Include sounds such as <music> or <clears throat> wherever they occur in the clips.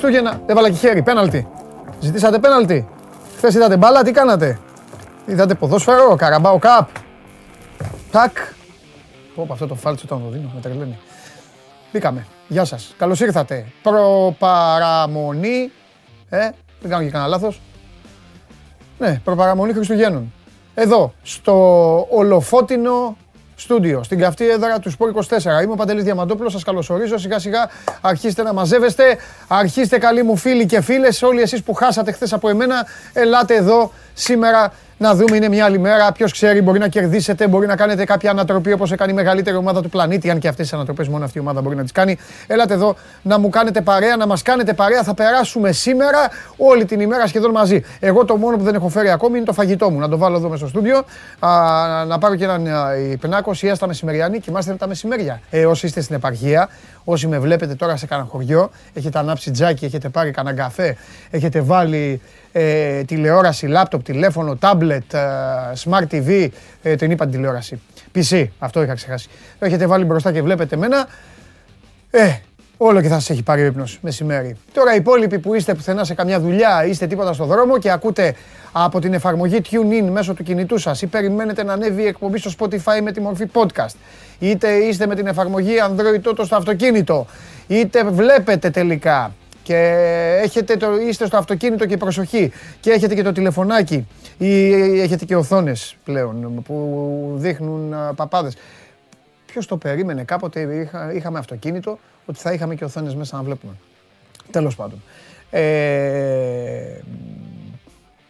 Πάμε, έλα. Χριστούγεννα. Έβαλα και χέρι, πέναλτι. Ζητήσατε πέναλτι. Χθες είδατε μπάλα, τι κάνατε; Είδατε ποδόσφαιρο, καραμπάο καπ. Τάκ. Πω, αυτό το φάλτσο όταν το δίνω, με τρελαίνει. Μπήκαμε. Γεια σας. Καλώς ήρθατε. Προπαραμονή. Ε, δεν κάνω και κανένα λάθος. Ναι, προπαραμονή Χριστουγέννων. Εδώ, στο ολοφώτινο στούντιο, στην καυτή έδρα του Σπόρ 24. Είμαι ο Παντελής Διαμαντόπουλος, σας καλωσορίζω. Σιγά σιγά αρχίστε να μαζεύεστε. Αρχίστε καλοί μου φίλοι και φίλες, όλοι εσείς που χάσατε χθες από εμένα, ελάτε εδώ σήμερα να δούμε είναι μια άλλη μέρα. Ποιος ξέρει, μπορεί να κερδίσετε, μπορεί να κάνετε κάποια ανατροπή όπως έκανε η μεγαλύτερη ομάδα του πλανήτη. Αν και αυτές τι ανατροπές μόνο αυτή η ομάδα μπορεί να τις κάνει. Έλατε εδώ να μου κάνετε παρέα, να μας κάνετε παρέα. Θα περάσουμε σήμερα όλη την ημέρα σχεδόν μαζί. Εγώ το μόνο που δεν έχω φέρει ακόμη είναι το φαγητό μου. Να το βάλω εδώ μέσα στο στούντιο. να πάρω και έναν υπνάκο ή στα μεσημεριανή. Κοιμάστε τα μεσημέρια. Ε, όσοι είστε στην επαρχία, όσοι με βλέπετε τώρα σε κανένα χωριό, έχετε ανάψει τζάκι, έχετε πάρει κανένα καφέ, έχετε βάλει ε, τηλεόραση, λάπτοπ, τηλέφωνο, τάμπλετ, ε, smart TV, ε, την είπα τηλεόραση. PC, αυτό είχα ξεχάσει. Το έχετε βάλει μπροστά και βλέπετε μένα. Ε, όλο και θα σας έχει πάρει ο ύπνος μεσημέρι. Τώρα οι υπόλοιποι που είστε πουθενά σε καμιά δουλειά, είστε τίποτα στο δρόμο και ακούτε από την εφαρμογή TuneIn μέσω του κινητού σας ή περιμένετε να ανέβει η εκπομπή στο Spotify με τη μορφή podcast, είτε είστε με την εφαρμογή Android τότε στο αυτοκίνητο, είτε βλέπετε τελικά και έχετε το, είστε στο αυτοκίνητο και προσοχή και έχετε και το τηλεφωνάκι ή έχετε και οθόνες πλέον που δείχνουν παπάδες. Ποιος το περίμενε κάποτε είχα, είχαμε αυτοκίνητο ότι θα είχαμε και οθόνες μέσα να βλέπουμε. Τέλος πάντων. Ε,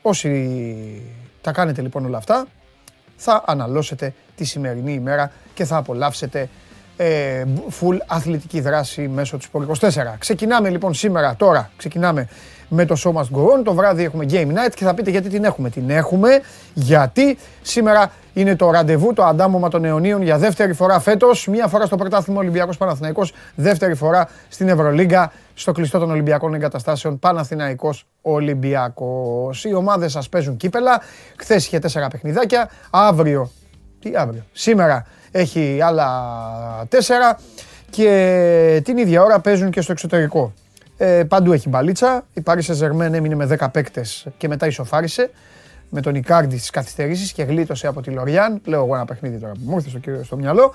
όσοι τα κάνετε λοιπόν όλα αυτά θα αναλώσετε τη σημερινή ημέρα και θα απολαύσετε ε, full αθλητική δράση μέσω του Sport 24. Ξεκινάμε λοιπόν σήμερα, τώρα, ξεκινάμε με το Show Must Go On. Το βράδυ έχουμε Game Night και θα πείτε γιατί την έχουμε. Την έχουμε γιατί σήμερα είναι το ραντεβού, το αντάμωμα των αιωνίων για δεύτερη φορά φέτος. Μία φορά στο πρωτάθλημα Ολυμπιακός Παναθηναϊκός, δεύτερη φορά στην Ευρωλίγκα, στο κλειστό των Ολυμπιακών Εγκαταστάσεων Παναθηναϊκός Ολυμπιακός. Οι ομάδες σας παίζουν κύπελα. Χθες είχε τέσσερα παιχνιδάκια. Αύριο. Τι αύριο. Σήμερα έχει άλλα τέσσερα και την ίδια ώρα παίζουν και στο εξωτερικό. Ε, παντού έχει μπαλίτσα. Η Paris Saint-Germain έμεινε με 10 παίκτες και μετά ισοφάρισε με τον Ικάρντι στις καθυστερήσεις και γλίτωσε από τη Λοριάν. Λέω εγώ ένα παιχνίδι τώρα που μου ήρθε στο, στο μυαλό.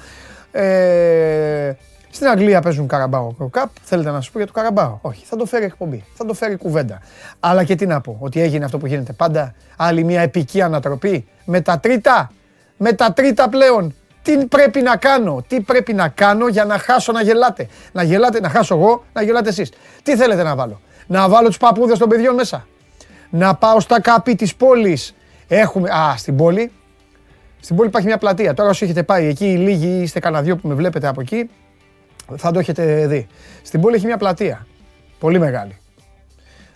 Ε, στην Αγγλία παίζουν Καραμπάο Cup. Θέλετε να σας πω για το Καραμπάο. Όχι, θα το φέρει εκπομπή. Θα το φέρει κουβέντα. Αλλά και τι να πω, ότι έγινε αυτό που γίνεται πάντα. Άλλη μια επική ανατροπή με τα τρίτα. Με τα τρίτα πλέον τι πρέπει να κάνω, τι πρέπει να κάνω για να χάσω να γελάτε. Να γελάτε, να χάσω εγώ, να γελάτε εσείς. Τι θέλετε να βάλω; Να βάλω τους παππούδες των παιδιών μέσα. Να πάω στα κάπη της πόλης. Έχουμε, α, στην πόλη. Στην πόλη υπάρχει μια πλατεία. Τώρα όσοι έχετε πάει εκεί, οι λίγοι είστε κανένα δυο που με βλέπετε από εκεί, θα το έχετε δει. Στην πόλη έχει μια πλατεία. Πολύ μεγάλη.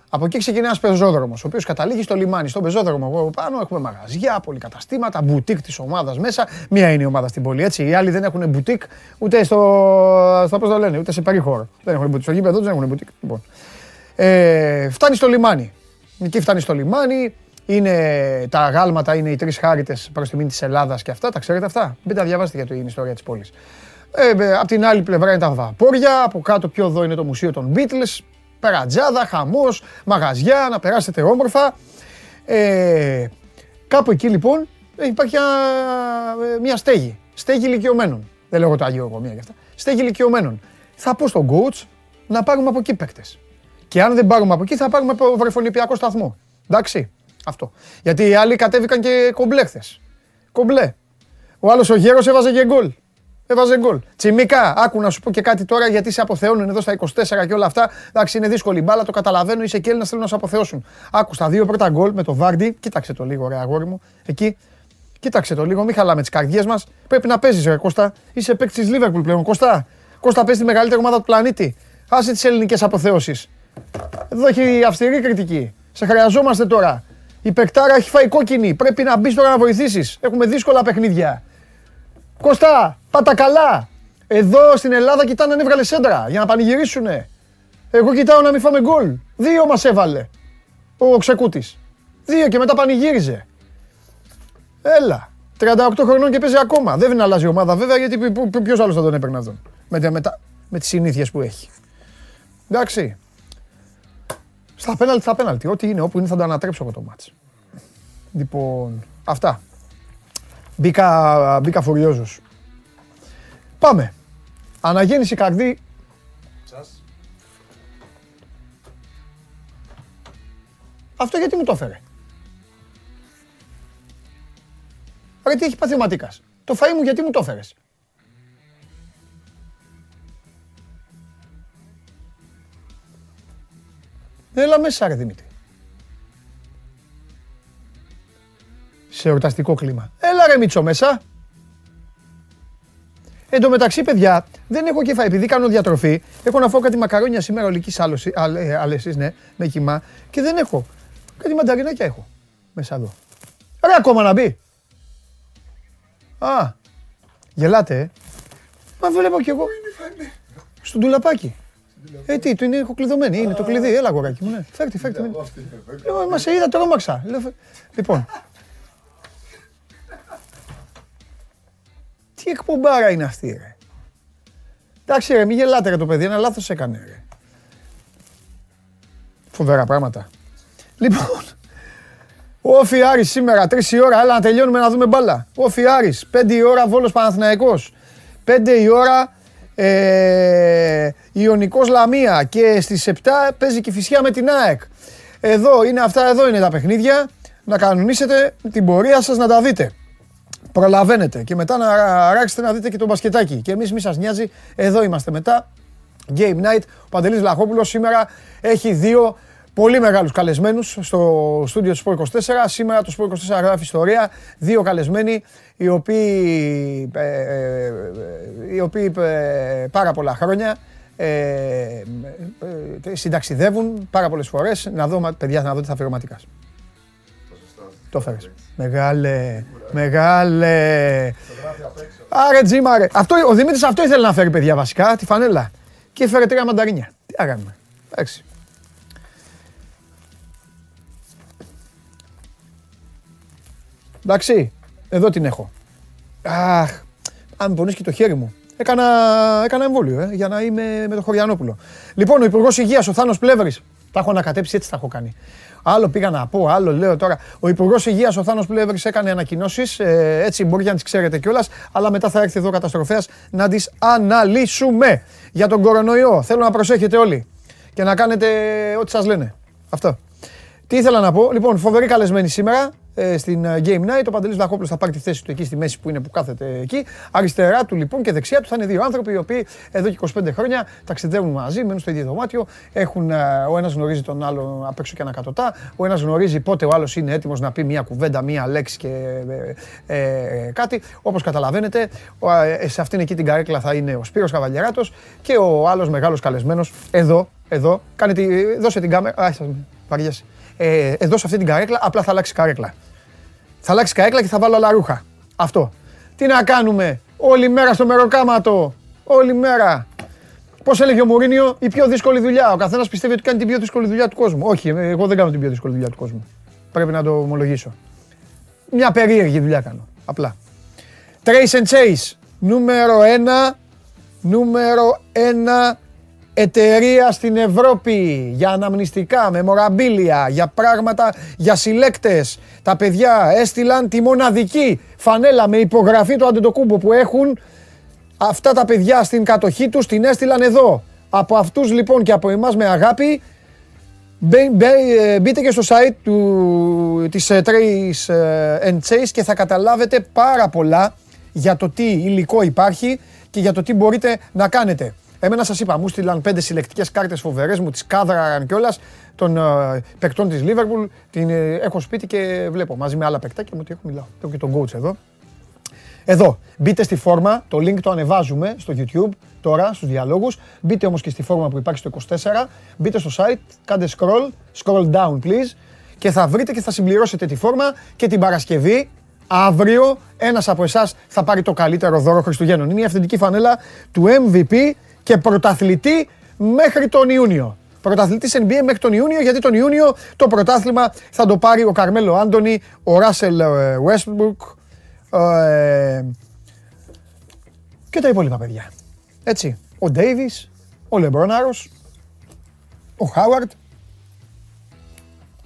Από εκεί ξεκινάει ένας πεζόδρομος, ο οποίος καταλήγει στο λιμάνι. Στον πεζόδρομο εγώ πάνω έχουμε μαγαζιά, πολυκαταστήματα, μπουτίκ της ομάδας μέσα. Μία είναι η ομάδα στην πόλη, έτσι. Οι άλλοι δεν έχουν μπουτίκ ούτε στο. στο πώς το λένε, ούτε σε περίχωρο. Δεν έχουν μπουτίκ. Στο γήπεδο δεν έχουν μπουτίκ. Λοιπόν. Ε, φτάνει στο λιμάνι. Εκεί φτάνει στο λιμάνι. Είναι, τα γάλματα είναι οι τρεις χάριτες προς τιμή της Ελλάδας και αυτά. Τα ξέρετε αυτά; Μπείτε τα διαβάσετε για την ιστορία της πόλης. Ε, ε, απ' την άλλη πλευρά είναι τα βαπόρια. Από κάτω πιο εδώ είναι το μουσείο των Beatles περατζάδα, χαμός, μαγαζιά, να περάσετε όμορφα. Ε, κάπου εκεί λοιπόν υπάρχει μια στέγη. Στέγη ηλικιωμένων. Δεν λέω το Άγιο εγώ μία γι' αυτά. Στέγη ηλικιωμένων. Θα πω στον coach να πάρουμε από εκεί παίκτες. Και αν δεν πάρουμε από εκεί θα πάρουμε από βρεφονιπιακό σταθμό. Εντάξει, αυτό. Γιατί οι άλλοι κατέβηκαν και κομπλέ χθες. Κομπλέ. Ο άλλος ο γέρος έβαζε και γκολ. Έβαζε γκολ. Τσιμικά, άκου να σου πω και κάτι τώρα γιατί σε αποθεώνουν εδώ στα 24 και όλα αυτά. Εντάξει, είναι δύσκολη μπάλα, το καταλαβαίνω. Είσαι και Έλληνας, θέλουν να σε αποθεώσουν. Άκου στα δύο πρώτα γκολ με το Βάρντι, κοίταξε το λίγο, ρε αγόρι μου. Εκεί, κοίταξε το λίγο, μην χαλάμε τις καρδιές μας. Πρέπει να παίζεις, ρε Κώστα. Είσαι παίκτης της Λίβερπουλ πλέον. Κώστα, Κώστα παίζει τη μεγαλύτερη ομάδα του πλανήτη. Άσε τις ελληνικές αποθεώσεις. Εδώ έχει αυστηρή κριτική. Σε χρειαζόμαστε τώρα. Η παικτάρα έχει φάει κόκκινη. Πρέπει να μπεις τώρα να βοηθήσεις. Έχουμε δύσκολα παιχνίδια. Κώστα, πάτα καλά. Εδώ στην Ελλάδα κοιτάνε να έβγαλε σέντρα για να πανηγυρίσουνε. Εγώ κοιτάω να μην φάμε γκολ. Δύο μας έβαλε ο Ξεκούτης. Δύο και μετά πανηγύριζε. Έλα. 38 χρονών και παίζει ακόμα. Δεν αλλάζει η ομάδα βέβαια γιατί ποιος άλλος θα τον έπαιρνε αυτόν. Με, με, με τις συνήθειες που έχει. Εντάξει. Στα πέναλτι, στα πέναλτι. Ό,τι είναι, όπου είναι θα το ανατρέψω εγώ το μάτς. Λοιπόν, αυτά. Μπήκα, μπήκα φουριόζος. Πάμε. Αναγέννηση καρδί. Αυτό γιατί μου το έφερε; Ρε τι έχει πάθει ο Ματίκας. Το φαΐ μου γιατί μου το έφερες; Έλα μέσα ρε Δημήτρη. Σε εορταστικό κλίμα. Έλα ρε Μίτσο μέσα. Εν τω μεταξύ, παιδιά, δεν έχω και φάει. Επειδή κάνω διατροφή, έχω να φάω κάτι μακαρόνια σήμερα ολική άλεσης, ναι, με κοιμά και δεν έχω. Κάτι μανταρινάκια έχω μέσα εδώ. Ρε ακόμα να μπει. Α, γελάτε, ε. Μα βλέπω κι εγώ. Στον τουλαπάκι. Ε, τι, του είναι κλειδωμένη, είναι το κλειδί. Έλα, αγοράκι μου, ναι. Φέρτε, φέρτε. Λοιπόν, μα σε είδα, τρόμαξα. Λοιπόν. Τι εκπομπάρα είναι αυτή, ρε; Εντάξει, ρε, μην γελάτε, ρε, το παιδί, ένα λάθος έκανε, ρε. Φοβερά πράγματα. Λοιπόν, ο Φιάρης σήμερα, 3 η ώρα, έλα να τελειώνουμε να δούμε μπάλα. Ο Φιάρης, 5 η ώρα, Βόλος Παναθηναϊκός. 5 η ώρα, ε, Ιωνικός Λαμία και στις 7 παίζει και φυσιά με την ΑΕΚ. Εδώ είναι αυτά, εδώ είναι τα παιχνίδια. Να κανονίσετε την πορεία σας να τα δείτε. Προλαβαίνετε και μετά να αράξετε να δείτε και τον μπασκετάκι. Και εμείς μη σας νοιάζει, εδώ είμαστε μετά. Game Night. Ο Παντελής Λαχόπουλος σήμερα έχει δύο πολύ μεγάλους καλεσμένους στο στούντιο του Sport 24. Σήμερα το Sport 24 γράφει ιστορία. Δύο καλεσμένοι οι οποίοι, ε, ε, οι οποίοι ε, πάρα πολλά χρόνια ε, ε, συνταξιδεύουν πάρα πολλές φορές. Να δω, παιδιά, να δω τι θα φέρω Το φέρεις. Μεγάλε, μεγάλε. Άρε τζίμα ρε. Αυτό, ο Δημήτρης αυτό ήθελε να φέρει παιδιά βασικά, τη φανέλα. Και φέρε τρία μανταρίνια. Τι να κάνουμε. Εντάξει. Εντάξει, εδώ την έχω. Αχ, αν πονείς και το χέρι μου. Έκανα, έκανα εμβόλιο ε, για να είμαι με το Χωριανόπουλο. Λοιπόν, ο Υπουργός Υγείας, ο Θάνος Πλεύρης. Τα έχω ανακατέψει, έτσι τα έχω κάνει. Άλλο πήγα να πω, άλλο λέω τώρα. Ο Υπουργός Υγείας, ο Θάνος Πλεύρης, έκανε ανακοινώσεις. Ε, έτσι μπορεί να τις ξέρετε κιόλας. Αλλά μετά θα έρθει εδώ καταστροφέας να τις αναλύσουμε. Για τον κορονοϊό, θέλω να προσέχετε όλοι και να κάνετε ό,τι σας λένε. Αυτό. Τι ήθελα να πω. Λοιπόν, φοβερή καλεσμένη σήμερα ε, στην ε, Game Night. Ο Παντελής Βλαχόπουλος θα πάρει τη θέση του εκεί στη μέση που είναι που κάθεται εκεί. Αριστερά του λοιπόν και δεξιά του θα είναι δύο άνθρωποι οι οποίοι εδώ και 25 χρόνια ταξιδεύουν μαζί, μένουν στο ίδιο δωμάτιο. Έχουν, ε, ο ένας γνωρίζει τον άλλο απ' έξω και ανακατοτά. Ο ένας γνωρίζει πότε ο άλλος είναι έτοιμος να πει μια κουβέντα, μια λέξη και ε, ε, κάτι. Όπως καταλαβαίνετε, σε αυτήν εκεί την καρέκλα θα είναι ο Σπύρος Καβαλιαράτος και ο άλλος μεγάλος καλεσμένος εδώ, εδώ. Κάνε τη, δώσε την κάμερα. Α, σας ε, εδώ σε αυτή την καρέκλα, απλά θα αλλάξει καρέκλα. Θα αλλάξει καρέκλα και θα βάλω άλλα ρούχα. Αυτό. Τι να κάνουμε, όλη μέρα στο μεροκάματο, όλη μέρα. Πώς έλεγε ο Μουρίνιο, η πιο δύσκολη δουλειά. Ο καθένας πιστεύει ότι κάνει την πιο δύσκολη δουλειά του κόσμου. Όχι, εγώ δεν κάνω την πιο δύσκολη δουλειά του κόσμου. Πρέπει να το ομολογήσω. Μια περίεργη δουλειά κάνω. Απλά. Trace and Chase. Νούμερο 1. Νούμερο 1 εταιρεία στην Ευρώπη για αναμνηστικά, με μοραμπίλια, για πράγματα, για συλλέκτες. Τα παιδιά έστειλαν τη μοναδική φανέλα με υπογραφή του Αντετοκούμπο που έχουν αυτά τα παιδιά στην κατοχή τους, την έστειλαν εδώ. Από αυτούς λοιπόν και από εμάς με αγάπη, μπείτε και στο site του, της ε, Trace ε, and Chase και θα καταλάβετε πάρα πολλά για το τι υλικό υπάρχει και για το τι μπορείτε να κάνετε. Εμένα σας είπα, μου στείλαν πέντε συλλεκτικές κάρτες φοβερές, μου τις κάδραραν κιόλας των uh, παικτών της Λίβερπουλ. Την uh, έχω σπίτι και βλέπω μαζί με άλλα παικτάκια μου ότι έχω μιλάω. Έχω και τον coach εδώ. Εδώ, μπείτε στη φόρμα, το link το ανεβάζουμε στο YouTube τώρα στους διαλόγους. Μπείτε όμως και στη φόρμα που υπάρχει στο 24. Μπείτε στο site, κάντε scroll, scroll down please και θα βρείτε και θα συμπληρώσετε τη φόρμα και την Παρασκευή Αύριο ένας από εσάς θα πάρει το καλύτερο δώρο Χριστουγέννων. Είναι η αυθεντική φανέλα του MVP και πρωταθλητή μέχρι τον Ιούνιο. Πρωταθλητής NBA μέχρι τον Ιούνιο, γιατί τον Ιούνιο το πρωτάθλημα θα το πάρει ο Καρμέλο Άντωνη, ο Ράσελ Westbrook ε, και τα υπόλοιπα παιδιά. Έτσι, ο Ντέιβις, ο Λεμπρόναρος, Ο Χάουαρτ.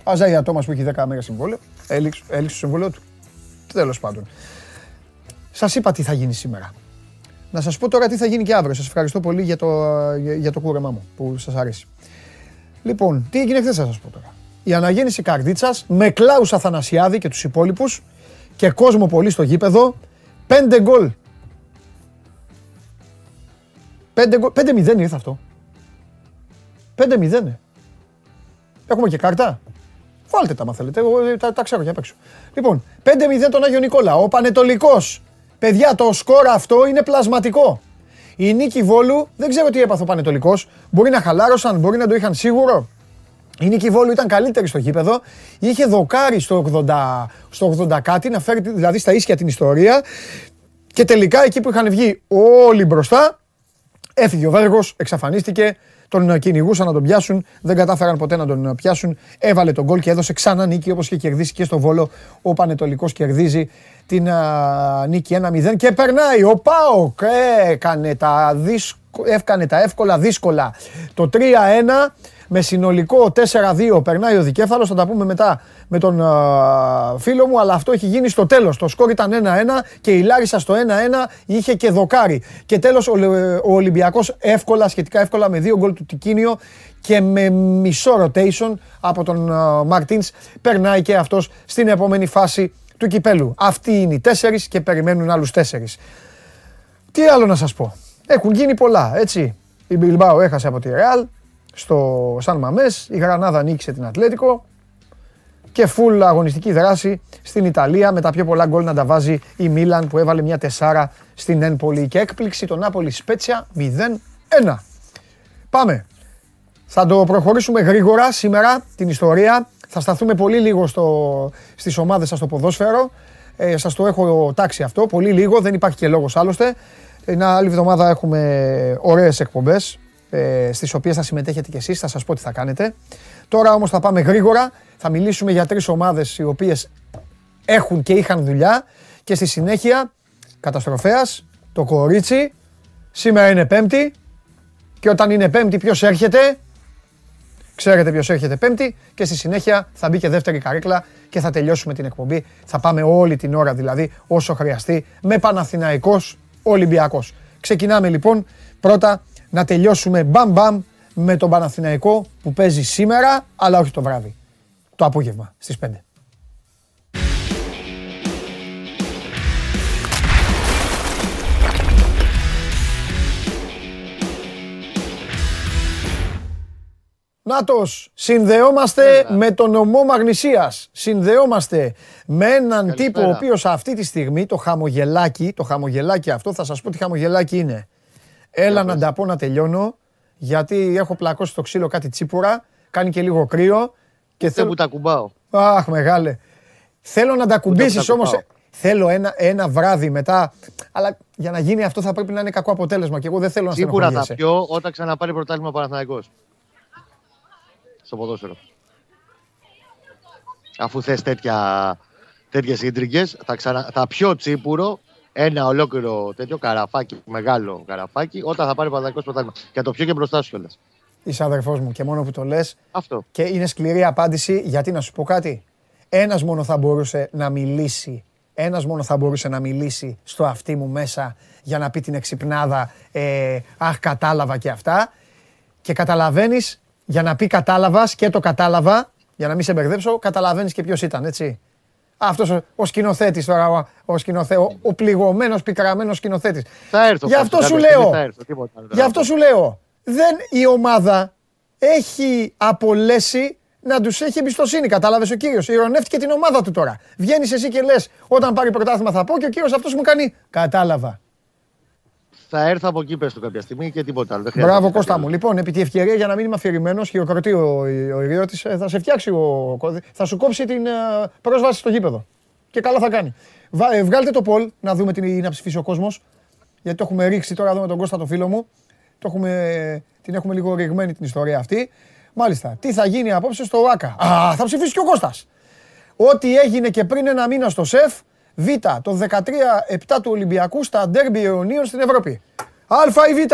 Αζάια Τόμα που έχει 10 μέρε συμβόλαιο. Έληξε, έληξε το συμβόλαιο του. Τέλος πάντων. Σας είπα τι θα γίνει σήμερα. Να σας πω τώρα τι θα γίνει και αύριο. Σας ευχαριστώ πολύ για το, για, για το κούρεμά μου που σας αρέσει. Λοιπόν, τι έγινε χθες, θα σας πω τώρα. Η αναγέννηση Καρδίτσας με Κλάους Αθανασιάδη και τους υπόλοιπους και κόσμο πολύ στο γήπεδο. 5 γκολ. 5-0 ήρθε αυτό. 5-0. Ε. Έχουμε και κάρτα. Βάλτε τα, μα θέλετε. Εγώ ε, τα, τα ξέρω για απ' έξω. Λοιπόν, 5-0 τον Άγιο Νικόλα. Ο Πανετολικός. Παιδιά, το σκορ αυτό είναι πλασματικό. Η νίκη Βόλου δεν ξέρω τι έπαθε ο Πανετολικός. Μπορεί να χαλάρωσαν, μπορεί να το είχαν σίγουρο. Η νίκη Βόλου ήταν καλύτερη στο γήπεδο. Είχε δοκάρει στο 80, στο 80 κάτι, να φέρει δηλαδή στα ίσια την ιστορία. Και τελικά εκεί που είχαν βγει όλοι μπροστά, έφυγε ο Βέργος, εξαφανίστηκε. Τον κυνηγούσαν να τον πιάσουν, δεν κατάφεραν ποτέ να τον πιάσουν. Έβαλε τον γκολ και έδωσε ξανά νίκη όπως είχε κερδίσει και στο Βόλο. Ο Πανετολικός κερδίζει την α, νίκη 1-0 και περνάει. Ο Πάοκ έκανε τα, έκανε τα εύκολα δύσκολα. Το 3-1 με συνολικό 4-2 περνάει ο δικέφαλος, θα τα πούμε μετά με τον φίλο μου, αλλά αυτό έχει γίνει στο τέλος. Το σκόρ ήταν 1-1 και η Λάρισα στο 1-1 είχε και δοκάρι. Και τέλος ο, ο Ολυμπιακός εύκολα, σχετικά εύκολα με δύο γκολ του Τικίνιο και με μισό rotation από τον Μαρτίνς περνάει και αυτός στην επόμενη φάση του κυπέλου. Αυτοί είναι οι τέσσερις και περιμένουν άλλους τέσσερις. Τι άλλο να σας πω. Έχουν γίνει πολλά, έτσι. Η Μπιλμπάου έχασε από τη Ρεάλ στο Σαν Μαμές, η Γρανάδα νίκησε την Ατλέτικο και φουλ αγωνιστική δράση στην Ιταλία με τα πιο πολλά γκολ να τα βάζει η Μίλαν που έβαλε μια τεσσάρα στην Ένπολη και έκπληξη το Νάπολη Σπέτσια 0-1. Πάμε. Θα το προχωρήσουμε γρήγορα σήμερα την ιστορία. Θα σταθούμε πολύ λίγο στο, στις ομάδες σας στο ποδόσφαιρο. Ε, σας το έχω τάξει αυτό, πολύ λίγο, δεν υπάρχει και λόγος άλλωστε. Ένα άλλη εβδομάδα έχουμε ωραίες εκπομπές, ε, στις οποίες θα συμμετέχετε κι εσείς, θα σας πω τι θα κάνετε. Τώρα όμως θα πάμε γρήγορα, θα μιλήσουμε για τρεις ομάδες οι οποίες έχουν και είχαν δουλειά και στη συνέχεια καταστροφέας, το κορίτσι, σήμερα είναι πέμπτη και όταν είναι πέμπτη ποιος έρχεται, Ξέρετε ποιος έρχεται Πέμπτη και στη συνέχεια θα μπει και δεύτερη καρέκλα και θα τελειώσουμε την εκπομπή. Θα πάμε όλη την ώρα δηλαδή όσο χρειαστεί με Παναθηναϊκός Ολυμπιακός. Ξεκινάμε λοιπόν πρώτα να τελειώσουμε μπαμ μπαμ με τον Παναθηναϊκό που παίζει σήμερα αλλά όχι το βράδυ. Το απόγευμα στις 5. Νάτος, συνδεόμαστε με τον ομό Μαγνησίας. Συνδεόμαστε με έναν τύπο ο οποίος αυτή τη στιγμή το χαμογελάκι, το χαμογελάκι αυτό, θα σας πω τι χαμογελάκι είναι. Έλα να τα πω να τελειώνω, γιατί έχω πλακώσει στο ξύλο κάτι τσίπουρα, κάνει και λίγο κρύο. Και θέλω που τα κουμπάω. Αχ, μεγάλε. Θέλω να τα κουμπίσεις όμως. Θέλω ένα, ένα βράδυ μετά. Αλλά για να γίνει αυτό θα πρέπει να είναι κακό αποτέλεσμα και εγώ δεν θέλω να Σίγουρα θα πιω όταν ξαναπάρει πρωτάθλημα Παναθηναϊκός στο ποδόσφαιρο. Αφού θες τέτοια, τέτοιες ίντριγκες, θα, ξανα, θα πιω τσίπουρο ένα ολόκληρο τέτοιο καραφάκι, μεγάλο καραφάκι, όταν θα πάρει παδακός πρωτάθλημα. Και το πιω και μπροστά σου κιόλας. Είσαι αδερφός μου και μόνο που το λες. Αυτό. Και είναι σκληρή απάντηση, γιατί να σου πω κάτι; Ένας μόνο θα μπορούσε να μιλήσει ένας μόνο θα μπορούσε να μιλήσει στο αυτί μου μέσα για να πει την εξυπνάδα ε, «Αχ, κατάλαβα και αυτά». Και καταλαβαίνεις για να πει κατάλαβα και το κατάλαβα, για να μην σε μπερδέψω, καταλαβαίνεις και ποιος ήταν, έτσι. Αυτός ο, ο σκηνοθέτης τώρα, ο, ο, σκηνοθέ, ο, ο πληγωμένος, πικραμένος σκηνοθέτης. Θα έρθω. Γι' αυτό σου λέω. Γι' αυτό σου λέω. Δεν η ομάδα έχει απολέσει να τους έχει εμπιστοσύνη. Κατάλαβες ο κύριος. Ηρωνεύτηκε την ομάδα του τώρα. Βγαίνεις εσύ και λες: Όταν πάρει πρωτάθλημα θα πω και ο κύριος αυτός μου κάνει. Κατάλαβα θα έρθω από εκεί πες του κάποια στιγμή και τίποτα άλλο. Μπράβο Κώστα μου. Λοιπόν, επί τη ευκαιρία για να μην είμαι αφηρημένος, χειροκροτεί ο, ο Ιριώτης, ε, θα σε φτιάξει ο θα σου κόψει την ε, πρόσβαση στο γήπεδο. Και καλά θα κάνει. Ε, βγάλτε το Πολ να δούμε τι να ψηφίσει ο κόσμος. Γιατί το έχουμε ρίξει τώρα εδώ με τον Κώστα το φίλο μου. Το έχουμε, την έχουμε λίγο ρηγμένη την ιστορία αυτή. Μάλιστα, τι θα γίνει απόψε στο ΆΚΑ. Α, θα ψηφίσει και ο Κώστας. Ό,τι έγινε και πριν ένα μήνα στο ΣΕΦ, Β, το 13-7 του Ολυμπιακού στα ντέρμπι αιωνίων στην Ευρώπη. Α ή Β,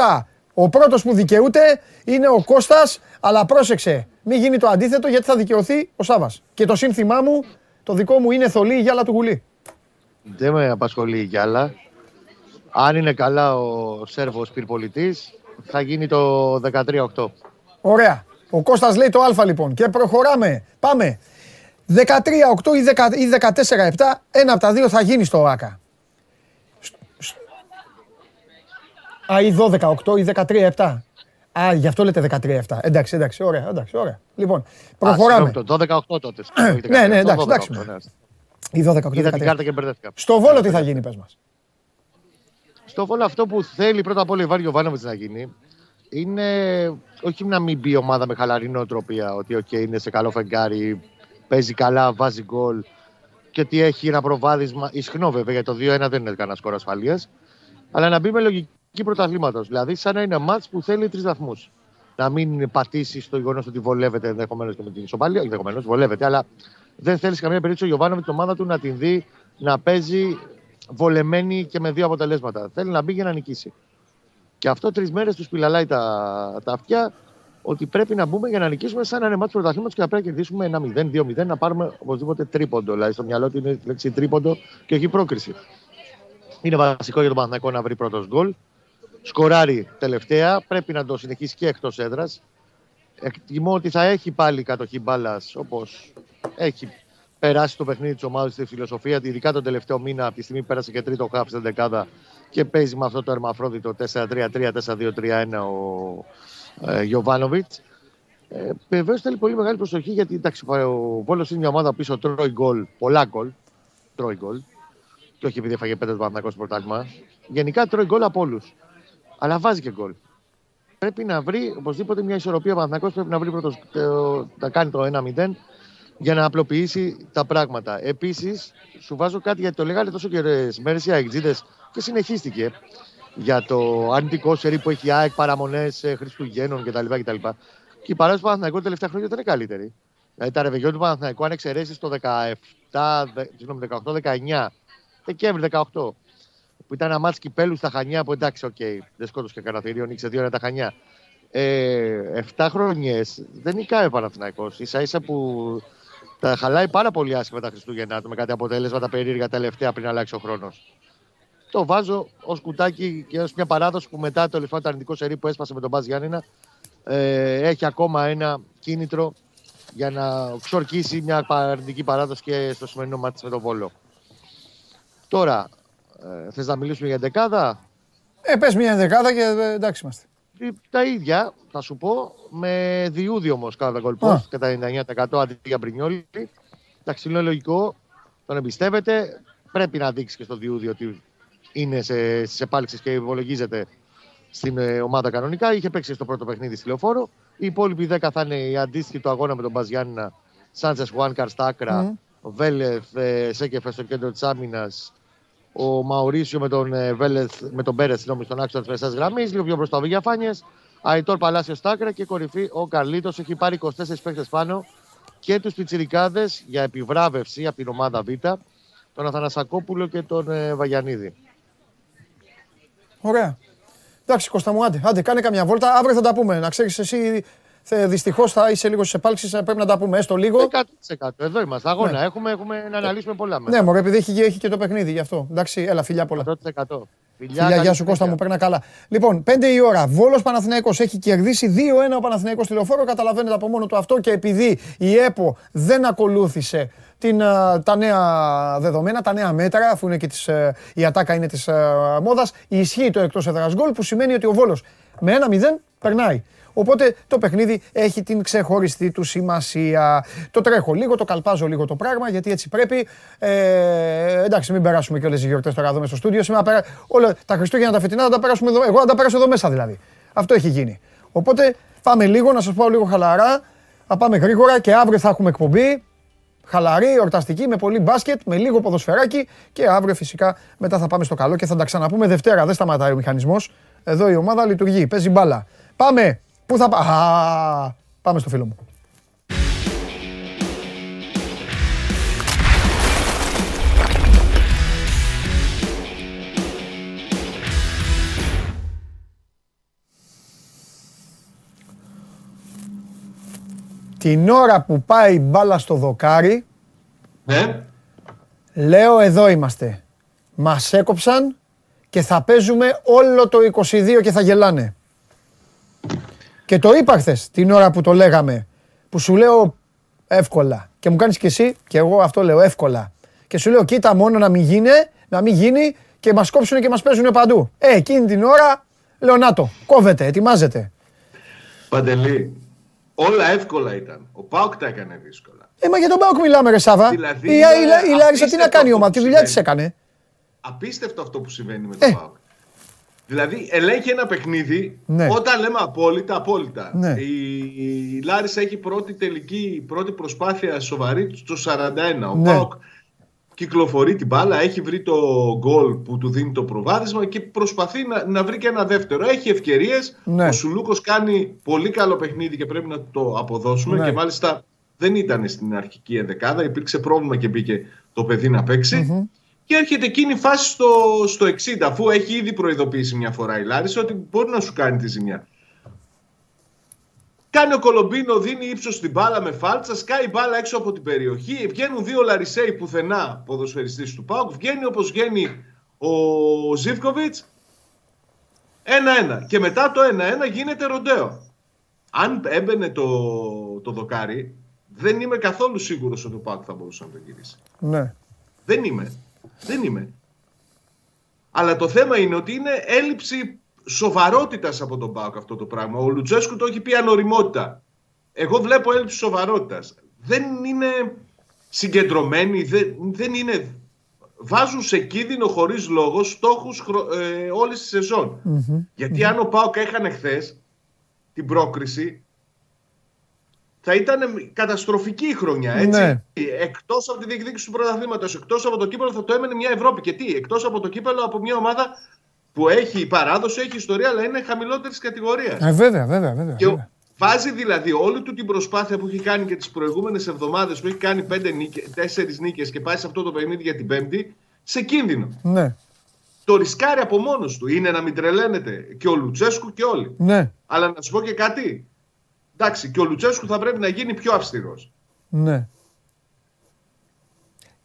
Ο πρώτος που δικαιούται είναι ο Κώστας, αλλά πρόσεξε, μην γίνει το αντίθετο γιατί θα δικαιωθεί ο Σάβας. Και το σύνθημά μου, το δικό μου είναι θολή η γυάλα του γουλή. Δεν με απασχολεί η γυάλα. Αν είναι καλά ο Σέρβος πυρπολιτής, θα γίνει το 13-8. Ωραία. Ο Κώστας λέει το α λοιπόν και προχωράμε. Πάμε. 13-8 ή 14-7, ένα από τα δύο θα γίνει στο ΆΚΑ. Α, ή 12-8 ή 13-7. Α, γι' αυτό λέτε 13-7. Εντάξει, εντάξει, ωραία, εντάξει, ωραία. Λοιπόν, προχωράμε. το 12-8 τότε. ναι, ναι, εντάξει, εντάξει. Ή 12-8. Είδα την κάρτα και μπερδεύτηκα. Στο Βόλο τι θα γίνει, πες μας. Στο Βόλο αυτό που θέλει πρώτα απ' όλα η Βάριο Βάνοβιτς να γίνει είναι όχι να μην μπει η ομάδα με χαλαρή νοοτροπία ότι okay, είναι σε καλό φεγγάρι, παίζει καλά, βάζει γκολ και ότι έχει ένα προβάδισμα ισχνό βέβαια γιατί το 2-1 δεν είναι κανένα σκορ ασφαλείας. Αλλά να μπει με λογική πρωταθλήματος. Δηλαδή, σαν να είναι μάτς που θέλει τρεις βαθμούς. Να μην πατήσει στο γεγονός ότι βολεύεται ενδεχομένως και με την ισοπαλία. Ενδεχομένως βολεύεται, αλλά δεν θέλεις καμία περίπτωση ο Γιωβάνο με την ομάδα του να την δει να παίζει βολεμένη και με δύο αποτελέσματα. Θέλει να μπει για να νικήσει. Και αυτό τρεις μέρες τους πιλαλάει τα, τα αυτιά ότι πρέπει να μπούμε για να νικήσουμε σαν ένα μάτι πρωταθλήματος και να πρέπει να κερδίσουμε ένα 0-2-0, να πάρουμε οπωσδήποτε τρίποντο. Δηλαδή στο μυαλό του είναι η λέξη τρίποντο και όχι πρόκριση. Είναι βασικό για τον Παναθηναϊκό να βρει πρώτος γκολ. Σκοράρει τελευταία, πρέπει να το συνεχίσει και εκτός έδρας. Εκτιμώ ότι θα έχει πάλι κατοχή μπάλας όπως έχει περάσει το παιχνίδι της ομάδας στη φιλοσοφία, ειδικά τον τελευταίο μήνα, από τη στιγμή που πέρασε και τρίτο χάφ στην δεκάδα και παίζει με αυτό το ερμαφρόδιτο 4-3-3, 4-2-3-1 ο ε, Γιωβάνοβιτς. Ε, Βεβαίω θέλει πολύ μεγάλη προσοχή γιατί εντάξει, ο Βόλος είναι μια ομάδα πίσω τρώει γκολ, πολλά γκολ. Τρώει γκολ. Και όχι επειδή έφαγε πέντε το στο πρωτάθλημα. Γενικά τρώει γκολ από όλους. Αλλά βάζει και γκολ. Πρέπει να βρει οπωσδήποτε μια ισορροπία. Ο πρέπει να βρει πρώτος, να κάνει το 1-0 για να απλοποιήσει τα πράγματα. Επίσης, σου βάζω κάτι γιατί το λέγανε τόσο καιρές μέρες οι Αιγτζίδε και συνεχίστηκε για το αρνητικό σερί που έχει ΑΕΚ, παραμονές ε, Χριστουγέννων κτλ. κτλ. Και η παράδοση του Παναθηναϊκού τα τελευταία χρόνια ήταν καλύτερη. Δηλαδή τα ρεβεγιόν του Παναθηναϊκού, αν εξαιρέσεις το 17, 18-19, Δεκέμβρη 18, που ήταν ένα μάτς κυπέλλου στα Χανιά, που εντάξει, OK, okay, δεν σκότωσε και κανένα θηρίο, νίξε δύο τα Χανιά. Ε, 7 χρονιές δεν νικάει ο Παναθηναϊκός. ίσα ίσα που τα χαλάει πάρα πολύ άσχημα τα Χριστούγεννα του με κάτι αποτέλεσμα περίεργα τελευταία πριν αλλάξει ο χρόνος το βάζω ως κουτάκι και ως μια παράδοση που μετά το τελευταίο αρνητικό σερί που έσπασε με τον ΠΑΣ Γιάννινα ε, έχει ακόμα ένα κίνητρο για να ξορκίσει μια αρνητική παράδοση και στο σημερινό μάτι με τον Βόλο. Τώρα, ε, θες να μιλήσουμε για δεκάδα; Ε, πες μια δεκάδα και ε, εντάξει είμαστε. Ε, τα ίδια, θα σου πω, με διούδι όμως κατά κολπός, κατά 99% αντί για Μπρινιόλη. Εντάξει, είναι λογικό, τον εμπιστεύεται. Πρέπει να δείξει και στο διούδι ότι είναι σε, στις επάλξεις και υπολογίζεται στην ε, ομάδα κανονικά. Είχε παίξει στο πρώτο παιχνίδι στη λεωφόρο. Οι υπόλοιποι 10 θα είναι η αντίστοιχη του αγώνα με τον Μπαζιάννα, Σάντζες Χουάνκαρ στα άκρα, ο Βέλεθ ε, Σέκεφες στο κέντρο της άμυνας, ο Μαουρίσιο με τον, ε, Βέλεθ, με τον Μπέρεθ στον άξονα της μεσαία γραμμής, λίγο πιο μπροστά ο Βηγιαφάνιες. Αϊτόρ Παλάσιο στα άκρα και κορυφή ο Καρλίτος. Έχει πάρει 24 παίχτε πάνω και τους πιτσιρικάδες για επιβράβευση από την ομάδα Β, τον Αθανασακόπουλο και τον ε, Βαγιανίδη. Ωραία. Εντάξει, Κώστα μου, άντε, άντε, κάνε καμιά βόλτα. Αύριο θα τα πούμε. Να ξέρεις εσύ, δυστυχώς θα είσαι λίγο στις επάλξεις, πρέπει να τα πούμε έστω λίγο. 100%. Εδώ είμαστε. Αγώνα ναι. έχουμε, έχουμε να αναλύσουμε πολλά μέσα. Ναι, μωρέ, επειδή έχει, έχει και το παιχνίδι γι' αυτό. Εντάξει, έλα, φιλιά πολλά. 100%. Φιλιά, φιλιά γεια σου Κώστα μου, παίρνα καλά. Λοιπόν, 5 η ώρα. Βόλος Παναθηναϊκός έχει κερδίσει 2-1 ο Παναθηναϊκός τηλεφόρο. Καταλαβαίνετε από μόνο του αυτό και επειδή η ΕΠΟ δεν ακολούθησε την, τα νέα δεδομένα, τα νέα μέτρα, αφού είναι και της, ε, η ατάκα είναι της ε, μόδας, ισχύει το εκτός έδρας γκολ που σημαίνει ότι ο Βόλος με ένα 0 περνάει. Οπότε το παιχνίδι έχει την ξεχωριστή του σημασία. Το τρέχω λίγο, το καλπάζω λίγο το πράγμα, γιατί έτσι πρέπει. Ε, εντάξει, μην περάσουμε και όλες οι γιορτές τώρα εδώ μέσα στο στούντιο. Σήμερα πέρα, όλα τα Χριστούγεννα τα φετινά θα τα περάσουμε εδώ. Εγώ θα τα περάσω εδώ μέσα δηλαδή. Αυτό έχει γίνει. Οπότε πάμε λίγο, να σας πω λίγο χαλαρά. Θα πάμε γρήγορα και αύριο θα έχουμε εκπομπή χαλαρή, εορταστική, με πολύ μπάσκετ, με λίγο ποδοσφαιράκι και αύριο φυσικά μετά θα πάμε στο καλό και θα τα ξαναπούμε Δευτέρα. Δεν σταματάει ο μηχανισμός. Εδώ η ομάδα λειτουργεί, παίζει μπάλα. Πάμε. Πού θα πάμε. Πάμε στο φίλο μου. Την ώρα που πάει η μπάλα στο δοκάρι, ναι. λέω εδώ είμαστε. Μας έκοψαν και θα παίζουμε όλο το 22 και θα γελάνε. Και το είπα χθες την ώρα που το λέγαμε, που σου λέω εύκολα. Και μου κάνεις και εσύ, και εγώ αυτό λέω εύκολα. Και σου λέω κοίτα μόνο να μην γίνει, να μην γίνει και μας κόψουν και μας παίζουν παντού. Ε, εκείνη την ώρα λέω να το, κόβεται, ετοιμάζεται. Παντελή, όλα εύκολα ήταν. Ο Πάοκ τα έκανε δύσκολα. Ε, μα για τον Πάοκ μιλάμε ρε Σάβα. Δηλαδή, η, η, η, είναι η Λάρισα τι να απίστευτο κάνει η αυτό ομάδα, που τη δουλειά της συμβαίνει. έκανε. Απίστευτο αυτό που συμβαίνει με τον Ε. Πάοκ. Δηλαδή, ελέγχει ένα παιχνίδι Ναι. όταν λέμε απόλυτα, απόλυτα. Ναι. Η, η Λάρισα έχει πρώτη τελική, πρώτη προσπάθεια σοβαρή στο 41. Ο Ναι. Πάοκ κυκλοφορεί την μπάλα, έχει βρει το γκολ που του δίνει το προβάδισμα και προσπαθεί να, να βρει και ένα δεύτερο. Έχει ευκαιρίες. Ναι. Ο Σουλούκος κάνει πολύ καλό παιχνίδι και πρέπει να το αποδώσουμε. Ναι. Και μάλιστα δεν ήταν στην αρχική ενδεκάδα. Υπήρξε πρόβλημα και μπήκε το παιδί να παιξει Και έρχεται εκείνη η φάση στο, στο 60, αφού έχει ήδη προειδοποιήσει μια φορά η Λάρισα ότι μπορεί να σου κάνει τη ζημιά. Κάνει ο Κολομπίνο, δίνει ύψος στην μπάλα με φάλτσα, σκάει η μπάλα έξω από την περιοχή. Βγαίνουν δύο Λαρισαίοι πουθενά ποδοσφαιριστή του Πάουκ. Βγαίνει όπως βγαίνει ο Ζήφκοβιτς. Ένα-ένα. Και μετά το ένα-ένα γίνεται ροντέο. Αν έμπαινε το, το δοκάρι, δεν είμαι καθόλου σίγουρος ότι ο Πάουκ θα μπορούσε να το γυρίσει. Ναι. Δεν είμαι. Δεν είμαι. Αλλά το θέμα είναι ότι είναι έλλειψη σοβαρότητας από τον Πάοκ αυτό το πράγμα. Ο Λουτσέσκου το έχει πει ανοριμότητα. Εγώ βλέπω έλλειψη σοβαρότητας. Δεν είναι συγκεντρωμένοι, δεν, δεν είναι. Βάζουν σε κίνδυνο χωρίς λόγος στόχους ε, όλης τη σεζον Γιατί αν ο Πάοκ έχανε χθες την πρόκριση, θα ήταν καταστροφική η χρονιά. Έτσι. Ναι. Εκτός από τη διεκδίκηση του πρωταθλήματος, εκτός από το κύπελο, θα το έμενε μια Ευρώπη. Και τι, εκτός από το κύπελο, από μια ομάδα που έχει παράδοση, έχει ιστορία, αλλά είναι χαμηλότερης κατηγορίας. Ε, βέβαια, βέβαια, βέβαια. Και ο- βέβαια. βάζει δηλαδή όλη του την προσπάθεια που έχει κάνει και τις προηγούμενες εβδομάδες που έχει κάνει πέντε νίκες, τέσσερις νίκες και πάει σε αυτό το παιχνίδι για την Πέμπτη, σε κίνδυνο. Ναι, Το ρισκάρει από μόνος του. Είναι να μην τρελαίνεται και ο Λουτσέσκου και όλοι. ναι, Αλλά να σου πω και κάτι. Εντάξει, και ο Λουτσέσκου θα πρέπει να γίνει πιο αυστηρός. ναι.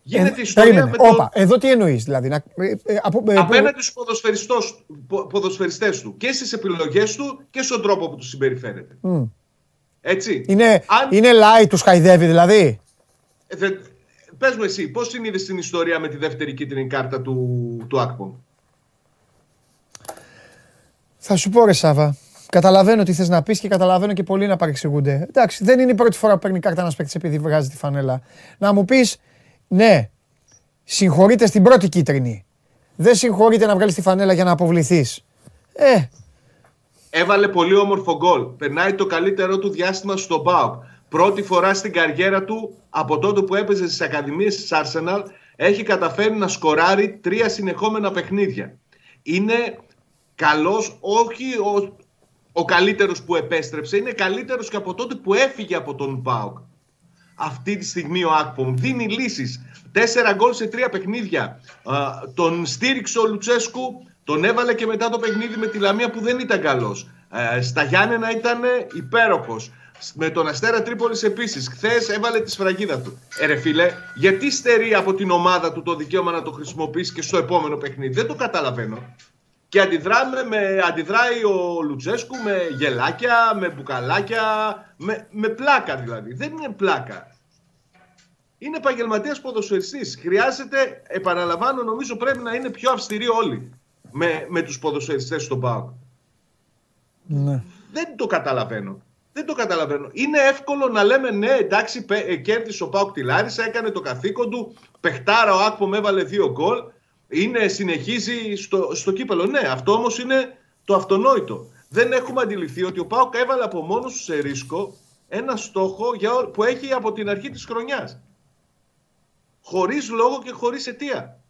Γίνεται Ε, ιστορία περίμενε. με το... Όπα, εδώ τι εννοείς, δηλαδή. Να, ε, ε, από, ε, απέναντι στους ποδοσφαιριστός- πο- ποδοσφαιριστές του και στις επιλογές του και στον τρόπο που τους συμπεριφέρεται. Μμ. Έτσι. είναι, Αν- είναι light, τους χαϊδεύει δηλαδή. Ε, δε- Πες μου εσύ, πώς την είδες την ιστορία με τη δεύτερη κίτρινη κάρτα του, του Ακπομ; Θα σου πω ρε Σάβα. Καταλαβαίνω τι θες να πεις και καταλαβαίνω και πολλοί να παρεξηγούνται. Εντάξει, δεν είναι η πρώτη φορά που παίρνει κάρτα ένας παίκτης επειδή βγάζει τη φανέλα. Να μου πεις, ναι, συγχωρείτε στην πρώτη κίτρινη. Δεν συγχωρείτε να βγάλεις τη φανέλα για να αποβληθείς. Ε, Έβαλε πολύ όμορφο γκολ. Περνάει το καλύτερό του διάστημα στο ΠΑΟΚ. Πρώτη φορά στην καριέρα του, από τότε που έπαιζε στις Ακαδημίες της Arsenal, έχει καταφέρει να σκοράρει τρία συνεχόμενα παιχνίδια. Είναι καλός, όχι ο, ο καλύτερος που επέστρεψε, είναι καλύτερος και από τότε που έφυγε από τον ΠΑΟΚ. Αυτή τη στιγμή ο Ακπομ δίνει λύσεις. Τέσσερα γκολ σε τρία παιχνίδια. Α, τον στήριξε ο Λουτσέσκου, τον έβαλε και μετά το παιχνίδι με τη Λαμία που δεν ήταν καλός. Ε, στα Γιάννενα ήταν υπέροχος. Με τον Αστέρα Τρίπολης επίσης. Χθες έβαλε τη σφραγίδα του. Ε, ρε φίλε, γιατί στερεί από την ομάδα του το δικαίωμα να το χρησιμοποιήσει και στο επόμενο παιχνίδι; Δεν το καταλαβαίνω. Και αντιδράμε με, αντιδράει ο Λουτσέσκου με γελάκια, με μπουκαλάκια, με, με πλάκα δηλαδή. Δεν είναι πλάκα. Είναι επαγγελματίας ποδοσφαιριστής. Χρειάζεται, επαναλαμβάνω, νομίζω πρέπει να είναι πιο αυστηροί όλοι με, με τους ποδοσφαιριστές στον ΠΑΟΚ. ναι. Δεν το καταλαβαίνω. Δεν το καταλαβαίνω. Είναι εύκολο να λέμε ναι, εντάξει, πε- ε, κέρδισε ο Πάουκ τη Λάρισα, έκανε το καθήκον του. Πεχτάρα ο Άκπομ έβαλε δύο γκολ. Είναι, συνεχίζει στο, στο κύπελο. Ναι, αυτό όμως είναι το αυτονόητο. Δεν έχουμε αντιληφθεί ότι ο Πάουκ έβαλε από μόνος του σε ρίσκο ένα στόχο για, ό- που έχει από την αρχή της χρονιάς. Χωρίς λόγο και χωρίς αιτία.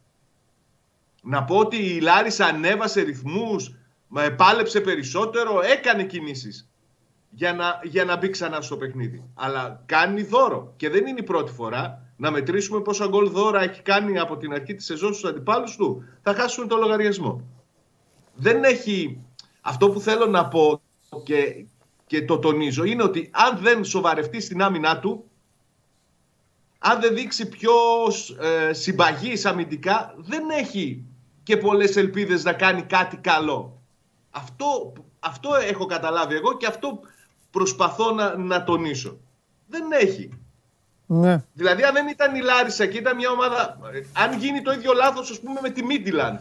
Να πω ότι η Λάρισα ανέβασε ρυθμούς, μα πάλεψε περισσότερο, έκανε κινήσεις για να, για να μπει ξανά στο παιχνίδι. Αλλά κάνει δώρο. Και δεν είναι η πρώτη φορά. Να μετρήσουμε πόσα γκολ δώρα έχει κάνει από την αρχή της σεζόν στους αντιπάλους του. Θα χάσουν το λογαριασμό. Δεν έχει... Αυτό που θέλω να πω και και το τονίζω είναι ότι αν δεν σοβαρευτεί στην άμυνά του, αν δεν δείξει πιο ε, συμπαγής αμυντικά, δεν έχει και πολλές ελπίδες να κάνει κάτι καλό. Αυτό, αυτό έχω καταλάβει εγώ και αυτό προσπαθώ να, να τονίσω. Δεν έχει. Ναι. Δηλαδή, αν δεν ήταν η Λάρισα και ήταν μια ομάδα. Αν γίνει το ίδιο λάθος, ας πούμε, με τη Μίτιλαν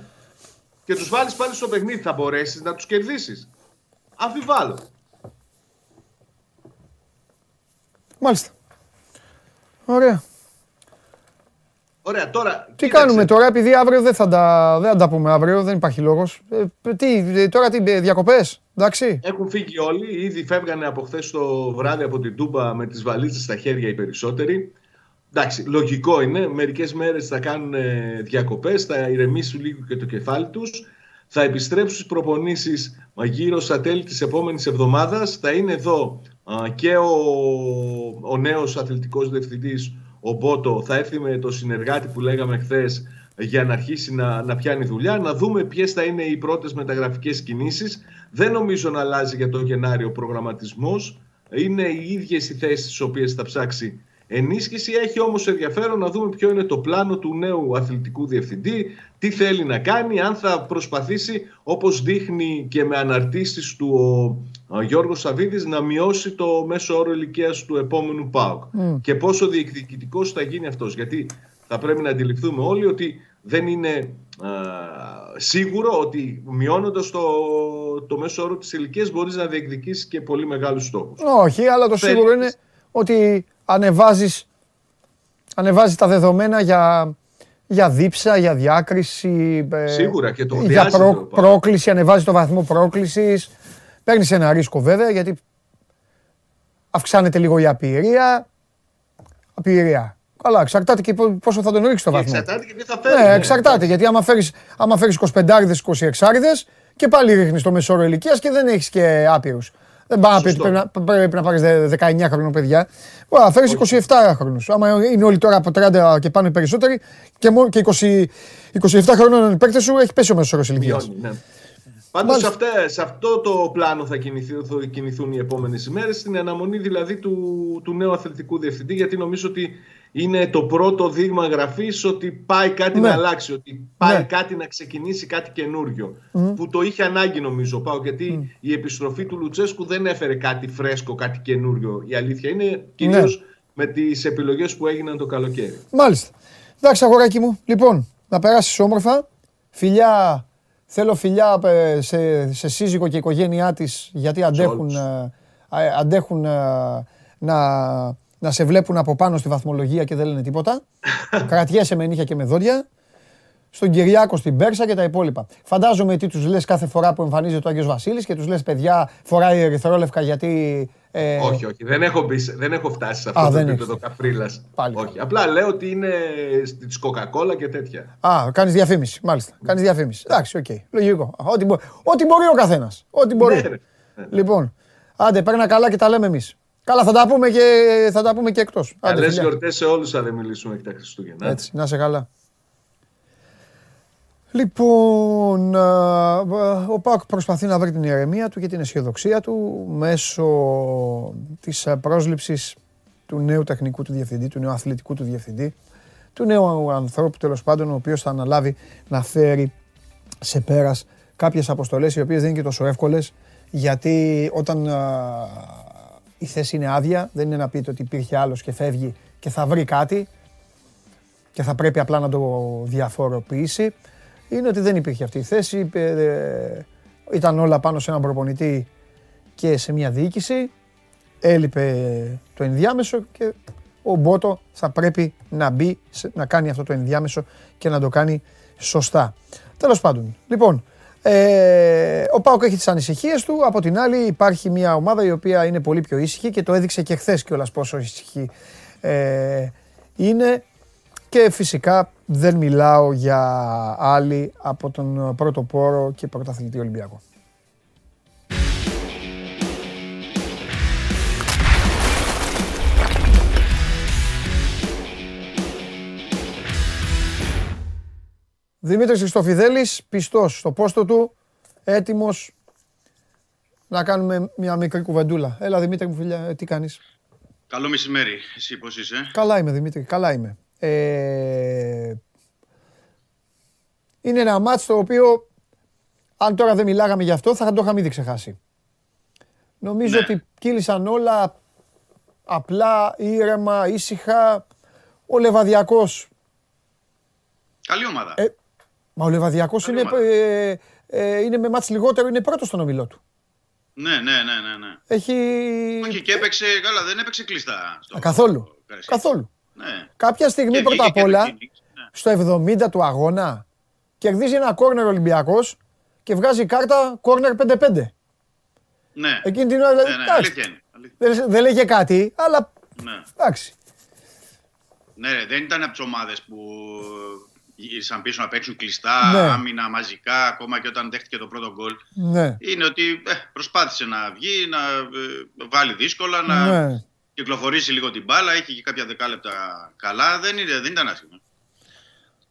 και τους βάλεις πάλι στο παιχνίδι, θα μπορέσεις να τους κερδίσεις. Αμφιβάλλω. Μάλιστα. Ωραία. Ωραία, τώρα. Τι κάνουμε τώρα, επειδή αύριο δεν θα τα, δεν θα τα πούμε αύριο, δεν υπάρχει λόγος. Ε, τι, τώρα τι, διακοπές, εντάξει. Έχουν φύγει όλοι. Ήδη φεύγανε από χθες το βράδυ από την Τούμπα με τις βαλίτσες στα χέρια οι περισσότεροι. Εντάξει, λογικό είναι. Μερικές μέρες θα κάνουν διακοπές, θα ηρεμήσουν λίγο και το κεφάλι τους. Θα επιστρέψουν στις προπονήσεις γύρω στα τέλη της επόμενης εβδομάδας. Θα είναι εδώ και ο, ο νέος αθλητικός διευθυντής, ο Μπότο, θα έρθει με το συνεργάτη που λέγαμε χθες για να αρχίσει να, να πιάνει δουλειά, να δούμε ποιες θα είναι οι πρώτες μεταγραφικές κινήσεις. Δεν νομίζω να αλλάζει για τον Γενάριο ο προγραμματισμός. Είναι οι ίδιες οι θέσεις τις οποίες θα ψάξει ενίσχυση. Έχει όμως ενδιαφέρον να δούμε ποιο είναι το πλάνο του νέου αθλητικού διευθυντή, τι θέλει να κάνει, αν θα προσπαθήσει, όπως δείχνει και με αναρτήσεις του ο, ο Γιώργος Σαββίδης, να μειώσει το μέσο όρο ηλικίας του επόμενου ΠΑΟΚ. Και πόσο διεκδικητικός θα γίνει αυτός. Γιατί θα πρέπει να αντιληφθούμε όλοι ότι δεν είναι α, σίγουρο ότι μειώνοντας το, το μέσο όρο της ηλικίας μπορείς να διεκδικήσεις και πολύ μεγάλους στόχους. Όχι, αλλά το σίγουρο είναι ότι ανεβάζεις, ανεβάζεις τα δεδομένα για, για δίψα, για διάκριση. Ε, Σίγουρα και το Για προ, πρόκληση, ανεβάζει το βαθμό πρόκλησης. Παίρνεις ένα ρίσκο βέβαια γιατί αυξάνεται λίγο η απειρία. Απειρία. Καλά, εξαρτάται και πόσο θα τον ρίξεις το βαθμό. Εξαρτάται και τι θα φέρει. Ναι, ναι, εξαρτάται. Γιατί άμα φέρεις άμα φέρεις 25 26 και πάλι ρίχνεις το μεσόρο ηλικίας και δεν έχεις και άπειρους. Δεν πάει να πει πρέπει να, πρέπει να πάρεις 19 χρόνια παιδιά. Ωραία, φέρει 27 χρόνους. Άμα είναι όλοι τώρα από 30 και πάνε περισσότεροι και, μόνο, και 20, 27 χρόνων οι παίκτες σου έχει πέσει ο μέσος όρος ηλικίας. Ναι. Πάντως σε, σε αυτό το πλάνο θα κινηθούν, θα κινηθούν οι επόμενες ημέρες, στην αναμονή δηλαδή του, του νέου αθλητικού διευθυντή, γιατί νομίζω ότι είναι το πρώτο δείγμα γραφής ότι πάει κάτι ναι. να αλλάξει, ότι πάει ναι. κάτι να ξεκινήσει κάτι καινούριο. Που το είχε ανάγκη νομίζω πάω, γιατί η επιστροφή του Λουτσέσκου δεν έφερε κάτι φρέσκο, κάτι καινούριο. Η αλήθεια είναι κυρίως ναι. με τις επιλογές που έγιναν το καλοκαίρι. Μάλιστα. Εντάξει, αγοράκι μου. Λοιπόν, να περάσεις όμορφα. Φιλιά, θέλω φιλιά ε, σε, σε σύζυγο και οικογένειά της, γιατί αντέχουν, ε, ε, αντέχουν να να σε βλέπουν από πάνω στη βαθμολογία και δεν λένε τίποτα. <laughs> Κρατιέσαι με νύχια και με δόντια. Στον Κυριάκο, στην Πέρσα και τα υπόλοιπα. Φαντάζομαι τι τους λες κάθε φορά που εμφανίζεται ο Άγιος Βασίλης και τους λες παιδιά, φοράει ερυθρόλευκα γιατί. Ε... Όχι, όχι. Δεν έχω, μπει, δεν έχω φτάσει σε αυτό Α, το επίπεδο καφρίλα. Όχι. Απλά λέω ότι είναι της Coca-Cola και τέτοια. Α, κάνεις διαφήμιση. Μάλιστα. Κάνεις διαφήμιση. Εντάξει, OK. Okay. Λογικό. Ό,τι, μπο... ό,τι μπορεί ο καθένας. Ό,τι μπορεί. Ναι, ναι, ναι. Λοιπόν, άντε, πέρνα καλά και τα λέμε εμείς. Καλά, θα τα πούμε και, θα τα πούμε και εκτός. Καλές γιορτές σε όλους, αν δεν μιλήσουμε για τα Χριστούγεννα. Έτσι, να 'σαι καλά. Λοιπόν, ο ΠΑΟΚ προσπαθεί να βρει την ηρεμία του και την αισιοδοξία του μέσω της πρόσληψης του νέου τεχνικού του διευθυντή, του νέου αθλητικού του διευθυντή, του νέου ανθρώπου τέλος πάντων, ο οποίος θα αναλάβει να φέρει σε πέρας κάποιες αποστολές οι οποίες δεν είναι και τόσο εύκολες γιατί όταν η θέση είναι άδεια, δεν είναι να πείτε ότι υπήρχε άλλος και φεύγει και θα βρει κάτι και θα πρέπει απλά να το διαφοροποιήσει. Είναι ότι δεν υπήρχε αυτή η θέση, ε, ε, ήταν όλα πάνω σε έναν προπονητή και σε μια διοίκηση, έλειπε το ενδιάμεσο και ο Μπότο θα πρέπει να μπει, να κάνει αυτό το ενδιάμεσο και να το κάνει σωστά. Τέλος πάντων, λοιπόν, ε, ο Πάοκ έχει τις ανησυχίες του. Από την άλλη, υπάρχει μια ομάδα η οποία είναι πολύ πιο ήσυχη και το έδειξε και χθες κιόλας πόσο ήσυχη ε, είναι. Και φυσικά δεν μιλάω για άλλη από τον πρώτο πόρο και πρωταθλητή Ολυμπιακό. Δημήτρης Χριστοφιδέλης, πιστός στο πόστο του, έτοιμος να κάνουμε μια μικρή κουβεντούλα. Έλα Δημήτρη μου φιλιά, ε, τι κάνεις; Καλό μεσημέρι. Εσύ πώς είσαι; Καλά είμαι Δημήτρη, καλά είμαι. Ε, είναι ένα μάτς το οποίο αν τώρα δεν μιλάγαμε γι' αυτό θα το είχαμε ήδη ξεχάσει. Νομίζω Ναι. ότι κύλησαν όλα απλά, ήρεμα, ήσυχα. Ο Λεβαδιακός, Καλή ομάδα. Ε, μα ο Λεβαδιακός Καλή είναι, ομάδα. ε, ε, είναι με μάτς λιγότερο, είναι πρώτος στον ομιλό του. Ναι, ναι, ναι, ναι. ναι. Έχει... Όχι, και έπαιξε, καλά, δεν έπαιξε κλειστά. Στο Α, καθόλου. Καραϊσκάκι. Καθόλου. Ναι. Κάποια στιγμή Και πρώτα βγήκε απ' και το όλα, κίνηση, ναι. στο 70 του αγώνα, κερδίζει ένα κόρνερ Ολυμπιακός και βγάζει κάρτα κόρνερ 5-5. Ναι, Εκείνη την ώρα δηλαδή, ναι, ναι, εντάξει, αλήθεια είναι. αλήθεια. δεν, δεν λέγε κάτι, αλλά Ναι. εντάξει. Ναι, ρε, δεν ήταν από τις ομάδες που ήρθαν πίσω να παίξουν κλειστά, Ναι. άμυνα μαζικά, ακόμα και όταν δέχτηκε το πρώτο γκολ. Ναι, Είναι ότι ε, προσπάθησε να βγει, να ε, βάλει δύσκολα, να ναι. κυκλοφορήσει λίγο την μπάλα, είχε και κάποια δεκάλεπτα καλά. Δεν, είναι, δεν ήταν άσχημα.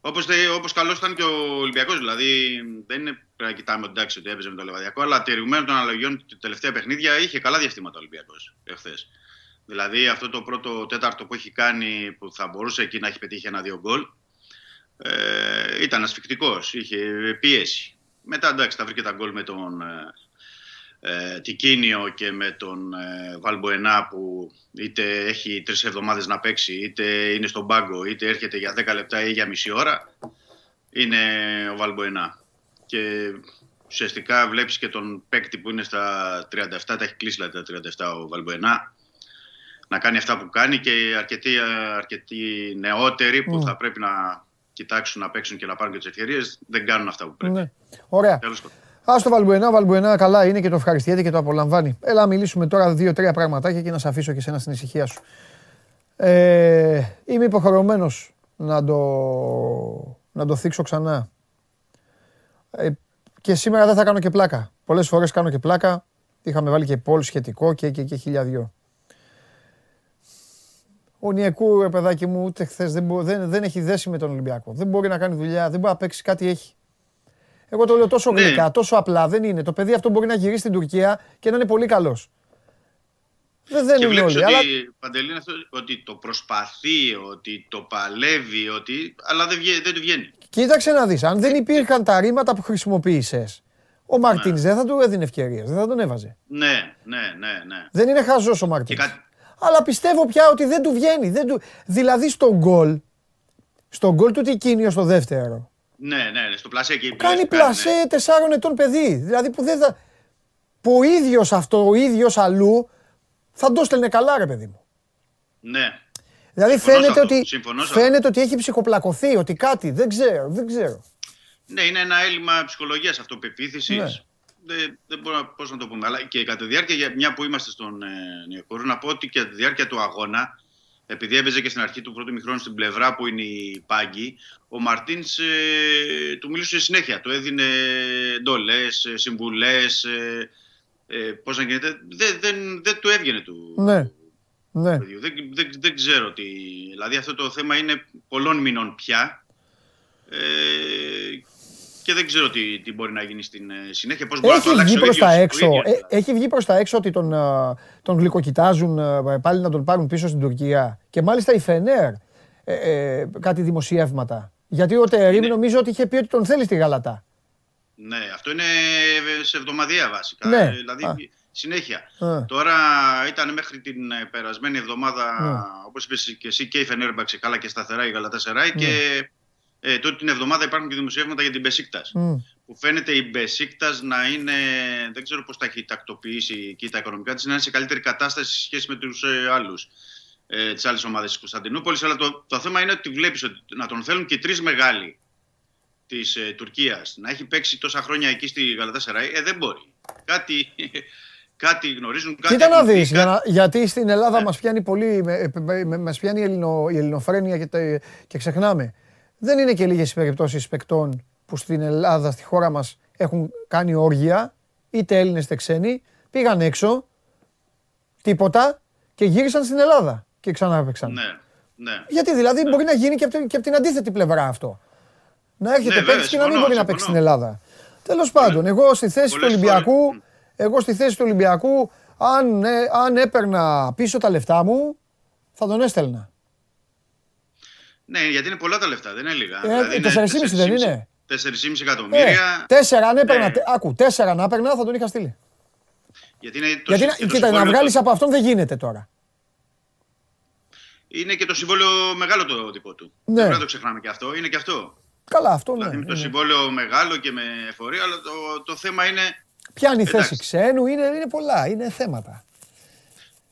Όπως, τε- όπως καλώς ήταν και ο Ολυμπιακός, δηλαδή δεν είναι πρέπει να κοιτάμε ότι εντάξει ότι έπαιζε με το Λεβαδιακό, αλλά τηρουμένων των αναλογιών τα τελευταία παιχνίδια είχε καλά διαστήματα ο Ολυμπιακός εχθές. Δηλαδή αυτό το πρώτο τέταρτο που έχει κάνει που θα μπορούσε εκεί να έχει πετύχει ένα-δύο γκολ ε, ήταν ασφικτικός, είχε πίεση. Μετά εντάξει τα βρήκε τα γκολ με τον ε, ε, Τικίνιο και με τον ε, Βαλμποενά που είτε έχει τρεις εβδομάδες να παίξει είτε είναι στον πάγκο είτε έρχεται για 10 λεπτά ή για μισή ώρα είναι ο Βαλμποενά. Και ουσιαστικά βλέπεις και τον παίκτη που είναι στα 37, τα έχει κλείσει δηλαδή τα 37 ο Βαλμποενά να κάνει αυτά που κάνει και αρκετοί, αρκετοί νεότεροι που Μμ. θα πρέπει να κοιτάξουν να παίξουν και να πάρουν και τις ευκαιρίες δεν κάνουν αυτά που πρέπει. ναι. Ωραία. Τέλος πάντων. Α το Βαλμπουενά, Βαλμπουενά καλά είναι και το ευχαριστιέται και το απολαμβάνει. Έλα να μιλήσουμε τώρα δύο-τρία πραγματάκια και να σε αφήσω και σένα στην ησυχία σου. Ε, είμαι υποχρεωμένος να το, να το θίξω ξανά. Ε, και σήμερα δεν θα κάνω και πλάκα. Πολλές φορές κάνω και πλάκα. Είχαμε βάλει και πόλ σχετικό και, και, και χιλιαδιό. Ο Νιεκού, ρε παιδάκι μου, ούτε χθες δεν, μπο- δεν, δεν έχει δέσει με τον Ολυμπιακό. Δεν μπορεί να κάνει δουλειά, δεν μπορεί να παίξει κάτι έχει. Εγώ το λέω τόσο Ναι. γλυκά, τόσο απλά. Δεν είναι. Το παιδί αυτό μπορεί να γυρίσει στην Τουρκία και να είναι πολύ καλός. Δεν Και θέλουν βλέπεις όλοι. ότι, Αλλά Παντελή, είναι αυτό, ότι το προσπαθεί, ότι το παλεύει, ότι... αλλά δεν, βγαίνει, δεν του βγαίνει. κοίταξε να δεις. Αν δεν υπήρχαν τα ρήματα που χρησιμοποίησες, ο Μαρτίνς δεν θα του έδινε ευκαιρίες. Δεν θα τον έβαζε. Ναι, ναι, ναι, ναι. Δεν είναι χαζός ο Μαρτίνς. Και κάτι... Αλλά πιστεύω πια ότι δεν του βγαίνει. Δεν του... Δηλαδή στον γκολ, στον γκολ του Τικίνιο στο δεύτερο, Ναι, ναι, ναι, στο πλασέ εκεί. κάνει λες, πλασέ τεσσάρων ετών παιδί. Δηλαδή που δεν θα. που ο ίδιος αυτό, ο ίδιος αλλού, θα το στέλνε καλά, ρε παιδί μου. Ναι, Δηλαδή Συμφωνώ σε φαίνεται αυτό, ότι, συμφωνώ σε αυτό. φαίνεται ότι έχει ψυχοπλακωθεί, ότι κάτι, δεν ξέρω, δεν ξέρω. ναι, είναι ένα έλλειμμα ψυχολογίας, αυτοπεποίθησης. Ναι. Δεν, δεν μπορώ να- πώς να το πούμε. Αλλά και κατά τη διάρκεια, για- μια που είμαστε στον ε, Νιακούρου, να πω ότι κατά τη διάρκεια του αγώνα, επειδή έπαιζε και στην αρχή του πρώτου μηχρόνου στην πλευρά που είναι η Πάγκη, ο Μαρτίνς ε, του μιλούσε συνέχεια. Του έδινε εντολές, συμβουλές. Ε, ε, Πώς να γίνεται. Δεν, δεν, δεν του έβγαινε του, Ναι, ναι. παιδιού. Δεν, δεν, δεν ξέρω τι. Δηλαδή αυτό το θέμα είναι πολλών μηνών πια. Ε, και δεν ξέρω τι, τι μπορεί να γίνει στην ε, συνέχεια. Πώς μπορεί να το Έχει αλλάξει βγει ο προς τα ίδιος, ο έξω, ίδιος, ε, δηλαδή. έχει βγει προς τα έξω ότι τον, α, τον γλυκοκοιτάζουν α, πάλι να τον πάρουν πίσω στην Τουρκία. Και μάλιστα η Φενέρ ε, ε, κάτι δημοσιεύματα. Γιατί ο Τερίμ Είναι. νομίζω ότι είχε πει ότι τον θέλει στη Γαλατά. Ναι, αυτό είναι σε εβδομαδιαία βασικά. Ναι. Ε, Δηλαδή Α. συνέχεια. Α. Τώρα ήταν μέχρι την ε, περασμένη εβδομάδα, Ναι. όπως είπες και εσύ, και η Φενέρμπαξε καλά και σταθερά η Γαλατά Σεράι Ναι. και ε, τότε την εβδομάδα υπάρχουν και δημοσιεύματα για την Μπεσίκτας. Μμ. Που φαίνεται η Μπεσίκτας να είναι, δεν ξέρω πώς τα έχει τακτοποιήσει εκεί τα οικονομικά της, να είναι σε καλύτερη κατάσταση σε σχέση με τους ε, άλλους. Ε, τις άλλες ομάδες της Κωνσταντινούπολης, αλλά το, το θέμα είναι ότι βλέπεις ότι να τον θέλουν και οι τρεις μεγάλοι της ε, Τουρκίας να έχει παίξει τόσα χρόνια εκεί στη Γαλατάσαράη, ε, δεν μπορεί. Κάτι, <laughs> κάτι γνωρίζουν, κάτι Κοίτα να έχουν πει, δεις, για κάτι- να- γιατί στην Ελλάδα Ναι. μας πιάνει πολύ, με- με- με- μας πιάνει η, ελληνο, η ελληνοφρένεια και, τε- και ξεχνάμε. Δεν είναι και λίγες οι περιπτώσεις παικτών που στην Ελλάδα, στη χώρα μας, έχουν κάνει όργια, είτε Έλληνες είτε ξένοι, πήγαν έξω, τίποτα και γύρισαν στην Ελλάδα και ξανά έπαιξαν. Ναι, ναι. Γιατί δηλαδή μπορεί να γίνει και από, την, και από την αντίθετη πλευρά αυτό. Να έρχεται Ναι, παίκτης βέβαια, και να μην συμφωνώ, μπορεί να παίξει στην συμφωνώ. Ελλάδα. Τέλος πάντων, εγώ στη θέση του Πολλές Ολυμπιακού φορές. Εγώ στη θέση του Ολυμπιακού, αν, ε, αν έπαιρνα πίσω τα λεφτά μου, θα τον έστελνα. Ναι, γιατί είναι πολλά τα λεφτά, δεν είναι λίγα. Ε, Δηλαδή είναι 4,5 δεν είναι; 4,5 Ε, εκατομμύρια. τέσσερα αν έπαιρνα, Ναι. τε- άκου, τέσσερα να έπαιρνα θα τον είχα στείλει. Γιατί είναι το, Γιατί, συ- να- και το κοίτα, να συμβόλαιο βγάλεις του- από αυτόν δεν γίνεται τώρα. Είναι και το συμβόλαιο μεγάλο το δικό του. Ναι. Δεν πρέπει να το ξεχνάμε και αυτό. Είναι και αυτό. Καλά, αυτό ναι. δηλαδή με το είναι. συμβόλαιο μεγάλο και με εφορία, αλλά το, το θέμα είναι. Πιάνει Εντάξει. θέση ξένου, είναι, είναι πολλά, είναι θέματα.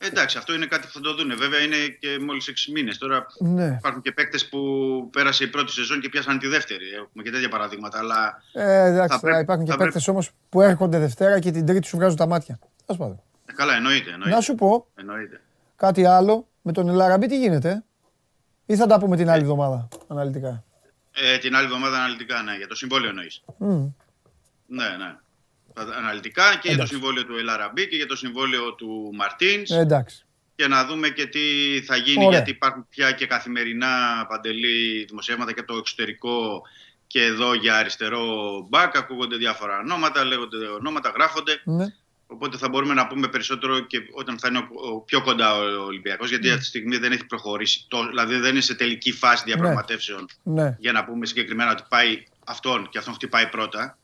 Εντάξει, αυτό είναι κάτι που θα το δούνε. Βέβαια είναι και μόλις 6 μήνες. Τώρα Ναι. υπάρχουν και παίκτες που πέρασε η πρώτη σεζόν και πιάσαν τη δεύτερη. Έχουμε και τέτοια παραδείγματα. Αλλά Ε, εντάξει, Θα τώρα πρέπει- υπάρχουν και θα παίκτες όμως που έρχονται Δευτέρα και την Τρίτη σου βγάζουν τα μάτια. Ας πάντων. ε, καλά, εννοείται. εννοείται. Να σου πω εννοείται. κάτι άλλο. Με τον Ελαραμπή τι γίνεται. Ή θα τα πούμε την άλλη εβδομάδα αναλυτικά; Ε, την άλλη εβδομάδα αναλυτικά, ναι, για το συμβόλαιο εννοείς. Μμ. Ναι, ναι. Αναλυτικά και για το Εντάξει. συμβόλαιο του Ελαραμπή και για το συμβόλαιο του Μαρτίνς. Ε, εντάξει. και να δούμε και τι θα γίνει, Ωραία. γιατί υπάρχουν πια και καθημερινά παντελή δημοσιεύματα και από το εξωτερικό και εδώ για αριστερό μπακ. Ακούγονται διάφορα ονόματα, λέγονται ονόματα, γράφονται. Ναι. Οπότε θα μπορούμε να πούμε περισσότερο και όταν θα είναι ο, ο πιο κοντά ο Ολυμπιακός, γιατί αυτή τη στιγμή δεν έχει προχωρήσει. Το, δηλαδή δεν είναι σε τελική φάση διαπραγματεύσεων Ναι. για να πούμε συγκεκριμένα ότι πάει αυτόν και αυτόν χτυπάει πρώτα.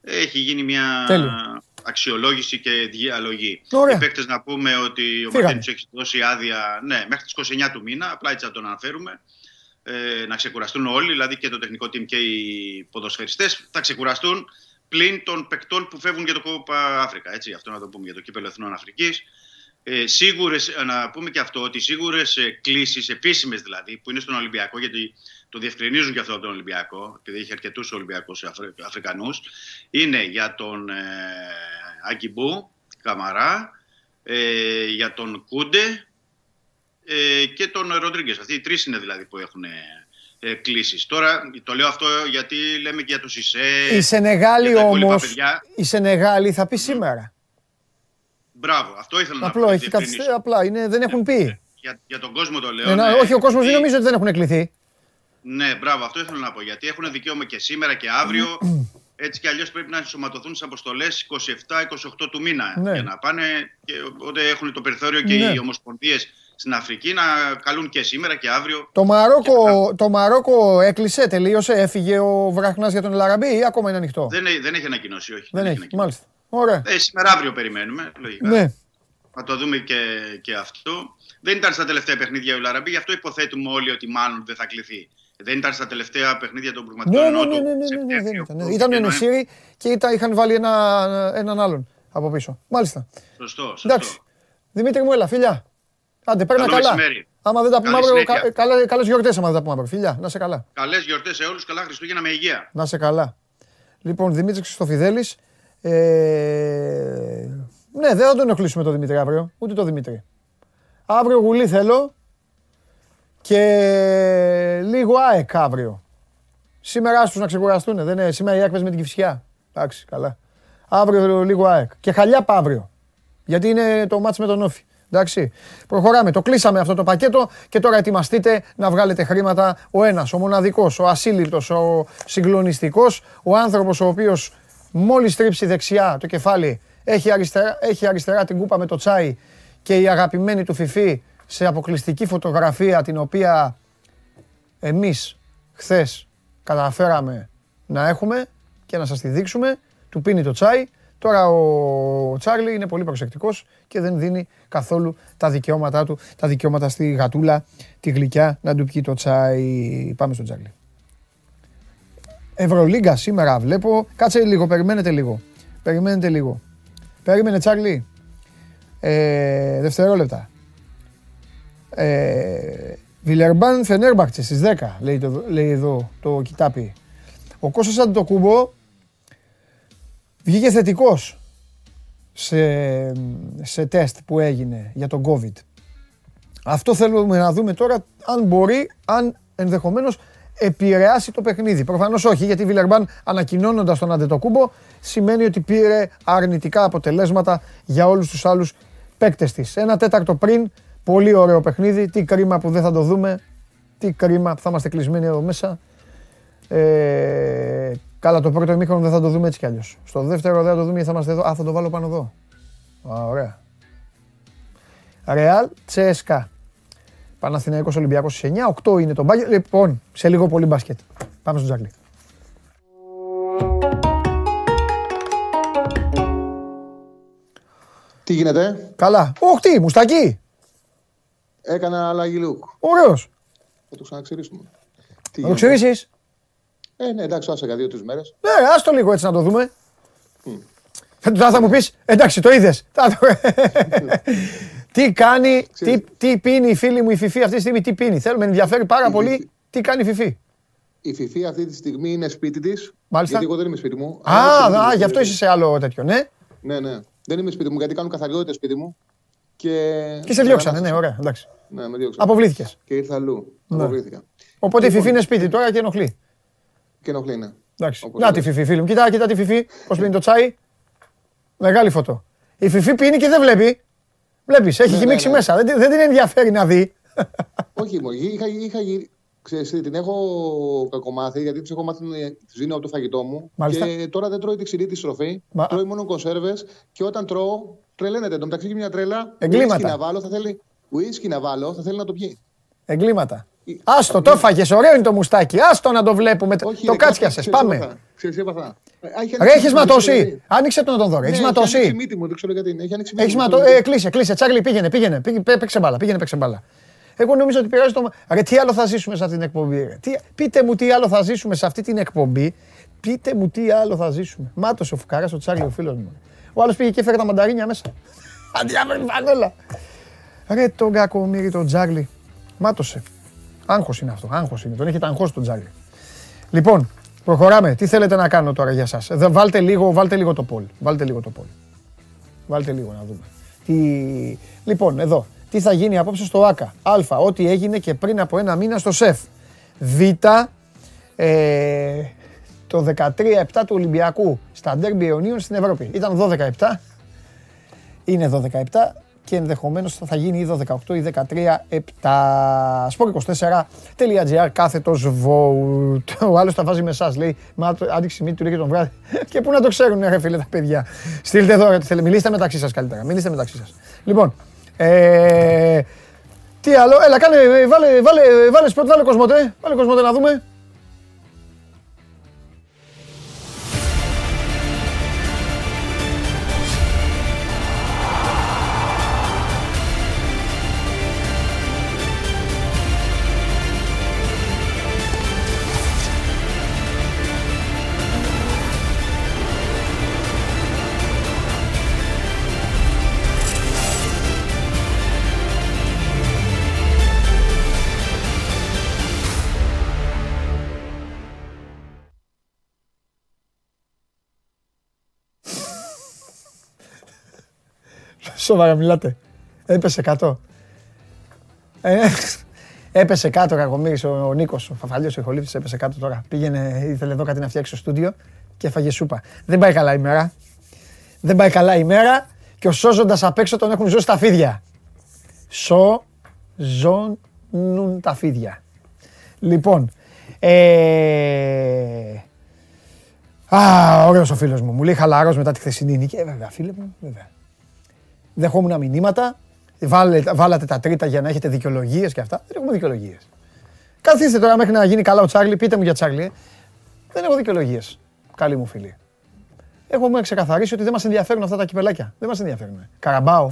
Έχει γίνει μια Τέλειο. αξιολόγηση και διαλογή. Ωραία. Οι παίκτες να πούμε ότι ο Φύγανε. Μαρτίνης έχει δώσει άδεια ναι, μέχρι τις 29 του μήνα, απλά έτσι θα τον αναφέρουμε. Ε, να ξεκουραστούν όλοι, δηλαδή και το τεχνικό team και οι ποδοσφαιριστές θα ξεκουραστούν πλην των παικτών που φεύγουν για το Κόπα Αφρικα. Έτσι, αυτό να το πούμε για το κύπελο Εθνών Αφρικής. Ε, σίγουρες, να πούμε και αυτό, ότι σίγουρες ε, κλήσεις, επίσημες δηλαδή, που είναι στον Ολυμπιακό, γιατί το διευκρινίζουν και αυτό από τον Ολυμπιακό, επειδή έχει αρκετούς Ολυμπιακούς Αφρι, Αφρικανούς, είναι για τον ε, Αγκιμπού, Καμαρά, ε, για τον Κούντε ε, και τον Ροντρίγκες. Αυτοί οι τρεις είναι δηλαδή που έχουν ε, κλήσεις. Τώρα το λέω αυτό γιατί λέμε και για το Σισε. Η Σενεγάλη και τα υπόλοιπα όμως, παιδιά. η Σενεγάλη θα πει σήμερα. Μπράβο, αυτό ήθελα να Απλό, πω. να έχει διευκρινίσω. καθυστέρηση, απλά είναι, δεν έχουν πει. Για, για τον κόσμο το λέω. Ε, να- ναι, όχι, ο κόσμος δεν γιατί- νομίζει ότι δεν έχουν κληθεί. Ναι, μπράβο, αυτό ήθελα να πω. Γιατί έχουν δικαίωμα και σήμερα και αύριο. Έτσι κι αλλιώς πρέπει να ενσωματωθούν στις αποστολές 27-28 του μήνα. Ναι. Για να πάνε και οπότε έχουν το περιθώριο και Ναι. οι ομοσπονδίες στην Αφρική να καλούν και σήμερα και αύριο. Το Μαρόκο, το Μαρόκο έκλεισε, τελείωσε, έφυγε ο Βραχνάς για τον Ελαραμπή ή ακόμα είναι ανοιχτό; Δεν, έχει- δεν έχει ανακοινώσει, όχι. Δεν έχει, ανακοινώσει. μάλιστα. Ωραία. Ε, σήμερα αύριο περιμένουμε. Λογικά. Ναι. Θα το δούμε και, και αυτό. Δεν ήταν στα τελευταία παιχνίδια ο Λαραμπή, γι' αυτό υποθέτουμε όλοι ότι μάλλον δεν θα κληθεί. Δεν ήταν στα τελευταία παιχνίδια των Ναι, πραγματικών ναι, ναι, ναι, ναι, ναι, ναι, δεν ήταν. ναι. Ήταν ο Νεσίρη και ήταν, είχαν βάλει ένα, έναν άλλον από πίσω. Μάλιστα. Σωστό, σωστό. Εντάξει. Δημήτρη μου, έλα, φιλιά. Άντε, παίρνα Καλό καλά. μεσημέρι. Άμα δεν τα πούμε Καλή αύριο, συνέχεια. κα, καλά, καλές γιορτές άμα δεν τα πούμε αύριο. Φιλιά, να σε καλά. Καλές γιορτές σε όλους, καλά Χριστούγεννα με υγεία. Να σε καλά. Λοιπόν, Δημήτρης Χριστοφιδέλης. Ε, ναι, δεν θα τον ενοχλήσουμε το Δημήτρη αύριο, ούτε το Δημήτρη. Αύριο γουλή θέλω και λίγο ΑΕΚ αύριο. Σήμερα άστους να ξεκουραστούν, δεν είναι; Σήμερα η ΑΕΚ παίζει με την Κυφσιά. Εντάξει, καλά. Αύριο λίγο ΑΕΚ. Και χαλιά αύριο. Γιατί είναι το μάτς με τον Όφη. Εντάξει. Προχωράμε. Το κλείσαμε αυτό το πακέτο και τώρα ετοιμαστείτε να βγάλετε χρήματα ο ένας, ο μοναδικός, ο ασύλληπτος, ο συγκλονιστικός, ο άνθρωπος ο οποίος μόλις τρίψει δεξιά το κεφάλι έχει αριστερά, έχει αριστερά την κούπα με το τσάι και η αγαπημένη του Φιφί σε αποκλειστική φωτογραφία την οποία εμείς χθες καταφέραμε να έχουμε και να σας τη δείξουμε, του πίνει το τσάι. Τώρα ο Τσάρλι είναι πολύ προσεκτικός και δεν δίνει καθόλου τα δικαιώματά του, τα δικαιώματα στη γατούλα, τη γλυκιά, να του πιει το τσάι. Πάμε στον Τσάρλι. Ευρωλίγκα σήμερα βλέπω. Κάτσε λίγο, περιμένετε λίγο. Περιμένετε λίγο. Περίμενε Τσάρλι. Ε, δευτερόλεπτα. Ε, Βιλερμπάν Φενέρμπαχτσε στις 10, λέει, το, λέει εδώ το κοιτάπι. Ο Κώστας Αντιτοκούμπο βγήκε θετικός σε, σε τεστ που έγινε για τον COVID. Αυτό θέλουμε να δούμε τώρα αν μπορεί, αν ενδεχομένως επηρεάσει το παιχνίδι. Προφανώς όχι, γιατί η Βιλερμπάν ανακοινώνοντας τον Αντετοκούμπο σημαίνει ότι πήρε αρνητικά αποτελέσματα για όλους τους άλλους παίκτες της. Ένα τέταρτο πριν, πολύ ωραίο παιχνίδι, τι κρίμα που δεν θα το δούμε, τι κρίμα που θα είμαστε κλεισμένοι εδώ μέσα. Ε, Καλά, το πρώτο ημίχρονο δεν θα το δούμε έτσι κι αλλιώς. Στο δεύτερο δεν θα το δούμε, θα είμαστε εδώ. Α, θα το βάλω πάνω εδώ. Α, ωραία. Ρεάλ, Τσέσκα. Παναθηναϊκός Ολυμπιακός στις 9, 8 είναι το μπάγκετ. Λοιπόν, σε λίγο πολύ μπάσκετ. Πάμε στο Τζάκλι. Τι γίνεται, Καλά. Όχι, τι, μουστάκι. Έκανα αλλαγή look. Ωραίος. Θα το ξαναξηρίσουμε. Θα Τι το γίνεται; ξυρίσεις. Ε, ναι, εντάξει, άσε για δύο-τρεις μέρες. Ναι, άστο λίγο έτσι να το δούμε. Ε, Τώρα θα μου πεις, εντάξει, το είδες. Θα το- <laughs> τι κάνει, τι, τι πίνει η φίλη μου η Φιφή αυτή τη στιγμή, τι πίνει. Θέλουμε, με ενδιαφέρει πάρα Η πολύ Φιφή. τι κάνει η Φιφή. Η Φιφή αυτή τη στιγμή είναι σπίτι της. Μάλιστα. Γιατί εγώ δεν είμαι σπίτι μου. Α, Αλλά είναι α, σπίτι γι' αυτό μου. είσαι σε άλλο τέτοιο, ναι. Ναι, ναι. Δεν είμαι σπίτι μου γιατί κάνουν καθαριότητα σπίτι μου. Και, Και σε διώξανε, ναι, ωραία, εντάξει. Ναι, με διώξανε. Αποβλήθηκες. Και ήρθα αλλού. Ναι. Αποβλήθηκα. Οπότε η Λοιπόν. Φιφή είναι σπίτι τώρα και ενοχλεί. Και ενοχλεί, ναι. Εντάξει. Όπως Να τη λέτε. Φιφή, φίλοι μου. Κοίτα, κοίτα τη Φιφή, πώς πίνει το τσάι. Μεγάλη φωτό. Η Φιφή πίνει και δεν βλέπει. Βλέπεις, έχει Ναι, κοιμήξει ναι, ναι. μέσα. Δεν, τη- δεν την ενδιαφέρει να δει. Όχι, μου, είχα, είχα, γυρι- Ξέρεις, τι, την έχω κακομάθει γιατί τη έχω μάθει να τη ζήνω από το φαγητό μου. Μάλιστα. Και τώρα δεν τρώει τη ξηρή της στροφή. Μα- Τρώει μόνο κονσέρβες και όταν τρώω, τρελαίνεται. Εν τω μεταξύ έχει μια τρέλα. Εγκλήματα. Ουίσκι να βάλω, θα θέλει. Ουίσκι να βάλω, θα θέλει να το πιει. Εγκλήματα. Η- Άστο, το έφαγες, ωραίο είναι το μουστάκι. Άστο να το βλέπουμε. Όχι, το ρε, κάτσιασες, ξέρεις τι πάμε. έπαθα. Ξέρεις τι έπαθα. Ε, έχει Ρε, ανοίξει έχεις μύτη μου, ματώσει. δηλαδή. Άνοιξε το να τον δω. ρε. Έχεις Ναι, Έχει ανοίξει ματώσει. μύτη μου, δεν ξέρω γιατί είναι. Έχει ανοίξει μύτη Έχεις μου, ματώσει. δεν Ε, ξέρω κλείσε, κλείσε. Τσάρλι, πήγαινε, πήγαινε. πήγαινε πέ- Παίξε μπάλα, πήγαινε, παίξε μπάλα. Εγώ νομίζω ότι πειράζει το. Ρε, τι άλλο θα ζήσουμε σε αυτή την εκπομπή. ρε; Τι... Πείτε μου τι άλλο θα ζήσουμε σε αυτή την εκπομπή. Πείτε μου τι άλλο θα ζήσουμε. Μάτωσε ο Φουκαρά, ο Τσάρλι, ο φίλος μου. Ο άλλος πήγε και έφερε τα μανταρίνια μέσα. <laughs> Αντιάβρε φανέλα. Ρε τον κακομίρι τον Τζάρλι. Μάτωσε. Άγχος είναι αυτό. Άγχος είναι. Τον έχετε αγχώσει τον Τζάρλι. Λοιπόν, προχωράμε. Τι θέλετε να κάνω τώρα για σας; Εδώ, βάλτε, λίγο, βάλτε λίγο το πόλ. Βάλτε λίγο το πόλ. Βάλτε λίγο να δούμε. Τι... Λοιπόν, εδώ. Τι θα γίνει απόψε στο ΆΚΑ; Α. Ό,τι έγινε και πριν από ένα μήνα στο ΣΕΦ. Β. Ε, το 13-7 του Ολυμπιακού στα ντέρμπι αιωνίων στην Ευρώπη. Ήταν 12-7. Είναι 12-7 και ενδεχομένως θα γίνει ή 18 ή 13-7. Sport24.gr κάθετος vote. Ο άλλος τα βάζει με εσάς, λέει, μα το- άνοιξε η μύτη του λέει και τον βράδυ. <laughs> και πού να το ξέρουν ρε φίλε τα παιδιά. Στείλτε εδώ, ρε, τι θέλετε. μιλήστε μεταξύ σας καλύτερα. Μιλήστε μεταξύ σας. Λοιπόν, ε, τι άλλο, έλα κάνε, ε, βάλε, βάλε, βάλε sport, βάλε Cosmote, βάλε Cosmote να δούμε. Σοβαρά μιλάτε. Έπεσε κάτω. Ε, έπεσε κάτω κακομύρης ο, ο Νίκος, ο Φαφαλιός ο ηχολήπτης έπεσε κάτω τώρα. Πήγαινε, ήθελε εδώ κάτι να φτιάξει στο στούντιο και έφαγε σούπα. Δεν πάει καλά η μέρα. Δεν πάει καλά η μέρα και ο σώζοντας απ' έξω τον έχουν ζώσει τα φίδια. Σώζουν τα φίδια. Λοιπόν, ε, Α, ωραίος ο φίλος μου. Μου λέει χαλαρός μετά τη χθεσινή νίκη. Ε, βέβαια, φίλε μου, βέβαια. Δεχόμουν μηνύματα. Βάλε, βάλατε τα τρίτα για να έχετε δικαιολογίες και αυτά. Δεν έχουμε δικαιολογίες. Καθίστε τώρα μέχρι να γίνει καλά ο Τσάρλι. Πείτε μου για Τσάρλι. ε. Δεν έχω δικαιολογίες. Καλή μου φίλη. Έχουμε ξεκαθαρίσει ότι δεν μας ενδιαφέρουν αυτά τα κυπελάκια. Δεν μας ενδιαφέρουν. Καραμπάο.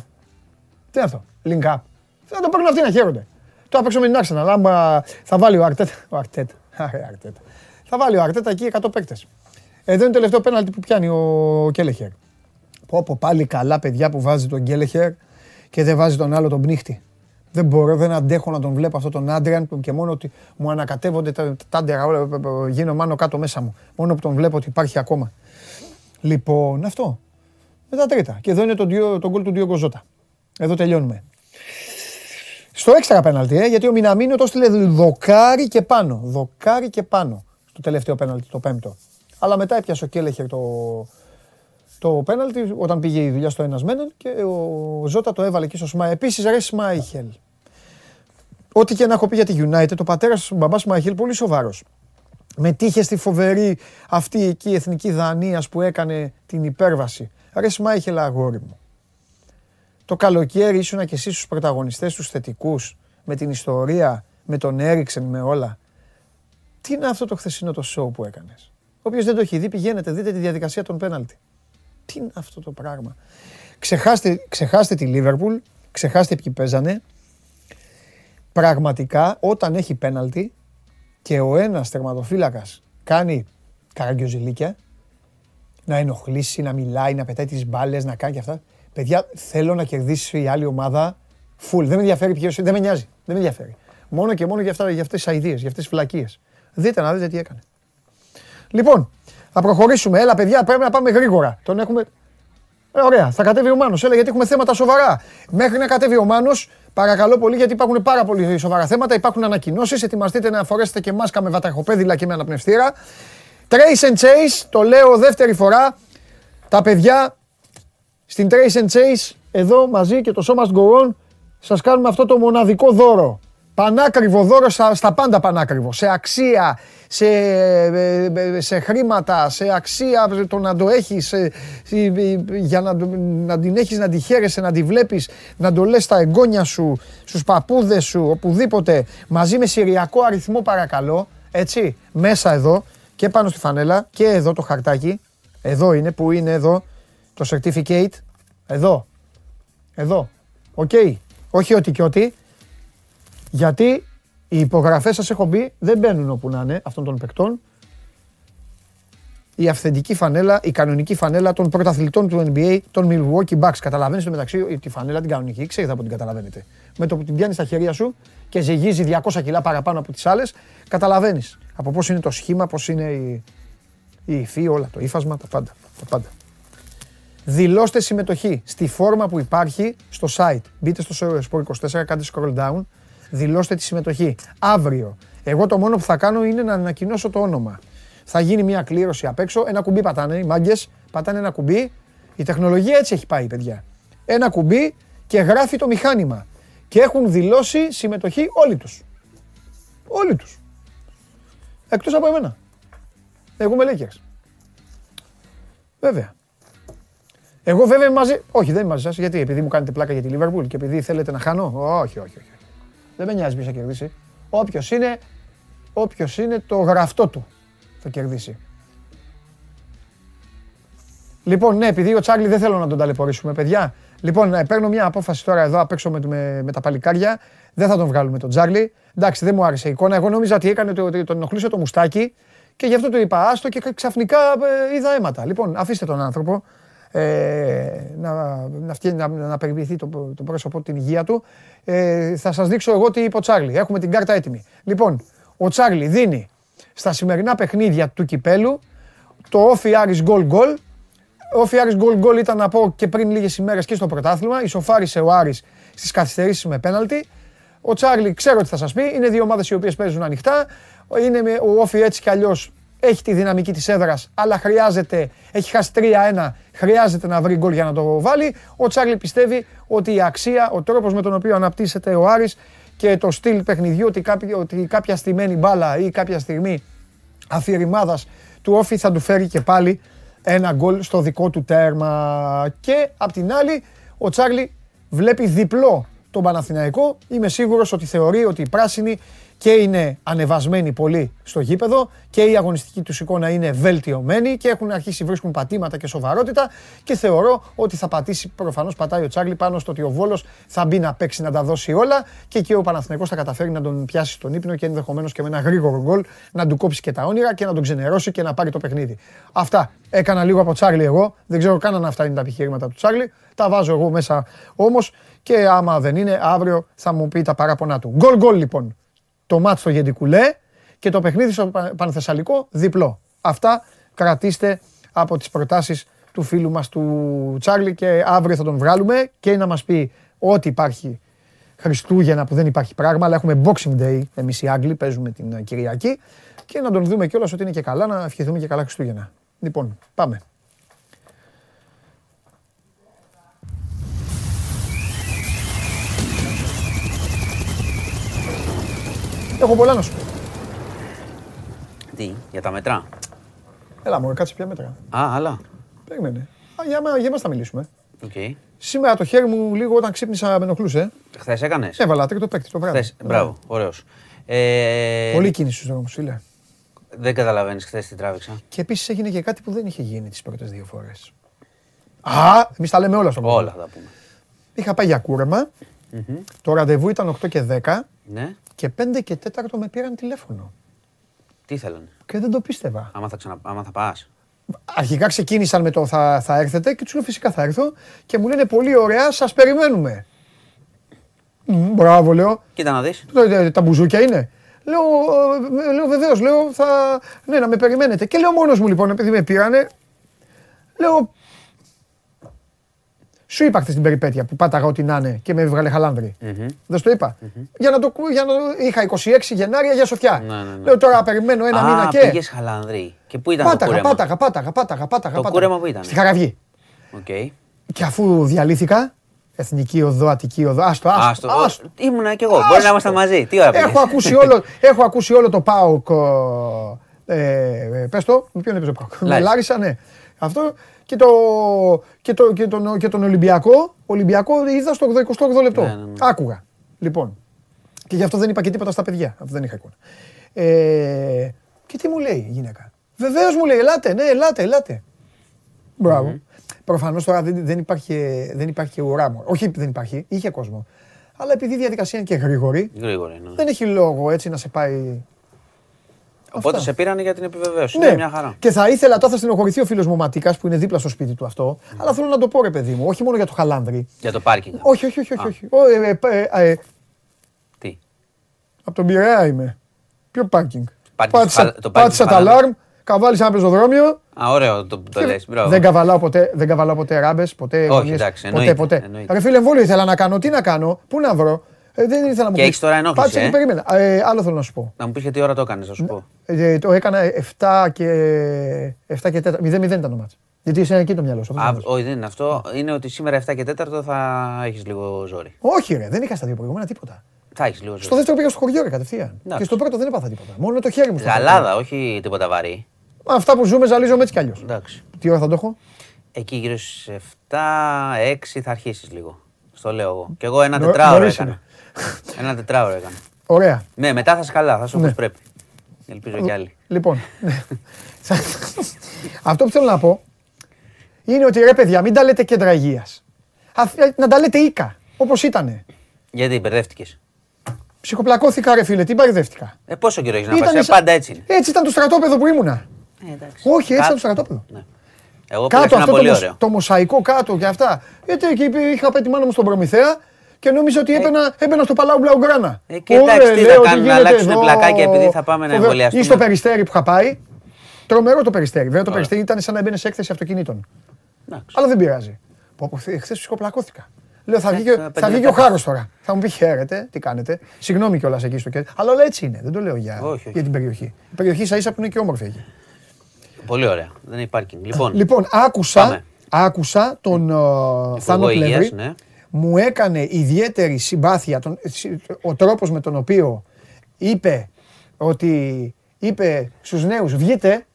Τι είναι αυτό; Link up. Θα το παίρνουν αυτοί να χαίρονται. Το απ' έξω με την Arsenal. Άμα θα βάλει ο Αρτέτα. Ο Αρτέτα. <laughs> Άρε, Αρτέτα. Θα βάλει ο Αρτέτα εκεί 100 παίκτες. Εδώ είναι το τελευταίο πέναλτι που πιάνει ο Κέλεχερ. Πω πω πάλι καλά παιδιά που βάζει τον Γκέλεχερ και δεν βάζει τον άλλο τον πνίχτη. Δεν μπορώ, δεν αντέχω να τον βλέπω αυτόν τον Άντριαν που και μόνο ότι μου ανακατεύονται τα τα τάντερα όλα, γίνω μάνο κάτω μέσα μου. Μόνο που τον βλέπω ότι υπάρχει ακόμα. Λοιπόν, αυτό. Με τα τρίτα. Και εδώ είναι το, Ντιο- το γκολ του Ντιόγκο Ζώτα. Εδώ τελειώνουμε. Στο έξτρα πέναλτι, ε, γιατί ο Μιναμίνο το έστειλε δοκάρι και πάνω. Δοκάρι και πάνω. Στο τελευταίο πέναλτι, το πέμπτο. Αλλά μετά έπιασε ο Κέλεχερ το, το πέναλτι όταν πήγε η δουλειά στο ένας με έναν και ο Ζώτα το έβαλε εκεί στο Σμάι. Επίσης ρε Σμάιχελ. Ό,τι και να έχω πει για τη United, ο πατέρας του μπαμπάς Σμάιχελ πολύ σοβαρός. Μετήχε στη φοβερή αυτή εκεί η εθνική Δανίας που έκανε την υπέρβαση. Ρε Σμάιχελ αγόρι μου. Το καλοκαίρι ήσουν και εσύ στους πρωταγωνιστές, τους θετικούς, με την ιστορία, με τον Έριξεν, με όλα. Τι είναι αυτό το χθεσινό το show που έκανες; Όποιος δεν το έχει δει, πηγαίνετε, δείτε τη διαδικασία των πέναλτι. Τι είναι αυτό το πράγμα; Ξεχάστε, ξεχάστε τη Λίβερπουλ, ξεχάστε ποιοι παίζανε. Πραγματικά, όταν έχει πέναλτι και ο ένας τερματοφύλακας κάνει καραγκιοζηλίκια, να ενοχλήσει, να μιλάει, να πετάει τις μπάλες, να κάνει και αυτά. Παιδιά, θέλω να κερδίσει η άλλη ομάδα full. Δεν με ενδιαφέρει ποιος, δεν με νοιάζει. Δεν με ενδιαφέρει. Μόνο και μόνο για, αυτά, για αυτές τις αηδίες, για αυτές τις φλακίες. Δείτε να δείτε τι έκανε. Λοιπόν, θα προχωρήσουμε. Έλα, παιδιά, πρέπει να πάμε γρήγορα. Τον έχουμε. Ε, ωραία, θα κατέβει ο Μάνος. Έλα, γιατί έχουμε θέματα σοβαρά. Μέχρι να κατέβει ο Μάνος, παρακαλώ πολύ, γιατί υπάρχουν πάρα πολύ σοβαρά θέματα. Υπάρχουν ανακοινώσεις. Ετοιμαστείτε να φορέσετε και μάσκα με βατραχοπέδιλα και με αναπνευστήρα. Trace and Chase, το λέω δεύτερη φορά. Τα παιδιά στην Trace and Chase, εδώ μαζί και το Show Must Go On, σας κάνουμε αυτό το μοναδικό δώρο. Πανάκριβο δώρο στα, πάντα πανάκριβο. Σε αξία, σε, ε, ε, σε χρήματα, σε αξία το να το έχεις, για να, να την έχεις, να τη χαίρεσαι, να τη βλέπεις, να το λες στα εγγόνια σου, στους παππούδες σου, οπουδήποτε, μαζί με συριακό αριθμό παρακαλώ, έτσι, μέσα εδώ και πάνω στη φανέλα και εδώ το χαρτάκι, εδώ είναι, που είναι εδώ, το certificate, εδώ, εδώ, οκ, όχι ότι και ότι, γιατί οι υπογραφές σας έχω πει δεν μπαίνουν όπου να είναι αυτών των παικτών. Η αυθεντική φανέλα, η κανονική φανέλα των πρωταθλητών του NBA, των Milwaukee Bucks. Καταλαβαίνεις το μεταξύ τη φανέλα την κανονική, ξέρετε από την καταλαβαίνετε. Με το που την πιάνεις στα χέρια σου και ζυγίζει 200 κιλά παραπάνω από τις άλλες, καταλαβαίνεις από πώς είναι το σχήμα, πώς είναι η, η υφή, όλα το ύφασμα, τα πάντα. Τα πάντα. Δηλώστε συμμετοχή στη φόρμα που υπάρχει στο site. Μπείτε στο Sport24, κάντε scroll down δηλώστε τη συμμετοχή. Αύριο. Εγώ το μόνο που θα κάνω είναι να ανακοινώσω το όνομα. Θα γίνει μια κλήρωση απ' έξω. Ένα κουμπί πατάνε οι μάγκες. Πατάνε ένα κουμπί. Η τεχνολογία έτσι έχει πάει, παιδιά. Ένα κουμπί και γράφει το μηχάνημα. Και έχουν δηλώσει συμμετοχή όλοι τους. Όλοι τους. Εκτός από εμένα. Εγώ είμαι Lakers. Βέβαια. Εγώ βέβαια μαζί. Όχι, δεν είμαι μαζί σας. Γιατί, επειδή μου κάνετε πλάκα για τη Liverpool και επειδή θέλετε να χάνω. Όχι, όχι, όχι. Δεν με νοιάζει ποιος θα κερδίσει. Όποιος είναι, όποιος είναι το γραφτό του θα κερδίσει. Λοιπόν, ναι, επειδή ο Τσάρλι δεν θέλω να τον ταλαιπωρήσουμε, παιδιά. Λοιπόν, ναι, παίρνω μια απόφαση τώρα εδώ απ' έξω με, με, με τα παλικάρια. Δεν θα τον βγάλουμε τον Τσάρλι. Εντάξει, δεν μου άρεσε η εικόνα. Εγώ νόμιζα ότι έκανε το, τον ενοχλούσε το μουστάκι και γι' αυτό το είπα άστο και ξαφνικά ε, είδα αίματα. Λοιπόν, αφήστε τον άνθρωπο ε, να, να, να, να περιποιηθεί το, το πρόσωπο την υγεία του. Ε, θα σας δείξω εγώ τι είπε ο Τσάρλι. Έχουμε την κάρτα έτοιμη. Λοιπόν, ο Τσάρλι δίνει στα σημερινά παιχνίδια του Κυπέλου το όφι Άρης γκολ γκολ. Όφι Άρης γκολ γκολ ήταν να πω και πριν λίγες ημέρες και στο πρωτάθλημα. Ισοφάρισε ο Άρης στις καθυστερήσεις με πέναλτι. Ο Τσάρλι ξέρω τι θα σας πει. Είναι δύο ομάδες οι οποίες παίζουν ανοιχτά. Είναι ο Όφι έτσι κι αλλιώς έχει τη δυναμική της έδρας, αλλά χρειάζεται, έχει χάσει 3-1, χρειάζεται να βρει γκολ για να το βάλει. Ο Τσάρλι πιστεύει ότι η αξία, ο τρόπος με τον οποίο αναπτύσσεται ο Άρης και το στυλ παιχνιδιού, ότι κάποια, ότι κάποια στημένη μπάλα ή κάποια στιγμή αφηρημάδας του Όφη θα του φέρει και πάλι ένα γκολ στο δικό του τέρμα. Και απ' την άλλη, ο Τσάρλι βλέπει διπλό τον Παναθηναϊκό. Είμαι σίγουρος ότι θεωρεί ότι οι πράσινοι και είναι ανεβασμένοι πολύ στο γήπεδο και η αγωνιστική τους εικόνα είναι βελτιωμένη και έχουν αρχίσει βρίσκουν πατήματα και σοβαρότητα και θεωρώ ότι θα πατήσει, προφανώς πατάει ο Τσάρλι πάνω στο ότι ο Βόλος θα μπει να παίξει να τα δώσει όλα και εκεί ο Παναθηναϊκός θα καταφέρει να τον πιάσει στον ύπνο και ενδεχομένως και με ένα γρήγορο γκολ να του κόψει και τα όνειρα και να τον ξενερώσει και να πάρει το παιχνίδι. Αυτά έκανα λίγο από Τσάρλι εγώ, δεν ξέρω καν αν αυτά είναι τα επιχειρήματα του Τσάρλι, τα βάζω εγώ μέσα όμως και άμα δεν είναι αύριο θα μου πει τα παράπονά του. Γκολ γκολ λοιπόν το μάτς στο Γεντικουλέ και το παιχνίδι στο Πανθεσσαλικό διπλό. Αυτά κρατήστε από τις προτάσεις του φίλου μας του Τσάρλι και αύριο θα τον βγάλουμε και να μας πει ό,τι υπάρχει Χριστούγεννα που δεν υπάρχει πράγμα, αλλά έχουμε Boxing Day εμείς οι Άγγλοι, παίζουμε την Κυριακή και να τον δούμε κιόλας ότι είναι και καλά, να ευχηθούμε και καλά Χριστούγεννα. Λοιπόν, πάμε. Έχω πολλά να σου πω. Τι, για τα μετρά; Έλα μου, κάτσε πια μέτρα. Α, άλλα. Περίμενε. Α, για, μα- για μας θα μιλήσουμε. Οκ. Σήμερα το χέρι μου λίγο όταν ξύπνησα με ενοχλούσε. Χθες έκανες; Έβαλα τρίτο παίκτη το βράδυ. Χθες. Μπράβο, ωραίος. Ε, Πολύ κίνηση στους δρόμους, φίλε. Δεν καταλαβαίνεις χθες τι τράβηξα. Και επίσης έγινε και κάτι που δεν είχε γίνει τις πρώτες δύο φορές. Α, εμείς τα λέμε όλα στον κόσμο. Όλα θα τα πούμε. Είχα πάει για κούρεμα. Το ραντεβού ήταν 8 και 10 Ναι, και 5 και 4 με πήραν τηλέφωνο. τι θέλανε; Και δεν το πίστευα. Άμα θα, ξανα... Άμα θα πας. Αρχικά ξεκίνησαν με το θα, θα έρθετε και τους λέω φυσικά θα έρθω και μου λένε πολύ ωραία, σας περιμένουμε. Μμ, μπράβο, λέω. Κοίτα να δεις. «Ε, ε, Τα μπουζούκια είναι. Λέω, ε, λέω βεβαίως, λέω, θα, ναι, να με περιμένετε. Και λέω μόνος μου λοιπόν, επειδή με πήρανε, λέω, σου είπα χθες την περιπέτεια που πάταγα ό,τι να είναι και με έβγαλε χαλάνδρη. Δεν σου το είπα. Για να το, κου- για να, είχα 26 Γενάρη για Σοφιά. Ναι, ναι, ναι. Λέω τώρα περιμένω ένα μήνα Α, και. πήγες χαλανδρή. Και πού ήταν το Πάταγα, κούρεμα; πάταγα, πάταγα, πάταγα, πάταγα. Το πάταγα. κούρεμα που ήταν; Στη Χαραυγή. Οκ. Και αφού διαλύθηκα, Εθνική Οδό, Αττική Οδό, άστο, άστο, Άστο. άστο. Ήμουνα κι εγώ. Μπορεί Άστο. να ήμασταν μαζί. Τι ώρα πήγες; Έχω ακούσει όλο, <laughs> έχω ακούσει όλο το ΠΑΟΚ, ε, ε, πες το, με ποιον έπαιζε ο ΠΑΟΚ, με Λάρισα. Λάρισα, ναι. Αυτό και, το, και, το, και, τον, και τον Ολυμπιακό, Ολυμπιακό είδα στο 28 λεπτό. Ναι, ναι, ναι. Άκουγα. Λοιπόν, και γι' αυτό δεν είπα και τίποτα στα παιδιά, αυτό δεν είχα εικόνα. Ε, και τι μου λέει η γυναίκα. Βεβαίως μου λέει, ελάτε, ναι, ελάτε, ελάτε. Μπράβο. Προφανώς τώρα δεν, δεν, υπάρχει, δεν υπάρχει ουρά μου. Όχι δεν υπάρχει, είχε κόσμο. Αλλά επειδή η διαδικασία είναι και γρήγορη, Γρήγορα είναι. δεν έχει λόγο έτσι να σε πάει. Οπότε αυτά. σε πήρανε για την επιβεβαίωση. Ναι, Είναι μια χαρά. και θα ήθελα, τώρα θα στενοχωρηθεί ο φίλος μου Ματίκας που είναι δίπλα στο σπίτι του αυτό. Αλλά θέλω να το πω, ρε παιδί μου, όχι μόνο για το χαλάνδρι. Για το πάρκινγκ. Όχι, όχι, όχι. όχι, Α. όχι. Ω, ε, ε, ε, ε, Τι; από τον Πειραιά είμαι. Ποιο πάρκινγκ; Πάρκινγκ Πάτησα, στο Χαλα- το πάρκινγκ πάτησα στο τα Χαλάνδρι. αλάρμ, καβάλισα ένα πεζοδρόμιο. Α, ωραίο το, το λες. Μπράβο. Δεν καβαλάω ποτέ, δεν καβαλάω ποτέ ράμπες, ποτέ. γωνίες, εντάξει, ποτέ, εννοείται, ποτέ. εννοείται. Ρε φίλε, εμβόλιο ήθελα να κάνω. Τι να κάνω, πού να βρω; Ε, δεν ήθελα να μου Και πεις. έχεις τώρα ενόχληση, Πάτησα και ε; περίμενα. Ε, άλλο θέλω να σου πω. Να μου πεις γιατί ώρα το έκανες, θα σου πω. Ε, το έκανα 7 και, 7 και 4. 0-0 ήταν το μάτς. Γιατί είσαι εκεί το μυαλό σου. αυτό Α, θέλω να σου πω. όχι, δεν είναι αυτό. Είναι ότι σήμερα 7 και 4 θα έχεις λίγο ζόρι. Όχι, ρε, δεν είχα στα δύο προηγούμενα τίποτα. Θα έχεις λίγο Στο ζόρι. δεύτερο πήγα στο χωριό ρε, κατευθείαν. Εντάξει. Και στο πρώτο δεν έπαθα τίποτα. Μόνο το χέρι μου. στο Γαλάδα, όχι τίποτα βαρύ. χώρο. Αυτά που ζούμε, ζαλίζομαι έτσι κι αλλιώς. Εντάξει. Τι ώρα θα το έχω; Εκεί γύρω στις 7-6 θα αρχίσεις λίγο. Στο λέω εγώ. Και εγώ ένα Νο- τετράωρο νωρίς έκανα. Είναι. Ένα τετράωρο έκανα. Ωραία. Ναι, μετά θα είσαι καλά, θα είσαι Ναι. όπως πρέπει. Ελπίζω κι άλλοι. Λοιπόν. ναι. Θα- Αυτό που θέλω να πω είναι ότι ρε παιδιά, μην τα λέτε κέντρα υγείας. Να τα λέτε οίκα. Όπως ήτανε. Γιατί μπερδεύτηκε. Ψυχοπλακώθηκα, ρε φίλε, τι μπαρδεύτηκα. Ε, πόσο καιρό έχεις να Ήτανε πας, ε, σαν- πάντα έτσι είναι. Έτσι ήταν το στρατόπεδο που ήμουνα. Ε, εντάξει. Όχι, έτσι Κάτω. ήταν το στρατόπεδο. Ναι. Εγώ πήγα σε Κάτω ένα αυτό το, πολύ μοσ- ωραίο. το μοσαϊκό κάτω και αυτά. Γιατί εκεί υπή- είχα πάει τη μάνα μου στον Προμηθέα και νόμιζα ότι έμπαινα, έμπαινα στο Παλάου Μπλαουγκράνα. Ε, και εντάξει, Ωραία, τι λέω, θα κάνουν, να γίνεται αλλάξουν εδώ. πλακάκια επειδή θα πάμε να Φοβερό. εμβολιαστούμε. Ή στο περιστέρι που είχα πάει. Τρομερό το περιστέρι. Βέβαια το Ωραία. περιστέρι ήταν σαν να έμπαινε σε έκθεση αυτοκινήτων. Εντάξει. Αλλά δεν πειράζει. Πω, πω, χθε ψυχοπλακώθηκα. Λέω θα βγει, και- Εντάξει, θα βγει και πέντε ο Χάρος τώρα. Θα μου πει χαίρετε, τι κάνετε. Συγγνώμη κιόλας εκεί στο κέντρο. Αλλά όλα έτσι είναι. Δεν το λέω για, Όχι, όχι. για την περιοχή. Η περιοχή σα ίσα που είναι και όμορφη εκεί. Πολύ ωραία. Δεν έχει πάρκινγκ. Λοιπόν, Λοιπόν, άκουσα, Πάμε. άκουσα τον uh, Θάνο Υγείας, Πλεύρη. Ναι. Μου έκανε ιδιαίτερη συμπάθεια τον, ο τρόπος με τον οποίο είπε ότι είπε στους νέους βγείτε,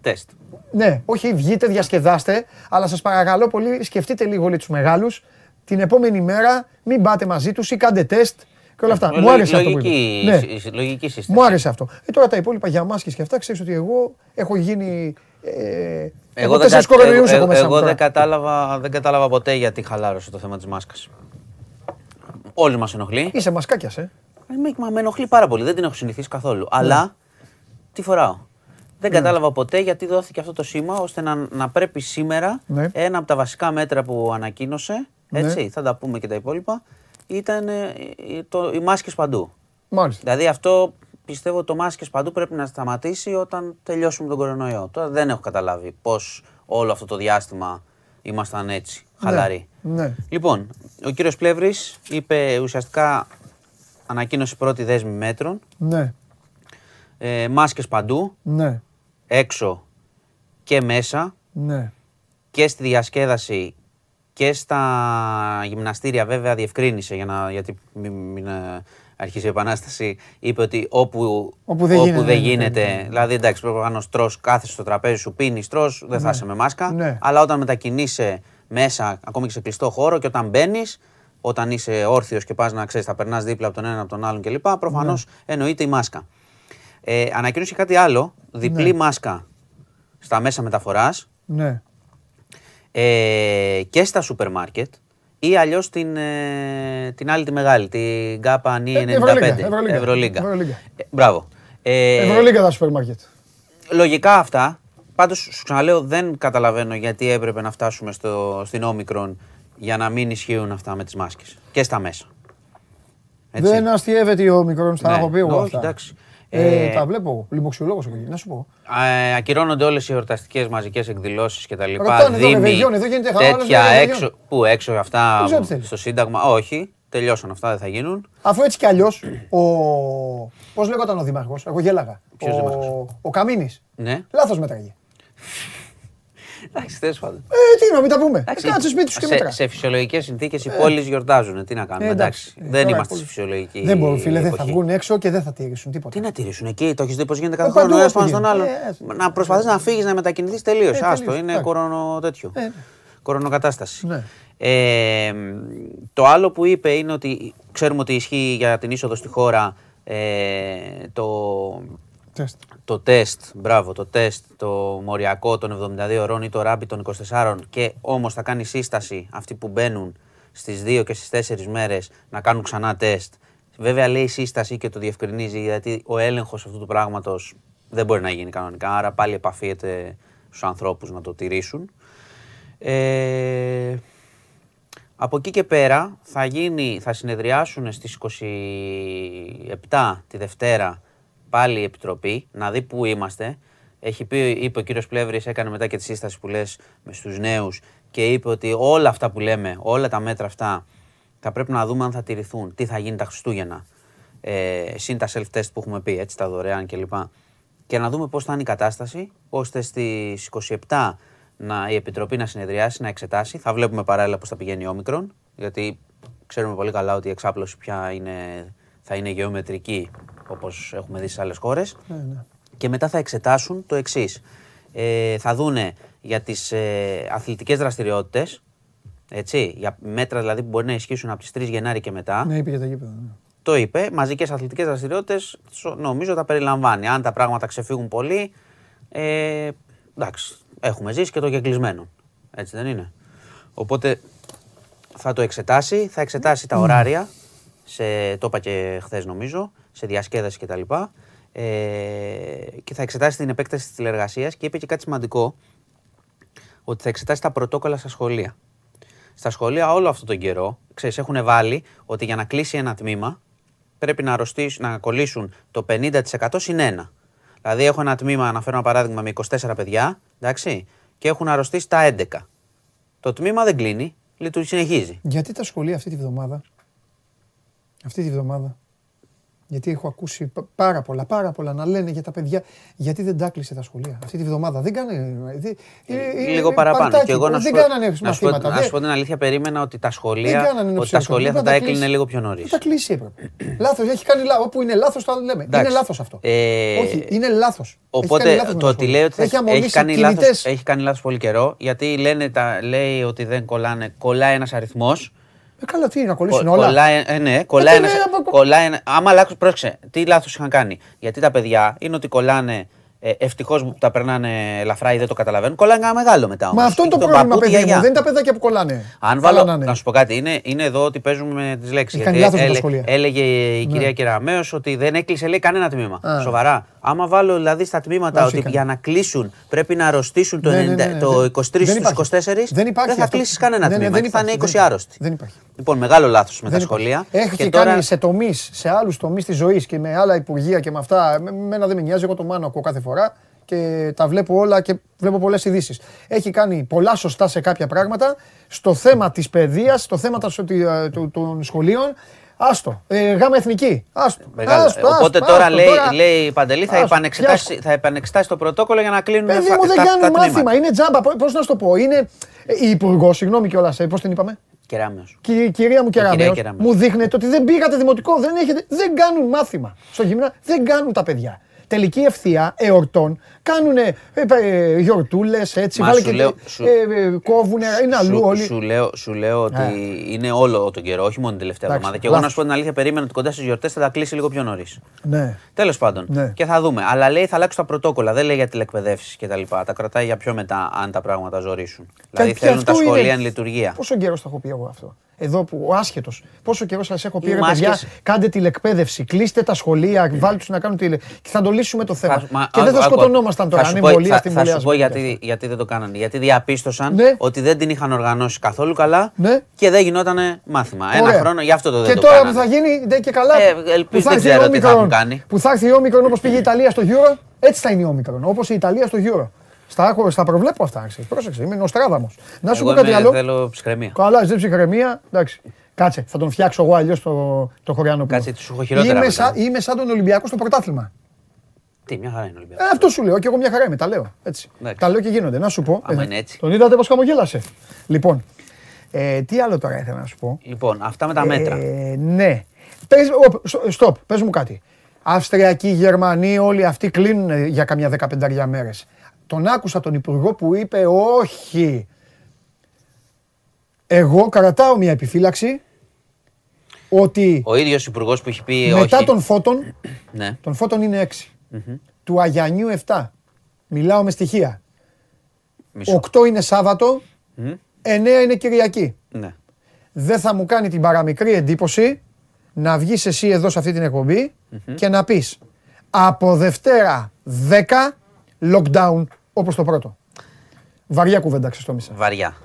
τεστ. ναι, όχι βγείτε, διασκεδάστε, αλλά σας παρακαλώ πολύ σκεφτείτε λίγο όλοι τους μεγάλους, την επόμενη μέρα μην πάτε μαζί τους ή κάντε τεστ και όλα αυτά. Ε, Μου άρεσε αυτό που λογική, είπε. Ναι. συ- συ- λογική σύσταση. Μου άρεσε αυτό. Ε, τώρα τα υπόλοιπα για μάσκες και αυτά, ξέρεις ότι εγώ έχω γίνει... Ε, έχω δεν, τέσσερις κα- κορονοϊούς εγώ, έχω μέσα μου εγώ τώρα. δεν, κατάλαβα, δεν κατάλαβα ποτέ γιατί χαλάρωσε το θέμα της μάσκας. Όλοι μας ενοχλεί. Είσαι μασκάκιας, ε. Ε, Με, μα με ενοχλεί πάρα πολύ. Δεν την έχω συνηθίσει καθόλου. Αλλά τι φοράω. Δεν κατάλαβα ποτέ γιατί δόθηκε αυτό το σήμα ώστε να, να πρέπει σήμερα Ναι. ένα από τα βασικά μέτρα που ανακοίνωσε, Ναι. έτσι, θα τα πούμε και τα υπόλοιπα, ήταν ε, ε, το, οι μάσκες παντού. Μάλιστα. Δηλαδή αυτό πιστεύω το μάσκες παντού πρέπει να σταματήσει όταν τελειώσουμε τον κορονοϊό. Τώρα δεν έχω καταλάβει πώς όλο αυτό το διάστημα ήμασταν έτσι, χαλαροί. Ναι. Λοιπόν, ο κύριος Πλεύρης είπε ουσιαστικά ανακοίνωσε πρώτη δέσμη μέτρων, Ναι. ε, μάσκες παντού, Ναι. έξω και μέσα Ναι. και στη διασκέδαση και στα γυμναστήρια βέβαια διευκρίνησε για να, γιατί μην, μην ε, αρχίσει η επανάσταση. Είπε ότι όπου, Όπου δεν γίνεται, ναι, ναι, γίνεται, ναι, ναι. δηλαδή εντάξει προφανώ τρώ, κάθεσαι στο τραπέζι σου, πίνεις, τρώ, δεν θα είσαι με μάσκα. Ναι. Αλλά όταν μετακινείσαι μέσα, ακόμη και σε κλειστό χώρο και όταν μπαίνεις, όταν είσαι όρθιος και πας να ξέρεις, θα περνάς δίπλα από τον έναν από τον άλλον κλπ. Προφανώς Ναι. εννοείται η μάσκα. Ε, ανακοίνωσε κάτι άλλο. Διπλή Ναι. μάσκα στα μέσα μεταφοράς Ναι. ε, και στα σούπερ μάρκετ ή αλλιώς την, ε, την άλλη τη μεγάλη, την ΚΑΠΑ νη Ε, 95. Ευρωλίγκα, Ευρωλίγκα. Ευρωλίγκα. Ευρωλίγκα. Ε, μπράβο. Ε, Ευρωλίγκα τα σούπερ μάρκετ. λογικά αυτά. Πάντως, σου ξαναλέω, δεν καταλαβαίνω γιατί έπρεπε να φτάσουμε στο, στην όμικρον για να μην ισχύουν αυτά με τις μάσκες και στα μέσα. Έτσι. Δεν αστείευεται ο μικρόν, στα Ναι. έχω πει εγώ Όχι, αυτά. εντάξει. Ε, Ε, τα βλέπω εγώ. Λιμοξιολόγος εγώ. Να σου πω. Ε, ακυρώνονται όλες οι εορταστικές μαζικές εκδηλώσεις κτλ. Ρωτάνε εδώ, ρεβεγιόν, εδώ γίνεται χαμό, τέτοια άλλο ρεβεγιόν. έξω. Πού έξω αυτά Δεν ξέρω τι θέλεις. στο Σύνταγμα. Όχι, τελειώσαν αυτά, δεν θα γίνουν. Αφού έτσι κι αλλιώς. Ο... Πώς λέγονταν ο Δήμαρχο, εγώ γέλαγα. Ποιος ο... δήμαρχος; ο Καμίνης. Ναι. Λάθος μέτραγε. Εντάξει, τέλος πάντων. Ε, τι να μην τα πούμε. Εντάξει, Ε, Κάτσε σπίτι σου και σε, μέτρα. σε φυσιολογικές συνθήκες οι πόλεις γιορτάζουν. Τι να κάνουμε. Ε, εντάξει. εντάξει. Ε, δεν τώρα είμαστε οι στη πόλεις- φυσιολογική. Δεν μπορούν, φίλε, δεν θα εποχή. βγουν έξω και δεν θα τηρήσουν τίποτα. Τι να τηρήσουν εκεί, το έχεις δει πώς γίνεται κάθε Ε, παντού χρόνο ένας αυτό πάνω στον γίνεται. άλλον. Ε, ε, να προσπαθείς να φύγεις, να μετακινηθείς τελείως. Ε, Άστο, τελείως, είναι εντάξει. κορονο τέτοιο. Ε, ναι. Κορονοκατάσταση. Ναι. Ε, το άλλο που είπε είναι ότι ξέρουμε ότι ισχύει για την είσοδο στη χώρα ε, το, Τεστ. το τεστ, μπράβο, το τεστ, το μοριακό των 72 ώρων ή το ράμπι των 24 και όμως θα κάνει σύσταση αυτοί που μπαίνουν στις 2 και στις 4 μέρες να κάνουν ξανά τεστ. Βέβαια λέει σύσταση και το διευκρινίζει γιατί ο έλεγχος αυτού του πράγματος δεν μπορεί να γίνει κανονικά, άρα πάλι επαφίεται στους ανθρώπους να το τηρήσουν. Ε, από εκεί και πέρα θα, γίνει, θα συνεδριάσουν στις 27 τη Δευτέρα πάλι η Επιτροπή, να δει πού είμαστε. Έχει πει, είπε ο κύριος Πλεύρης, έκανε μετά και τη σύσταση που λες με στους νέους και είπε ότι όλα αυτά που λέμε, όλα τα μέτρα αυτά, θα πρέπει να δούμε αν θα τηρηθούν, τι θα γίνει τα Χριστούγεννα, ε, συν τα self-test που έχουμε πει, έτσι, τα δωρεάν κλπ. Και να δούμε πώς θα είναι η κατάσταση, ώστε στις 27 να, η Επιτροπή να συνεδριάσει, να εξετάσει. Θα βλέπουμε παράλληλα πώς θα πηγαίνει η Όμικρον, γιατί ξέρουμε πολύ καλά ότι η εξάπλωση πια είναι, θα είναι γεωμετρική, όπως έχουμε δει σε άλλες χώρες. ναι. Και μετά θα εξετάσουν το εξής. Ε, θα δούνε για τις ε, αθλητικές δραστηριότητες, έτσι, για μέτρα δηλαδή που μπορεί να ισχύσουν από τις 3 Γενάρη και μετά. Ναι, είπε για τα γήπεδα. ναι. Το είπε. Μαζικές αθλητικές δραστηριότητες νομίζω τα περιλαμβάνει. Αν τα πράγματα ξεφύγουν πολύ. Ε, εντάξει, έχουμε ζήσει και το κεκλεισμένο. Έτσι δεν είναι. Οπότε θα το εξετάσει, θα εξετάσει τα ωράρια. Σε, το είπα και χθες νομίζω, σε διασκέδαση κτλ. Ε, και θα εξετάσει την επέκταση της τηλεργασία και είπε και κάτι σημαντικό, ότι θα εξετάσει τα πρωτόκολλα στα σχολεία. Στα σχολεία όλο αυτόν τον καιρό, ξέρεις, έχουν βάλει ότι για να κλείσει ένα τμήμα πρέπει να, αρρωστήσουν, να κολλήσουν το 50% συν 1. Δηλαδή έχω ένα τμήμα, να φέρω ένα παράδειγμα, με 24 παιδιά, εντάξει, και έχουν αρρωστήσει τα 11. Το τμήμα δεν κλείνει, λειτουργεί, συνεχίζει. Γιατί τα σχολεία αυτή τη βδομάδα, αυτή τη βδομάδα, γιατί έχω ακούσει πα- πάρα πολλά, πάρα πολλά να λένε για τα παιδιά, γιατί δεν τα κλείσε τα σχολεία αυτή τη βδομάδα. Δεν κάνε. δεν- είναι- είναι- Λίγο είναι παραπάνω. παρτάκι, Και εγώ να σου, δεν πω, κάνανε να, σου πω, μαθήματα. να δεν- σου πω την αλήθεια, περίμενα ότι τα δεν σχολεία, κάνανε ότι τα ψεύδο. σχολεία θα Δεν τα κλείσει. έκλεινε λίγο πιο νωρίς. Δεν τα κλείσει έπρεπε. λάθος, έχει κάνει λάθο. Όπου είναι λάθος, το λέμε. Εντάξει. Είναι λάθος αυτό. Ε, Όχι, είναι λάθος. Οπότε το ότι λέει ότι θα έχει, έχει, αμολύσει κάνει κινητές. λάθος, έχει κάνει λάθος πολύ καιρό, γιατί λένε τα, λέει ότι δεν κολλάνε, κολλάει ένας αριθμός. Ε, καλά, τι να κολλήσουν Κο- όλα. Κολλάει, ε, ναι, κολλάει Ε, ένας, ναι, από- κολλάει ένα, άμα αλλάξουν, πρόσεξε, τι λάθος είχαν κάνει. Γιατί τα παιδιά είναι ότι κολλάνε, ε, ευτυχώς που τα περνάνε ελαφρά ή δεν το καταλαβαίνουν, κολλάνε ένα μεγάλο μετά όμως. Μα αυτό είναι το Τον πρόβλημα, παππού, τη παιδί μου. γιαγιά. Δεν είναι τα παιδάκια που κολλάνε. Αν Καλά βάλω, να είναι. να σου πω κάτι, είναι, είναι εδώ ότι παίζουμε με τις λέξεις. Έχει κάνει λάθος με τα σχολεία. έλεγε η Ναι. κυρία Κεραμέο ότι δεν έκλεισε λέει, κανένα τμήμα. Α. Σοβαρά. Άμα βάλω δηλαδή στα τμήματα Λάθος ότι έκανε. για να κλείσουν πρέπει να αρρωστήσουν το, Ναι, ναι, 90 ναι, ναι. το Δεν- 23 δεν στους υπάρχει. 24, Δεν υπάρχει θα αυτό. κλείσει κανένα Ναι, ναι, τμήμα δεν και θα είναι υπάρχει, 20 δεν άρρωστοι. Δεν υπάρχει. Λοιπόν, μεγάλο λάθος με τα Δεν σχολεία. υπάρχει. Έχει και κάνει τώρα σε τομείς, σε άλλους τομείς της ζωής και με άλλα υπουργεία και με αυτά. Με- Εμένα δεν με νοιάζει, εγώ το μάνο ακούω κάθε φορά και τα βλέπω όλα και βλέπω πολλές ειδήσεις. Έχει κάνει πολλά σωστά σε κάποια πράγματα. Στο θέμα της παιδείας, στο θέμα τα- ότι, ε, του- των σχολείων. Άστο. Ε, γάμα εθνική. Άστο. Μεγάλο. Άστο, Οπότε άστο, τώρα, άστο, λέει, τώρα- λέει η Παντελή θα άστο, επανεξετάσει, θα επανεξετάσει το πρωτόκολλο για να κλείνουν Παιδί φα- μου δεν τα, κάνουν τα μάθημα, τμήματα. είναι τζάμπα. Πώ να σου το πω, είναι. Ε, Η υπουργός, συγγνώμη κιόλας, πώς την είπαμε; Κεράμιος. Κυ- κυρία μου Κεραμέως, Κεραμέως. μου δείχνετε ότι δεν πήγατε δημοτικό, δεν, έχετε, δεν κάνουν μάθημα. Στο γυμνάσιο δεν κάνουν τα παιδιά. Τελική ευθεία εορτών κάνουν ε, ε, γιορτούλες έτσι, Μα βάλε σου και λέω- σου- ε, ε, κόβουνε, είναι αλλού Σου, όλοι. σου, λέω, σου λέω ότι Ε. είναι όλο τον καιρό, όχι μόνο την τελευταία Εντάξει, εβδομάδα. Και εγώ να λάθος. σου πω την αλήθεια, περίμενα ότι κοντά στις γιορτές θα τα κλείσει λίγο πιο νωρίς. Ναι. Τέλος πάντων. Ναι. Και θα δούμε. Αλλά λέει θα αλλάξουν τα πρωτόκολλα. Δεν λέει για τηλεκπαιδεύσεις κτλ. Τα, τα κρατάει για πιο μετά, αν τα πράγματα ζορίσουν. δηλαδή Και θέλουν τα αυτό είναι- σχολεία εν λιτουργία. Πόσο καιρός θα έχω πει εγώ αυτό; Εδώ που ο άσχετος. Πόσο καιρός σα έχω πει, Οι ρε παιδιά, μάσκες- κάντε τηλεκπαίδευση, κλείστε τα σχολεία, βάλτε τους να κάνουν τηλε. και θα το λύσουμε το θέμα. Θα- μα- και δεν θα άκου, άκου. σκοτωνόμασταν τώρα. Θα Αν σου πω- εμβολία θα- στη Θα σου πω εμβολιάζουμε. γιατί, γιατί δεν το κάνανε. Γιατί διαπίστωσαν Ναι. ότι δεν την είχαν οργανώσει καθόλου καλά Ναι. και δεν γινόταν μάθημα. Ένα Ωραία. χρόνο γι' αυτό το δεν Και το τώρα κάνανε. που θα γίνει, ντε και καλά. Ε, ελπίζω, που θα δεν έρθει ξέρω η τι θα Omicron, έχουν κάνει. Που θα έρθει η Omicron όπως πήγε η Ιταλία στο Euro, έτσι θα είναι η Omicron. Όπως η Ιταλία στο Euro. Στα, έχω- στα προβλέπω αυτά. ξέρεις. Πρόσεξε, είμαι νοστράδαμος. Να σου Εγώ πω κάτι είμαι- άλλο. θέλω ψυχραιμία. Καλά, δεν ψυχραιμία. Εντάξει. Κάτσε, θα τον φτιάξω εγώ αλλιώς το, το χωριανό Κάτσε, σου έχω χειρότερα Είμαι, μετά. σαν, είμαι σαν τον Ολυμπιακό στο πρωτάθλημα. Τι, μια χαρά είναι ο Ε, Ολυμπιακός. αυτό σου λέω και εγώ μια χαρά είμαι, τα λέω. Έτσι. Εντάξει. Τα λέω και γίνονται. Να σου πω. Άμα ε, είναι έτσι. Τον είδατε πώ χαμογέλασε. Λοιπόν, ε, τι άλλο τώρα ήθελα να σου πω. Λοιπόν, αυτά με τα μέτρα. Ε, ναι. Πες, ο, στοπ, πες μου κάτι. Αυστριακοί, Γερμανοί, όλοι αυτοί κλείνουν ε, για καμιά δεκαπενταριά μέρες. Τον άκουσα τον Υπουργό που είπε όχι. Εγώ κρατάω μια επιφύλαξη ότι Ο ίδιος υπουργός που έχει πει μετά όχι. των φώτων, Ναι. των φώτων είναι 6. Του Αγιανίου 7. Μιλάω με στοιχεία. Μισό. 8 είναι Σάββατο, Μμ. 9 είναι Κυριακή. Ναι. δεν θα μου κάνει την παραμικρή εντύπωση να βγεις εσύ εδώ σε αυτή την εκπομπη και να πεις από Δευτέρα 10 lockdown όπως το πρώτο. Βαριά κουβέντα ξεστόμησα. Βαριά.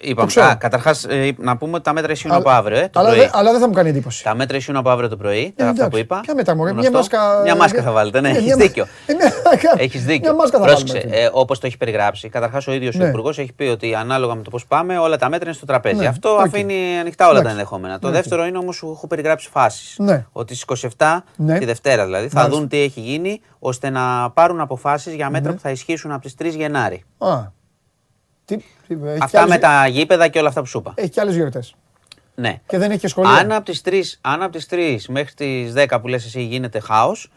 Είπαμε, ξέρω. α, καταρχάς ε, να πούμε ότι τα μέτρα ισχύουν από Αλλά- αύριο, ε, το αλλά, πρωί. δεν- αλλά δεν θα μου κάνει εντύπωση. Τα μέτρα ισχύουν από αύριο το πρωί, Ε, αυτά εντάξει. που είπα. Ποια μέτρα, μωρέ, μια Γνωστό. μάσκα- Μια μάσκα θα βάλετε, ναι, Ε, έχεις μια- δίκιο. <laughs> ε, μια- Έχεις δίκιο. Μια μάσκα θα Πρόσεξε, βάλουμε, έτσι. ε, όπως το έχει περιγράψει. Καταρχάς ο ίδιος Ναι. ο Υπουργός έχει πει ότι ανάλογα με το πώς πάμε όλα τα μέτρα είναι στο τραπέζι. Ναι, Αυτό οκ. αφήνει ανοιχτά όλα τα Εντάξει. ενδεχόμενα. Το Ναι, δεύτερο είναι όμως που έχω περιγράψει φάσεις. Ναι. Ότι στις 27, Ναι. τη Δευτέρα δηλαδή, θα Μάλιστα. δουν τι έχει γίνει ώστε να πάρουν αποφάσεις για μέτρα Ναι. που θα ισχύσουν από τις 3 Γενάρη. Α, τι, τι, έχει και Αυτά άλλες- με τα γήπεδα και όλα αυτά που σου είπα. Έχει και άλλες γιορτές. Ναι. Και δεν έχει και σχολεία. Αν από τις 3, αν από τις 3 μέχρι τις 10 που λες εσύ γίνεται χάος,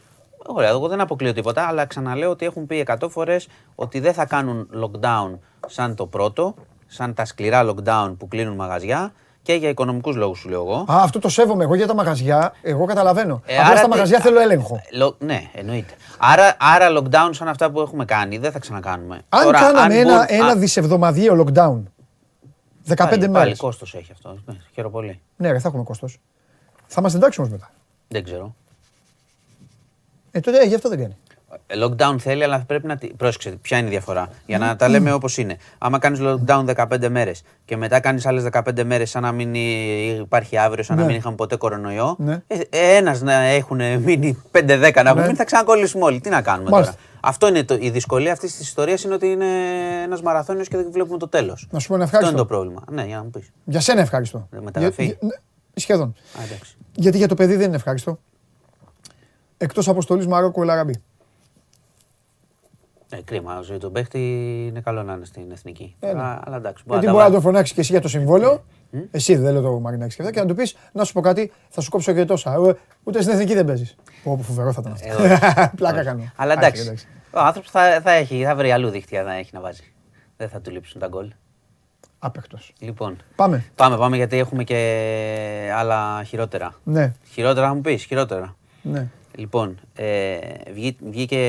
ωραία, εγώ δεν αποκλείω τίποτα, αλλά ξαναλέω ότι έχουν πει 100 φορές ότι δεν θα κάνουν lockdown σαν το πρώτο, σαν τα σκληρά lockdown που κλείνουν μαγαζιά και για οικονομικούς λόγους σου λέω εγώ. Α, αυτό το σέβομαι. Εγώ για τα μαγαζιά, εγώ καταλαβαίνω. Ε, Απλά άρα στα τι- μαγαζιά θέλω έλεγχο. Λο- ναι, εννοείται. Άρα, άρα lockdown σαν αυτά που έχουμε κάνει δεν θα ξανακάνουμε. Αν Τώρα, κάναμε ένα, μπουν- ένα α, δισεβδομαδιαίο lockdown, 15 πάλι, πάλι μέρες. κόστος έχει αυτό. Ναι, χαίρομαι πολύ. Ναι, ρε, θα έχουμε κόστος. Θα είμαστε εντάξει όμως μετά. Δεν ξέρω. Ε, τότε ε, γι' αυτό δεν κάνει. Ε, Lockdown θέλει, αλλά πρέπει να. τη- Πρόσεξε, ποια είναι η διαφορά. Για να τα λέμε όπως είναι. Άμα κάνεις lockdown 15 μέρες και μετά κάνεις άλλες 15 μέρες σαν να μην υπάρχει αύριο, σαν να Ναι. μην είχαμε ποτέ κορονοϊό. Ναι. Ε, ένας να έχουν μείνει 5-10 να έχουν Ναι. μείνει, θα ξανακολλήσουμε όλοι. Τι να κάνουμε Μάλιστα. τώρα. Αυτό είναι το, η δυσκολία αυτής της ιστορίας είναι ότι είναι ένας μαραθώνιος και δεν βλέπουμε το τέλος. Να σου πω ένα Αυτό είναι ευχάριστο. το πρόβλημα. Ναι, για να μου πεις. Για σένα ευχάριστο. Ε, μεταγραφή. Για- για- ναι, σχεδόν. Α, εντάξει. Γιατί για το παιδί δεν είναι ευχάριστο. Εκτός αποστολής Μαρόκου Ελαραμπή. Ε, κρίμα. Ο ζωή τον παίχτη είναι καλό να είναι στην εθνική. Ε, ναι. αλλά, αλλά εντάξει. μπορεί Γιατί τα μπορεί να βάλει. το φωνάξεις και εσύ για το συμβόλαιο. Εσύ δεν λέω το Μαρινάκης και αυτά. Και να του πεις να σου πω κάτι, θα σου κόψω και τόσα. Ε, Ούτε στην εθνική δεν παίζεις. Πω, φοβερό θα ήταν αυτό. Ε, όχι. <laughs> Πλάκα Όχι. κάνω. Αλλά Άχι, εντάξει. Ο άνθρωπος θα, θα, έχει, θα βρει αλλού δίχτυα να έχει να βάζει. Δεν θα του λείψουν τα γκολ. Άπεκτος. Λοιπόν. Πάμε. Πάμε, πάμε γιατί έχουμε και άλλα χειρότερα. Ναι, Χειρότερα θα μου πεις, χειρότερα. ναι. Λοιπόν, ε, βγή- βγήκε,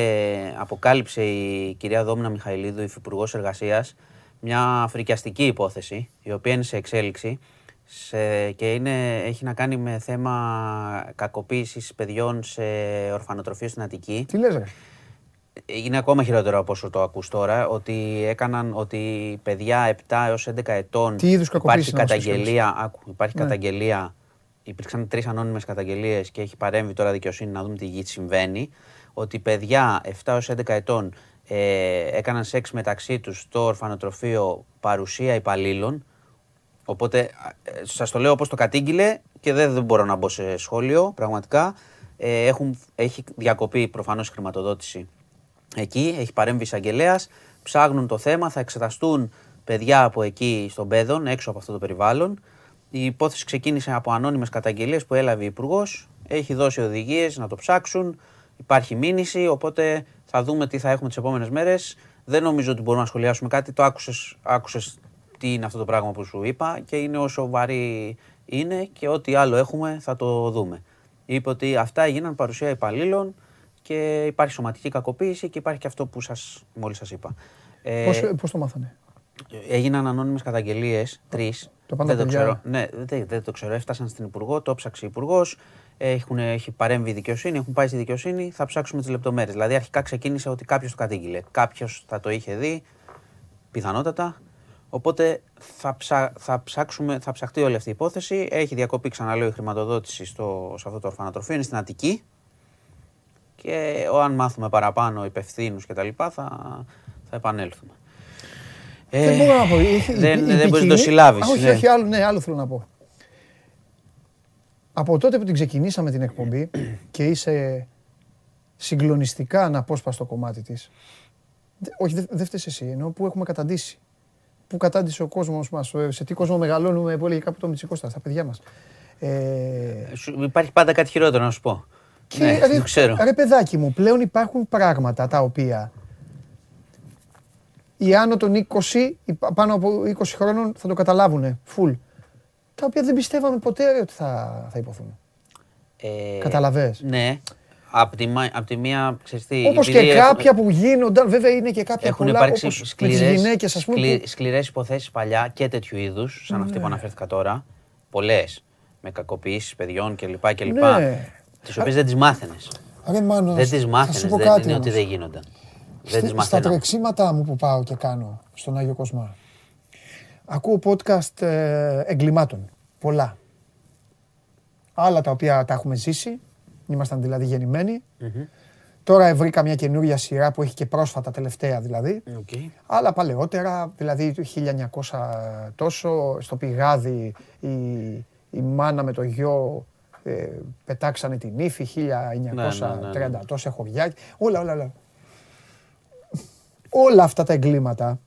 αποκάλυψε η κυρία Δόμνα Μιχαηλίδου, υφυπουργός εργασίας, μια φρικιαστική υπόθεση, η οποία είναι σε εξέλιξη σε, και είναι, έχει να κάνει με θέμα κακοποίησης παιδιών σε ορφανοτροφείο στην Αττική. Τι λες ρε; Είναι ακόμα χειρότερο από όσο το ακούς τώρα, ότι έκαναν ότι παιδιά 7 έως 11 ετών Τι είδους κακοποίηση υπάρχει να μας καταγγελία, άκου, υπάρχει Ναι. καταγγελία, υπήρξαν τρεις ανώνυμες καταγγελίες και έχει παρέμβει τώρα δικαιοσύνη να δούμε τι γη- συμβαίνει, ότι παιδιά 7 έως 11 ετών ε, έκαναν σεξ μεταξύ τους στο ορφανοτροφείο παρουσία υπαλλήλων, Οπότε ε, σας το λέω όπως το κατήγγειλε και δεν, δεν μπορώ να μπω σε σχόλιο πραγματικά. Ε, έχουν, έχει διακοπεί προφανώς η χρηματοδότηση εκεί, έχει παρέμβει εισαγγελέας. Ψάχνουν το θέμα, θα εξεταστούν παιδιά από εκεί στον Πέδον, έξω από αυτό το περιβάλλον. Η υπόθεση ξεκίνησε από ανώνυμες καταγγελίες που έλαβε ο Υπουργός. Έχει δώσει οδηγίες να το ψάξουν. Υπάρχει μήνυση, οπότε θα δούμε τι θα έχουμε τις επόμενες μέρες. Δεν νομίζω ότι μπορούμε να σχολιάσουμε κάτι. Το άκουσες, άκουσες τι είναι αυτό το πράγμα που σου είπα και είναι όσο βαρύ είναι και ό,τι άλλο έχουμε θα το δούμε. Είπε ότι αυτά έγιναν παρουσία υπαλλήλων και υπάρχει σωματική κακοποίηση και υπάρχει και αυτό που σας, μόλις σας είπα. Ε, Πώς, πώς το μάθανε; Έγιναν ανώνυμες καταγγελίες, τρεις. Το πάνε δεν τα το παιδιά. ξέρω. Ναι, δεν, δεν το ξέρω. Έφτασαν στην Υπουργό, το ψάξε η Υπουργός. Έχει παρέμβει η δικαιοσύνη, έχουν πάει στη δικαιοσύνη. Θα ψάξουμε τις λεπτομέρειες. Δηλαδή, αρχικά ξεκίνησε ότι κάποιος το κατήγγειλε. Κάποιος θα το είχε δει, πιθανότατα. Οπότε θα, ψα, θα, ψάξουμε, θα ψαχτεί όλη αυτή η υπόθεση. Έχει διακοπεί, ξαναλέω, η χρηματοδότηση στο, σε αυτό το ορφανοτροφείο. Είναι στην Αττική. Και αν μάθουμε παραπάνω υπευθύνους κτλ. Θα, θα επανέλθουμε. Δεν μπορώ να πω. Έχει- η- δεν- η δεν μπορείς να το ποικιλία- συλλάβεις, Α, Όχι, ναι. όχι, άλλο, ναι, άλλο θέλω να πω. Από τότε που την ξεκινήσαμε την εκπομπή <clears throat> και είσαι συγκλονιστικά αναπόσπαστο κομμάτι της, δε- όχι, δεν δε φταίς εσύ, ενώ που έχουμε καταντήσει. Πού κατάντησε ο κόσμος μας, ε, σε τι κόσμο μεγαλώνουμε, που έλεγε κάπου το Μητσικώστα, στα παιδιά μας. Ε, Σου- Υπάρχει πάντα κάτι χειρότερο να σου πω. και ναι, ρε, το ξέρω. ρε παιδάκι μου, πλέον υπάρχουν πράγματα τα οποία οι άνω των 20, οι πα- πάνω από 20 χρόνων θα το καταλάβουν full. Τα οποία δεν πιστεύαμε ποτέ ρε, ότι θα, θα υποθούν. Ε, Καταλαβες; Ναι. Απ' τη, μα- απ' τη μία, ξέρεις τι, Όπως και επειδή έχουν- κάποια που γίνονταν, βέβαια είναι και κάποια έχουν πολλά, υπάρξει όπως με τις σκληρές, γυναίκες ας πούμε. σκλη- που- σκληρές υποθέσεις παλιά και τέτοιου είδους, σαν αυτή που Ναι. αναφέρθηκα τώρα. Πολλές. Με κακοποιήσεις παιδιών κλπ. κλπ Ναι. Τις οποίες δεν τις μάθαινες. Ρε Μάνος, Δεν θα τις σου μάθαινες, πω δεν κάτι είναι ότι όμως. δεν γίνονταν. Δεν Στη- τις Στα μαθαίναμε. τρεξίματά μου που πάω και κάνω στον Άγιο Κοσμά, ακούω podcast ε, εγκλημάτων. Πολλά. Άλλα τα οποία τα έχουμε ζήσει, ήμασταν δηλαδή γεννημένοι. Τώρα βρήκα μια καινούρια σειρά που έχει και πρόσφατα τελευταία δηλαδή. Οκ. Άλλα παλαιότερα, δηλαδή το 1900 τόσο, στο πηγάδι η, η μάνα με το γιο ε, πετάξανε τη νύφη, 1930 ναι, ναι. τόσα χωριά, όλα, όλα, όλα. Όλα αυτά τα εγκλήματα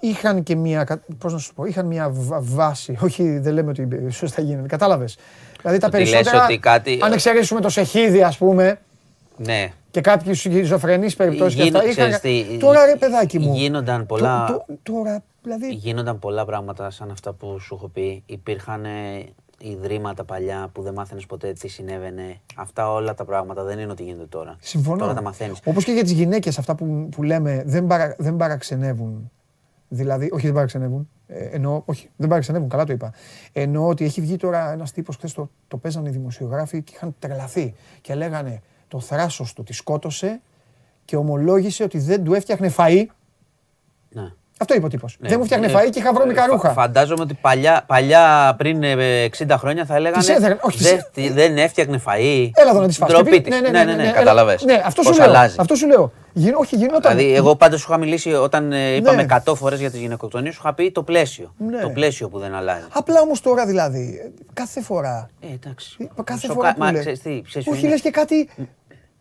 είχαν και μια, κα- πώς να σου πω, είχαν μια βα- βάση, <laughs> όχι δεν λέμε ότι σωστά γίνεται, κατάλαβες. Δηλαδή τα Ότι λες περισσότερα, ότι κάτι- αν εξαιρέσουμε το σεχίδι ας πούμε, Ναι. και κάποιου σχιζοφρενείς περιπτώσεις και Γίνο- αυτά. ξέρεις Είχαν... τι, Τώρα ρε παιδάκι μου. γίνονταν πολλά- Το- το- Τώρα, δηλαδή. Γίνονταν πολλά πράγματα σαν αυτά που σου έχω πει. Υπήρχαν ε, ιδρύματα παλιά που δεν μάθαινες ποτέ τι συνέβαινε. Αυτά όλα τα πράγματα δεν είναι ότι γίνεται τώρα. Συμφωνώ. Τώρα τα μαθαίνεις. Όπως και για τις γυναίκες, αυτά που, που λέμε δεν, παρα, δεν παραξενεύουν. Δηλαδή, όχι δεν παραξενεύουν. Ε, εννοώ, όχι, δεν παραξενεύουν, καλά το είπα. Εννοώ ότι έχει βγει τώρα ένας τύπος χθες το, το παίζανε οι δημοσιογράφοι και είχαν τρελαθεί. Και λέγανε το θράσος του τη σκότωσε και ομολόγησε ότι δεν του έφτιαχνε φαΐ. Ναι. Αυτό είπε ο τύπος. Ναι. Δεν μου φτιάχνε Ε, φαΐ και είχα βρώμικα φα- ρούχα. Φαντάζομαι ότι παλιά, παλιά πριν ε, 60 χρόνια θα έλεγαν. Τις έδερνε, όχι, τις έ- τι- δεν έφτιαχνε φαΐ. Έλα εδώ να τη φας. Ντροπή Και της. πει- Ναι, ναι, ναι, έλα. καταλαβες. Ναι, αυτό σου Πώς λέω. αλλάζει. Αυτό σου λέω. Γι- όχι, γινόταν. Δηλαδή, εγώ πάντα σου είχα μιλήσει όταν ε, είπαμε Ναι. 100 φορές για τις γυναικοκτονίες, σου είχα πει το πλαίσιο. Ναι. Το πλαίσιο που δεν αλλάζει. Απλά όμως τώρα δηλαδή, ε, κάθε φορά. Ε, εντάξει. ε, Κάθε Σοκα- φορά που Μα λες. ξέρεις τι, ξέρεις ποιο Όχι, είναι. λες και κάτι.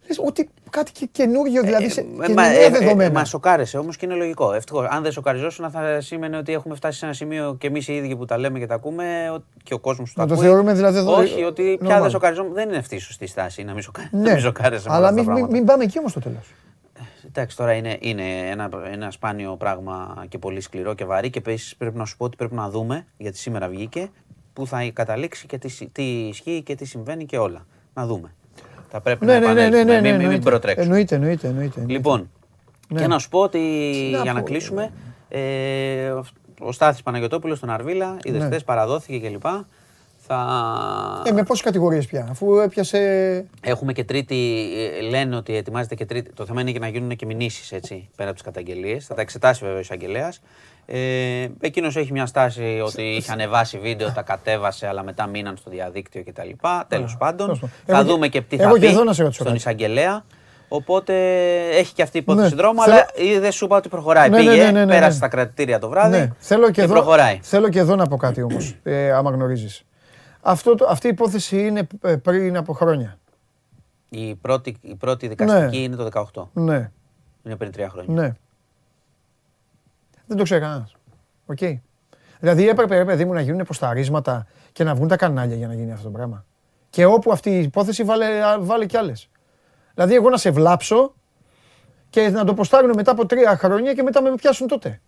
Λες ότι κάτι και καινούριο, δηλαδή σε Ε, και μα, νέα ε, ε, δεδομένα. Μας σοκάρεσε όμως και είναι λογικό. Ευτυχώς. Αν δεν σοκαριζόσουν, θα σήμαινε ότι έχουμε φτάσει σε ένα σημείο και εμείς οι ίδιοι που τα λέμε και τα ακούμε ο- και ο κόσμος του τα Να το ακούει. θεωρούμε δηλαδή εδώ- Όχι, ότι πια normal. δεν σοκαριζόμαστε. Δεν είναι αυτή η σωστή στάση να μην, σοκα... να Ναι, μην σοκάρεσαι. με αλλά όλα μην, αυτά τα μην, πράγματα. μην πάμε εκεί όμως στο τέλος. Εντάξει, τώρα είναι, είναι ένα, ένα σπάνιο πράγμα και πολύ σκληρό και βαρύ και επίσης πρέπει να σου πω ότι πρέπει να δούμε, γιατί σήμερα βγήκε, που θα καταλήξει και τι, συ- τι ισχύει και τι συμβαίνει και όλα. Να δούμε. Θα πρέπει Ναι, να ναι, ναι, ναι, επανέλθουμε. ναι, μην, μην, εννοείται. προτρέξουμε. Εννοείται, εννοείται, εννοείται. Λοιπόν, Ναι. και να σου πω ότι να για να πω, κλείσουμε, ε, ο Στάθης Παναγιωτόπουλος στον Αρβίλα, είδες Ναι. χθες, παραδόθηκε κλπ. Θα... Ε, με πόσες κατηγορίες πια, αφού έπιασε. Έχουμε και τρίτη, ε, λένε ότι ετοιμάζεται και τρίτη. Το θέμα είναι και να γίνουν και μηνύσεις έτσι, πέρα από τις καταγγελίες. Θα τα εξετάσει βέβαια ο εισαγγελέας. Ε, Εκείνος έχει μια στάση ότι είχε ανεβάσει βίντεο, τα κατέβασε, αλλά μετά μείναν στο διαδίκτυο κτλ. Τέλος πάντων. τέλος πάντων. Θα Εγώ και- δούμε και τι εγώ θα και πει εδώ να σε ρωτήσω στον κάτι. εισαγγελέα. Οπότε έχει και αυτή η υπόθεση Ναι, δρόμο, θέλω- αλλά δεν σου είπα ότι προχωράει. Ναι, ναι, Πήγε, ναι, ναι, ναι, πέρασε ναι. στα κρατητήρια το βράδυ Ναι, θέλω και, εδώ, προχωράει. θέλω και εδώ να πω κάτι όμως, ε, άμα γνωρίζεις. Αυτή η υπόθεση είναι ε, πριν από χρόνια. Η πρώτη, η πρώτη δικαστική Ναι. είναι το 18. Ναι, Είναι πριν τρία χρόνια. ναι. Δεν το ξέρει κανένας. Οκ. Δηλαδή έπρεπε, ρε παιδί μου, να γίνουν ποσταρίσματα και να βγουν τα κανάλια για να γίνει αυτό το πράγμα. Και όπου αυτή η υπόθεση βάλε, βάλε κι άλλες. Δηλαδή, εγώ να σε βλάψω και να το ποστάρουν μετά από τρία χρόνια και μετά με πιάσουν τότε.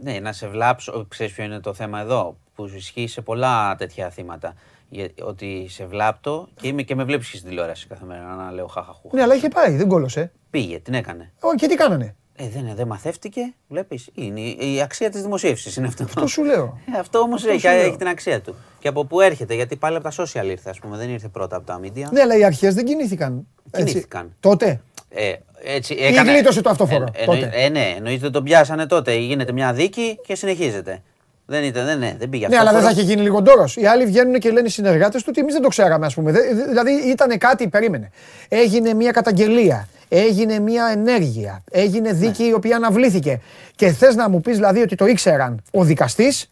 Ναι, να σε βλάψω. Ξέρεις ποιο είναι το θέμα εδώ, που ισχύει σε πολλά τέτοια θύματα. Για- Ότι σε βλάπτω και, είμαι, και με βλέπεις και στην τηλεόραση κάθε μέρα να λέω χαχαχού. Ναι, αλλά είχε πάει, δεν κόλωσε. Πήγε, την έκανε. Ω, και τι κάνανε; Ε, δεν, δεν μαθεύτηκε, βλέπεις. Είναι η, η αξία της δημοσίευσης είναι αυτό. Αυτό σου λέω. Ε, αυτό όμως έχει, σου λέω. έχει την αξία του. Και από πού έρχεται, γιατί πάλι από τα social ήρθε, ας πούμε, δεν ήρθε πρώτα από τα media. Ναι, αλλά οι αρχές δεν κινήθηκαν. έτσι. Κινήθηκαν. Τότε. Ε, έτσι, Ή γλίτωσε το αυτόφορο, Ε, τότε. εννοεί- ε, ναι, εννοείται τον πιάσανε τότε. Γίνεται μια δίκη και συνεχίζεται. Δεν, ήταν, δεν, ναι, δεν πήγε Ναι, αυτό. αλλά δεν θα είχε γίνει λίγο ντόρος. Οι άλλοι βγαίνουν και λένε οι συνεργάτες του ότι εμείς δεν το ξέραμε, ας πούμε. Δε- δε- Δηλαδή ήταν κάτι, περίμενε. Έγινε μια καταγγελία. Έγινε μια ενέργεια. Έγινε δίκη η οποία αναβλήθηκε. Και θες να μου πεις δηλαδή ότι το ήξεραν ο δικαστής,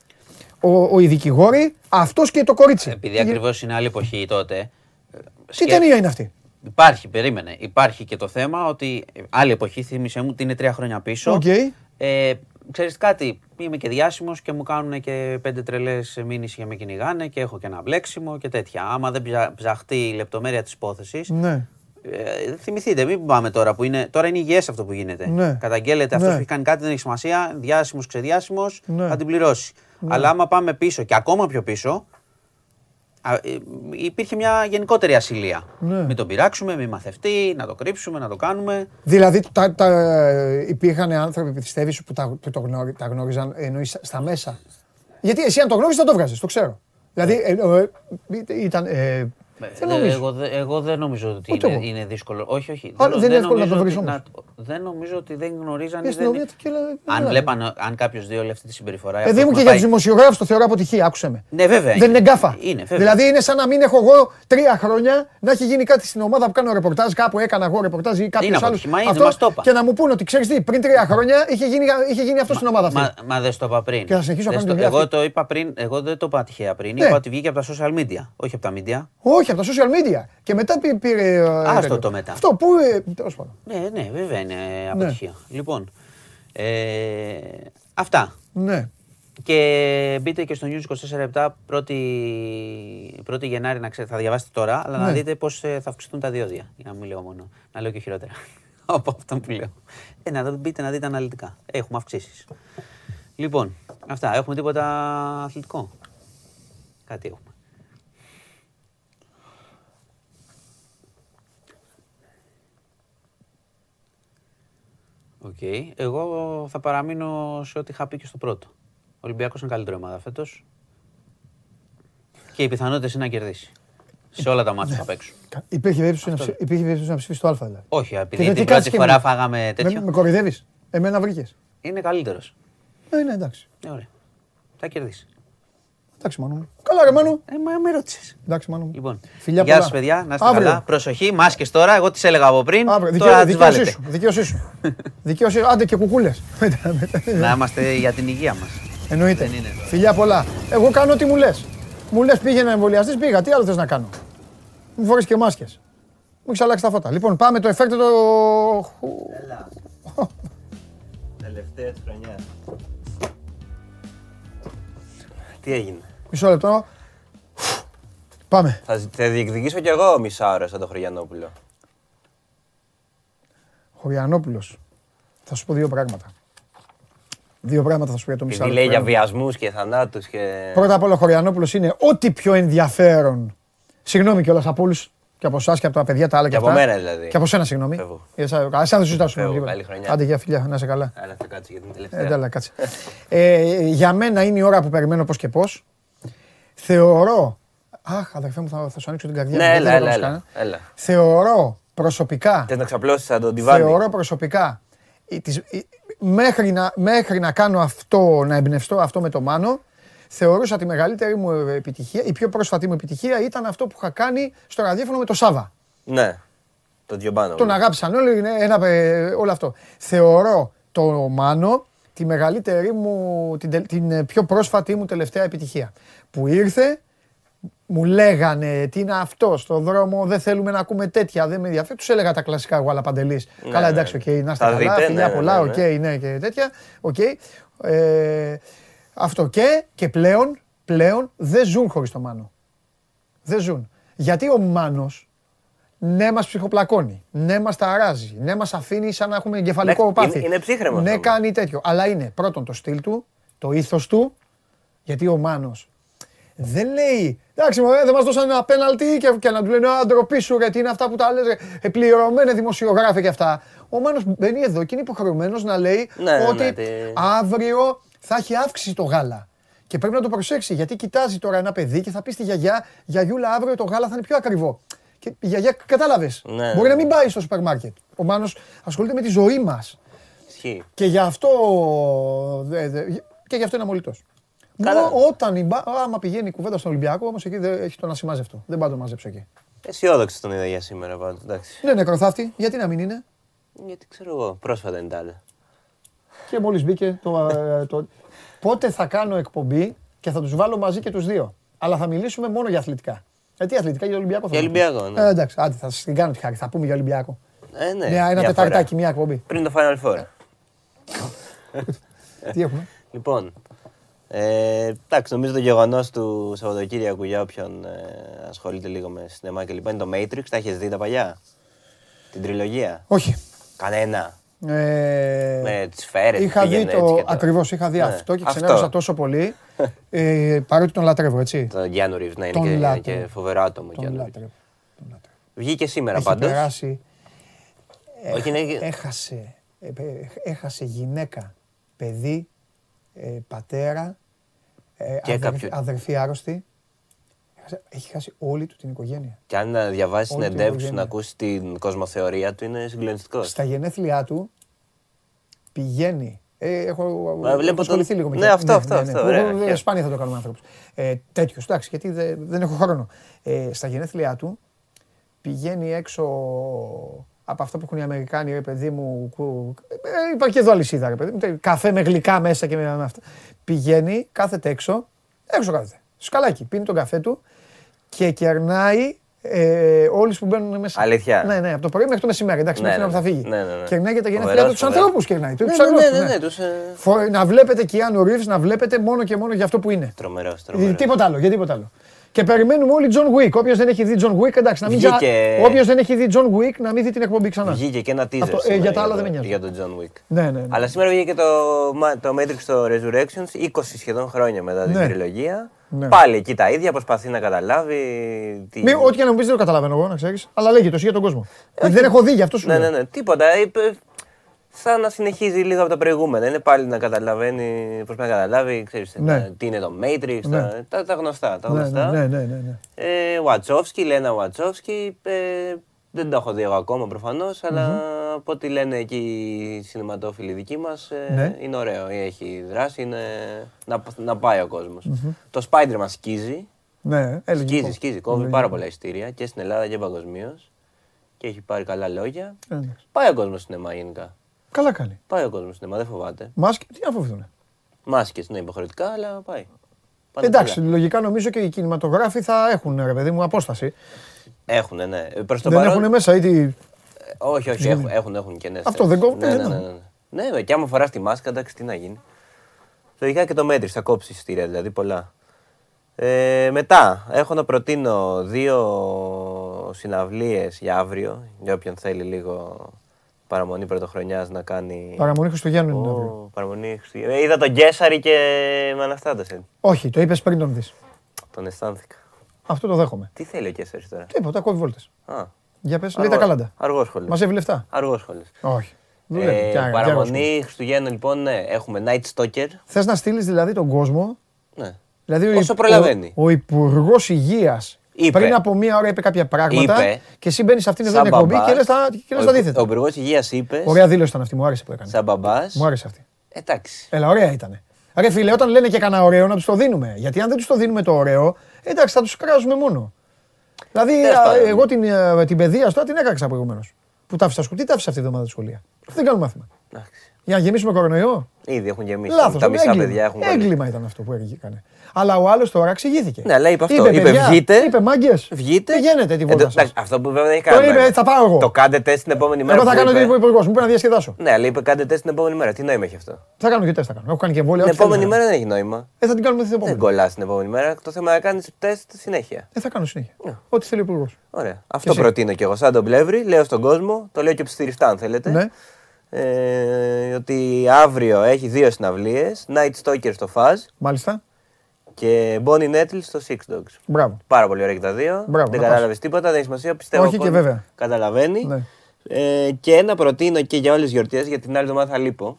ο, ο, οι δικηγόροι, αυτός και το κορίτσι. Επειδή ακριβώς είναι άλλη εποχή τότε. ε, Τι σκέ- ταινία είναι αυτή; Υπάρχει, περίμενε. Υπάρχει και το θέμα ότι ε, άλλη εποχή, θύμισε μου, ότι είναι τρία χρόνια πίσω. Οκ. Ε, ξέρεις κάτι, είμαι και διάσημος και μου κάνουν και πέντε τρελές μήνυση για με κυνηγάνε και έχω και ένα μπλέξιμο και τέτοια. Άμα δεν ψα- ψαχτεί η λεπτομέρεια της υπόθεσης, Ναι. ε, θυμηθείτε, μην πάμε τώρα που είναι. Τώρα είναι υγιές αυτό που γίνεται. Ναι. Καταγγέλλεται αυτός Ναι. που έχει κάνει κάτι, δεν έχει σημασία. Διάσημος, ξεδιάσημος, Ναι. θα την πληρώσει. Αλλά άμα πάμε πίσω και ακόμα πιο πίσω, α, ε, υπήρχε μια γενικότερη ασυλία. Ναι. Μην τον πειράξουμε, μην μαθευτεί, να το κρύψουμε, να το κάνουμε. Δηλαδή τα, τα, υπήρχαν άνθρωποι, πιστεύεις, που, τα, που το γνώρι, τα γνώριζαν εννοείς, στα μέσα; Γιατί εσύ αν το γνώριζες θα το βγάζεις, το ξέρω. Δηλαδή ε, ε, ήταν. Ε, δεν Ε, νομίζω. Εγώ, δε- εγώ δεν νομίζω ότι Ούτε είναι, εγώ. είναι δύσκολο. Όχι, όχι. Άρα δεν είναι εύκολο να το νομίζω βρεις ότι- όμως. Δεν νομίζω ότι δεν γνωρίζαν. Η ή αστυνομία δεν... του και λέει, Αν «Έλα». βλέπαν, αν κάποιος δύο αυτή τη συμπεριφορά. Παιδί αυτό μου και έχουμε για πάει- τους δημοσιογράφους το θεωρώ αποτυχία, άκουσε με. Ναι, βέβαια. Δεν είναι γκάφα. Είναι, βέβαια. δηλαδή είναι σαν να μην έχω εγώ τρία χρόνια να έχει γίνει κάτι στην ομάδα που κάνω ρεπορτάζ, κάπου έκανα εγώ ρεπορτάζ ή κάποιος Είναι άλλος. αποτυχημά, είναι, μας το είπα. Και να μου πούνε ότι ξέρεις τι, πριν τρία χρόνια είχε γίνει, είχε γίνει αυτό στην ομάδα αυτή. Μα, μα δεν στο είπα πριν. Και θα συνεχίσω να Δεν κάνω τη στο- δουλειά Εγώ αυτή. το είπα πριν, εγώ δεν το είπα τυχαία πριν. Ναι. Είπα ότι βγήκε από τα social media, όχι από τα media. Όχι, από τα social media. Και μετά πή- πήρε. ε, Άστο τέτοιο. το μετά. Αυτό που. ε, τέλος πάντων. Ναι, ναι, βέβαια είναι αποτυχία. Λοιπόν, ε, αυτά. Ναι. Και μπείτε και στο News 24-7 1η, 1η Γενάρη, να ξέρετε, θα διαβάσετε τώρα, αλλά να Ναι. δείτε πώς ε, θα αυξηθούν τα διόδια. Για να μην λέω μόνο, να λέω και χειρότερα. <laughs> Από αυτό που λέω. Ε, να το μπείτε να δείτε αναλυτικά. Έχουμε αυξήσεις. Λοιπόν, αυτά. Έχουμε τίποτα αθλητικό; Κάτι έχουμε. Οκ. Εγώ θα παραμείνω σε ό,τι είχα πει και στο πρώτο. Ο Ολυμπιακός είναι καλύτερη ομάδα φέτος. Και οι πιθανότητες είναι να κερδίσει. Σε όλα τα μάτια που θα παίξουν. Κα- Υπήρχε περίπτωση να ψη- υπήρχε περίπτωση να ψηφίσει το Α δηλαδή. Όχι, Και επειδή δεν- την τι κάτσε πρώτη και φορά με- φάγαμε τέτοιο. Με, με κοροϊδεύεις; Εμένα βρήκες. Είναι καλύτερος. Ε, ναι, εντάξει. Ναι, ωραία. Θα κερδίσει. Εντάξει, μάνο μου. Καλά, ρε μάνο. Ε, μα με ρώτησες. Εντάξει, μάνο μου. Λοιπόν, Φιλιά γεια πολλά. σα, παιδιά. Να είστε Αύριο. καλά. Προσοχή, μάσκες τώρα. Εγώ τις έλεγα από πριν. Αύριο, τώρα δικαιώ, τις δικαίωσή βάλετε. σου. Δικαίωσή σου. <laughs> δικαίωσή σου. Άντε και κουκούλες. Να είμαστε για την υγεία μας. Εννοείται. Δεν είναι τώρα. Φιλιά πολλά. Εγώ κάνω ό,τι μου λες. Μου λες πήγαινε να εμβολιαστείς, πήγα. Τι άλλο θες να κάνω; Μου φορές και μάσκες. Μου έχεις αλλάξει τα φώτα. Λοιπόν, πάμε το εφέκτο το. <laughs> Τελευταία της χρονιάς. Τι έγινε; Μισό λεπτό. Πάμε. Θα, θα διεκδικήσω κι εγώ μισά ώρα σαν τον Χωριανόπουλο. Χωριανόπουλο. Θα σου πω δύο πράγματα. Δύο πράγματα θα σου πω για το Επειδή Μισάλο. λέει για βιασμούς και θανάτους και. Πρώτα απ' όλα, ο Χωριανόπουλο είναι ό,τι πιο ενδιαφέρον. Συγγνώμη κιόλας από όλους και από εσάς και από τα παιδιά τα άλλα Και και από αυτά. μένα δηλαδή. Και από σένα, συγγνώμη. Φεύγω. Για εσά καλά, εσά δεν συζητάω Φεύγω, συγγνώμη. καλή τίποτα. χρονιά. Άντε, για φιλιά, να είσαι καλά. Άρα θα κάτσει για την Ε, τελευταία. Εντάξει, κάτσε. Ε, για μένα είναι η ώρα που περιμένω πώς και πώς. Θεωρώ. Αχ, αδερφέ μου, θα, θα σου ανοίξω την καρδιά. Ναι, μου, έλα, δεν έλα, το έλα, έκανα. έλα. Θεωρώ προσωπικά. Θε να ξαπλώσεις σαν τον Τιβάνι. Θεωρώ προσωπικά. η- της- η- μέχρι, να, μέχρι να κάνω αυτό, να εμπνευστώ αυτό με το Μάνο, θεωρούσα τη μεγαλύτερη μου επιτυχία, η πιο πρόσφατη μου επιτυχία ήταν αυτό που είχα κάνει στο ραδιόφωνο με το Σάββα. Ναι. Τον Τζιομπάνο. Τον αγάπησαν όλοι, είναι ένα, ε, όλο αυτό. Θεωρώ το Μάνο τη μεγαλύτερη μου, την, τε- την ε, πιο πρόσφατη μου τελευταία επιτυχία. Που ήρθε, μου λέγανε τι είναι αυτό στο δρόμο, δεν θέλουμε να ακούμε τέτοια, δεν με ενδιαφέρει. Τους έλεγα τα κλασικά εγώ, αλλά Παντελής. Ναι, Καλά, ναι. εντάξει, οκ, να είστε Θα καλά, δείτε, φιλιά ναι, πολλά, ναι, οκ, ναι. ναι και τέτοια. Οκ. Ε, αυτό και, και πλέον, πλέον δεν ζουν χωρίς το Μάνο. Δεν ζουν. Γιατί ο Μάνος ναι μας ψυχοπλακώνει, ναι μας ταράζει, ναι μας αφήνει σαν να έχουμε εγκεφαλικό Εντάξει, πάθει. είναι- είναι ψύχραιμος Ναι όμως. κάνει τέτοιο. Αλλά είναι πρώτον το στυλ του, το ήθος του, γιατί ο Μάνος δεν λέει, εντάξει μωρέ, δεν μας δώσαν ένα πέναλτι και, και να του λένε «Α, ντροπή σου ρε, τι είναι αυτά που τα λες, ρε, ε, πληρωμένε δημοσιογράφε και αυτά». Ο Μάνος μπαίνει εδώ και είναι υποχρεωμένος να λέει Ναι, ναι, ότι ναι, τι- αύριο θα έχει αύξηση το γάλα. Και πρέπει να το προσέξει γιατί κοιτάζει τώρα ένα παιδί και θα πει στη γιαγιά, γιαγιούλα αύριο το γάλα θα είναι πιο ακριβό. Και η γιαγιά κατάλαβες. Ναι, Μπορεί να ναι. μην πάει στο σούπερ μάρκετ. Ο Μάνος ασχολείται με τη ζωή μας. Ισχύει. Και γι' αυτό, δε- δε- και γι αυτό είναι αμολυτός. Καλά. Μο- Όταν η μπα- άμα πηγαίνει η κουβέντα στον Ολυμπιακό, όμως εκεί δεν έχει τον ασημάζευτο. Δεν πάω να το μαζέψω εκεί. Αισιόδοξο τον είδα για σήμερα πάντως. Εντάξει. Ναι, νεκροθάφτη, γιατί να μην είναι; Γιατί ξέρω εγώ, πρόσφατα είναι τα άλλα. Και μόλις μπήκε το, ε, το... Πότε θα κάνω εκπομπή και θα τους βάλω μαζί και τους δύο. Αλλά θα μιλήσουμε μόνο για αθλητικά. Ε, τι αθλητικά, για Ολυμπιακό θα Για πούμε. Ολυμπιακό, ναι. Ε, εντάξει, άντε, θα σας την κάνω τη χάρη. Θα πούμε για Ολυμπιακό. Ε, ναι, μια, ένα μια τεταρτάκι, φορά. μια εκπομπή. Πριν το Final Four. <laughs> τι έχουμε; Λοιπόν, ε, εντάξει, νομίζω το γεγονός του Σαββατοκύριακου για όποιον ε, ασχολείται λίγο με σινεμά και λοιπά είναι το Matrix. Τα έχεις δει τα παλιά; Την τριλογία; Όχι. Κανένα; Ε, Με τις σφαίρες. είχα δει το, ακριβώς, είχα δει Ναι, αυτό και αυτό. ξενέρωσα τόσο πολύ. <laughs> ε, παρότι τον λατρεύω, έτσι. Το Γιάννου Ρίβ να είναι Τον και, είναι λάτρευω. και φοβερό άτομο. Τον Keanu Reeves. λατρεύω. Τον λατρεύω. Βγήκε σήμερα Έχει πάντως. περάσει. Όχι, είναι- Έχασε, ε, πε- έχασε γυναίκα, παιδί, ε, πατέρα, ε, Και αδερφή, κάποιο- αδερφή άρρωστη. Έχασε- Έχει χάσει όλη του την οικογένεια. Και αν να διαβάσεις Όλη την συνεντεύξει οικογένεια. να ακούσεις την κοσμοθεωρία του, είναι συγκλονιστικός. Στα γενέθλιά του πηγαίνει. Ε, έχω Μα βλέπω έχω ασχοληθεί τον- λίγο με Ναι, τέτοια. αυτό, αυτό, αυτό, που ωραία, εγώ, ε, χαίρομαι. Σπάνια θα το κάνουμε άνθρωπος. Ε, τέτοιος, εντάξει, γιατί δε- δεν έχω χρόνο. Ε, στα γενέθλιά του πηγαίνει έξω από αυτό που έχουν οι Αμερικάνοι, ρε παιδί μου. κου- Ε, υπάρχει και εδώ αλυσίδα, ρε παιδί μου. Καφέ με γλυκά μέσα και με αυτά. Πηγαίνει, κάθεται έξω, έξω κάθεται. Σκαλάκι, πίνει τον καφέ του και κερνάει ε, όλους που μπαίνουν μέσα. Αλήθεια. Ναι, ναι, από το πρωί μέχρι το μεσημέρι. Εντάξει, Ναι, μέχρι ναι, να θα φύγει. ναι, ναι, ναι. Κερνάει για τα γενέθλιά Φοβερός, του τους φοβερός. ανθρώπους κερνάει. Τους Ναι, τους ναι, ναι, αγρότες, ναι, ναι, τους, ε, Φο- Να βλέπετε Keanu Reeves, να βλέπετε μόνο και μόνο για αυτό που είναι. Τρομερός, Ε, τρομερό. Τίποτα άλλο, για τίποτα άλλο. Και περιμένουμε όλοι John Wick. Όποιος δεν έχει δει John Wick, εντάξει, να μην Βγήκε- ξανα... Όποιος δεν έχει δει John Wick, να μην δει την εκπομπή ξανά. Βγήκε και ένα teaser Αυτό, ε, σήμερα για τα άλλα το- δεν με νοιάζει. Για τον John Wick. Ναι, ναι, ναι. Αλλά σήμερα βγήκε το, μα- το Matrix το Resurrections 20 σχεδόν χρόνια μετά την Ναι. τριλογία. Ναι. Πάλι εκεί τα ίδια, προσπαθεί να καταλάβει. Τι... Μη, ό,τι και να μου πεις δεν το καταλαβαίνω εγώ, να ξέρεις. Αλλά λέγε το εσύ για τον κόσμο. Γιατί δεν έχω δει, γι' αυτό σου Ναι, λέω. ναι, ναι, τίποτα. Είπε, σαν να συνεχίζει λίγο από τα προηγούμενα. Είναι πάλι να καταλαβαίνει, προσπαθεί να καταλάβει, ξέρεις, Ναι. τα- τι είναι το Matrix, Ναι. τα, τα, τα γνωστά. Τα Ναι, γνωστά. ναι, ναι, ναι, ναι. Ε, Βατσόφσκι, Λένα Βατσόφσκι, ε, δεν τα έχω δει εγώ ακόμα προφανώς, αλλά από ό,τι λένε εκεί οι συναισθηματόφιλοι δικοί μας, ε, Ναι. είναι ωραίο, έχει δράση, είναι να, να πάει ο κοσμος Το Spider-Man σκίζει, Ναι, έλεγε. σκίζει, λοιπόν. σκίζει, κόβει Ναι, πάρα ναι. πολλά εισιτήρια και στην Ελλάδα και παγκοσμίως. Και έχει πάρει καλά λόγια. Ε, εντάξει. Πάει ο κόσμος σινεμά γενικά. Καλά κάνει. Πάει ο κόσμος σινεμά, δεν φοβάται. Μάσκε, τι να φοβηθούν. Μάσκες είναι υποχρεωτικά, αλλά πάει. Πάνε Εντάξει, καλά. λογικά νομίζω και οι κινηματογράφοι θα έχουν, ρε παιδί μου, απόσταση. Έχουνε, ναι. Προς το Δεν παρόν, έχουν μέσα ή τι; Ε, Όχι, όχι, έχουν, έχουν, έχουν και νέες Αυτό θέσεις. δεν κόβουν, Ναι, δεν ναι, ναι, ναι. Ναι, ναι, και άμα φοράς τη μάσκα, εντάξει, τι να γίνει. Λογικά και το μέτρης, θα κόψεις εισιτήρια, δηλαδή πολλά. Ε, μετά, έχω να προτείνω δύο συναυλίες για αύριο, για όποιον θέλει λίγο παραμονή πρωτοχρονιάς να κάνει... Παραμονή Χριστουγέννων είναι Ω, αύριο. παραμονή Χριστουγέννων. Ε, Είδα τον Γκέσαρη και με αναστάτωσε. Όχι, το είπες πριν τον δεις. Τον αισθάνθηκα. Αυτό το δέχομαι. Τι θέλει ο Γκέσαρης τώρα; Τίποτα, κόβει βόλτες. Α, Για πες, λέει τα κάλαντα. Αργόσχολος. Μαζεύει λεφτά. Αργόσχολος. Όχι. Δουλεύει. Ε, Κι άρα, κι παραμονή Χριστουγέννων λοιπόν, ναι, έχουμε Night Stalker. Θες να στείλεις δηλαδή τον κόσμο; Ναι. Δηλαδή ο, Όσο υπ- προλαβαίνει. Ο, ο Υπουργός Υγείας Είπε. πριν από μία ώρα είπε κάποια πράγματα Είπε. και εσύ μπαίνεις σε αυτήν εδώ Σαν την εκπομπή μπαμπάς, και λες τα, και λες ο τα υπου- αντίθετα. Ο Υπουργός Υγείας είπε. Ωραία δήλωση ήταν αυτή, μου άρεσε που έκανε. Σαν μπαμπάς. Μου άρεσε αυτή. Εντάξει. Έλα, ωραία ήταν. Ρε φίλε, όταν λένε και κανένα ωραίο να τους το δίνουμε. Γιατί αν δεν τους το δίνουμε το ωραίο, εντάξει, θα τους κράζουμε μόνο. Δηλαδή, Τέλος α, πάντων. εγώ την, ε, την παιδεία τώρα την έκαξα προηγουμένως. Που τα άφησα σχολεία. Τι τα άφησα αυτή τη βδομάδα στη σχολεία. Δεν κάνω μάθημα. Εντάξει. Για να γεμίσουμε κορονοϊό. Ήδη έχουν γεμίσει. Λάθος. Τα μισά παιδιά έχουν κολλήσει. Έγκλημα ήταν αυτό που έκανε. Αλλά ο άλλος τώρα εξηγήθηκε. Ναι, αλλά είπε αυτό. Είπε, παιδιά, βγείτε. Είπε μάγκες. Βγείτε. Πηγαίνετε τη Ε, βόλτα εντάξει, σας. Αυτό που βέβαια δεν έχει Το κάνει. είπε, θα πάω εγώ. Το κάντε τεστ την επόμενη μέρα. Εγώ θα που κάνω είπε. την υπουργός. Μου πρέπει να διασκεδάσω. Ναι, αλλά είπε κάντε τεστ την επόμενη μέρα. Τι νόημα έχει αυτό. Θα κάνω και τεστ. Θα κάνω. Έχω κάνει και εμβόλια. Την ό,τι θέλω επόμενη να κάνω. μέρα δεν έχει νόημα. Ε, θα την κάνουμε την Δεν επόμενη. κολλάς την επόμενη μέρα. Το θέμα είναι να κάνεις τεστ συνέχεια. Ε, θα κάνω συνέχεια. Ναι. Ό,τι θέλει ο υπουργός. Ωραία. Αυτό εσύ; προτείνω κι εγώ. Σαν τον Πλεύρη, λέω στον κόσμο, το λέω και ψιθυριστά αν θέλετε. Ναι. Ε, ότι αύριο έχει δύο συναυλίες. Night Stalker στο Fuzz Μάλιστα. Και Bonnie Nettle στο Six Dogs. Μπράβο. Πάρα πολύ ωραία και τα δύο. Μπράβο, δεν να κατάλαβες τίποτα, δεν έχει σημασία. Πιστεύω Όχι και πως βέβαια. Καταλαβαίνει. Ναι. Ε, και ένα προτείνω και για όλες τις γιορτές, γιατί την άλλη εβδομάδα θα λείπω.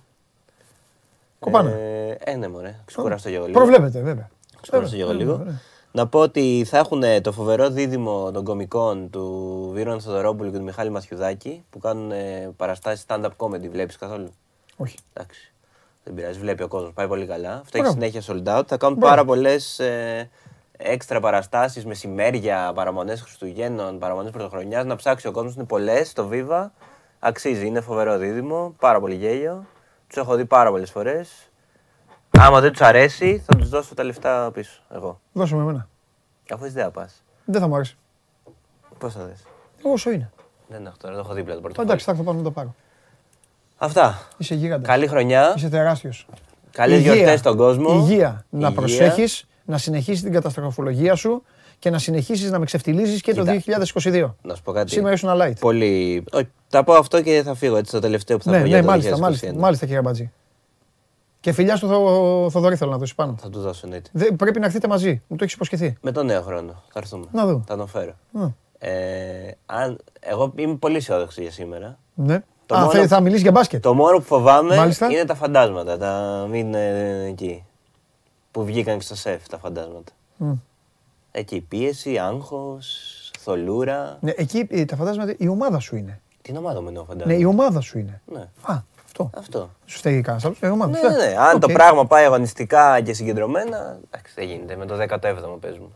Κοπάνε. Ε, ε, ναι, μωρέ. Ξεκουράστο για εγώ λίγο. Προβλέπετε, βέβαια. Ξεκουράστο για εγώ Βέβαια, λίγο. βέβαια. Να πω ότι θα έχουν το φοβερό δίδυμο των κομικών του Βίρον Θοδωρόπουλου και του Μιχάλη Μαθιουδάκη που κάνουν παραστάσεις stand-up comedy. Βλέπεις καθόλου; Όχι. Εντάξει. Δεν πειράζει, βλέπει ο κόσμος. Πάει πολύ καλά. Αυτό Μπράβο. έχει συνέχεια sold out. Θα κάνουν Μπράβο. πάρα πολλές ε, έξτρα παραστάσεις, μεσημέρια, παραμονές Χριστουγέννων, παραμονές Πρωτοχρονιάς. Να ψάξει ο κόσμος. Είναι πολλές στο Viva. Αξίζει. Είναι φοβερό δίδυμο. Πάρα πολύ γέλιο. Τους έχω δει πάρα πολλές φορές. Άμα δεν τους αρέσει, θα τους δώσω τα λεφτά πίσω. Εγώ. Δώσε με εμένα. Αφού εσύ δεν θα πας. Δεν θα μου αρέσει. Πώς θα δες; Εγώ όσο είναι. Δεν έχω τώρα, το έχω δίπλα το Ε, πορτοφόλι. Εντάξει, θα έρθω πάνω να το πάρω. Αυτά. Είσαι γίγαντα. Καλή χρονιά. Είσαι τεράστιος. Καλές γιορτές στον κόσμο. Υγεία. Να Υγεία. προσέχεις, να συνεχίσεις την καταστροφολογία σου και να συνεχίσεις να με ξεφτιλίζεις και το Κοίτα. 2022. Να σου πω κάτι. Σήμερα ήσουν light. Πολύ. Όχι, θα πω αυτό και θα φύγω έτσι το τελευταίο που θα Ναι, πω ναι, για το μάλιστα, 2021. μάλιστα, μάλιστα κύριε Μπατζή. Και φιλιά στο Θο- Θοδωρή θέλω να δώσεις πάνω. Θα του δώσω εννοείται. Δεν- πρέπει να έρθετε μαζί. Μου το έχεις υποσχεθεί. Με τον νέο χρόνο θα έρθουμε. Να δω. Θα τον φέρω. Α, Ε, αν, εγώ είμαι πολύ αισιόδοξη για σήμερα. Ναι. Το Α, μόνο- θα, θα μιλήσεις για μπάσκετ; Το μόνο που φοβάμαι Μάλιστα. είναι τα φαντάσματα. Τα μην ε, εκεί. Που βγήκαν και στο σεφ τα φαντάσματα. Μμ. Εκεί πίεση, άγχος, θολούρα. Ναι, εκεί ε, τα φαντάσματα η ομάδα σου είναι. Την ομάδα μου εννοώ Ναι, φαντάσματα. η ομάδα σου είναι. Ναι. Α, αυτό. Αυτό. Σου φταίει κανένας άλλος; Η ομάδα Ναι, σου. ναι, ναι. Ε, Αν το οκ. πράγμα πάει αγωνιστικά και συγκεντρωμένα, εντάξει, δεν γίνεται. Με το 17ο παίζουμε.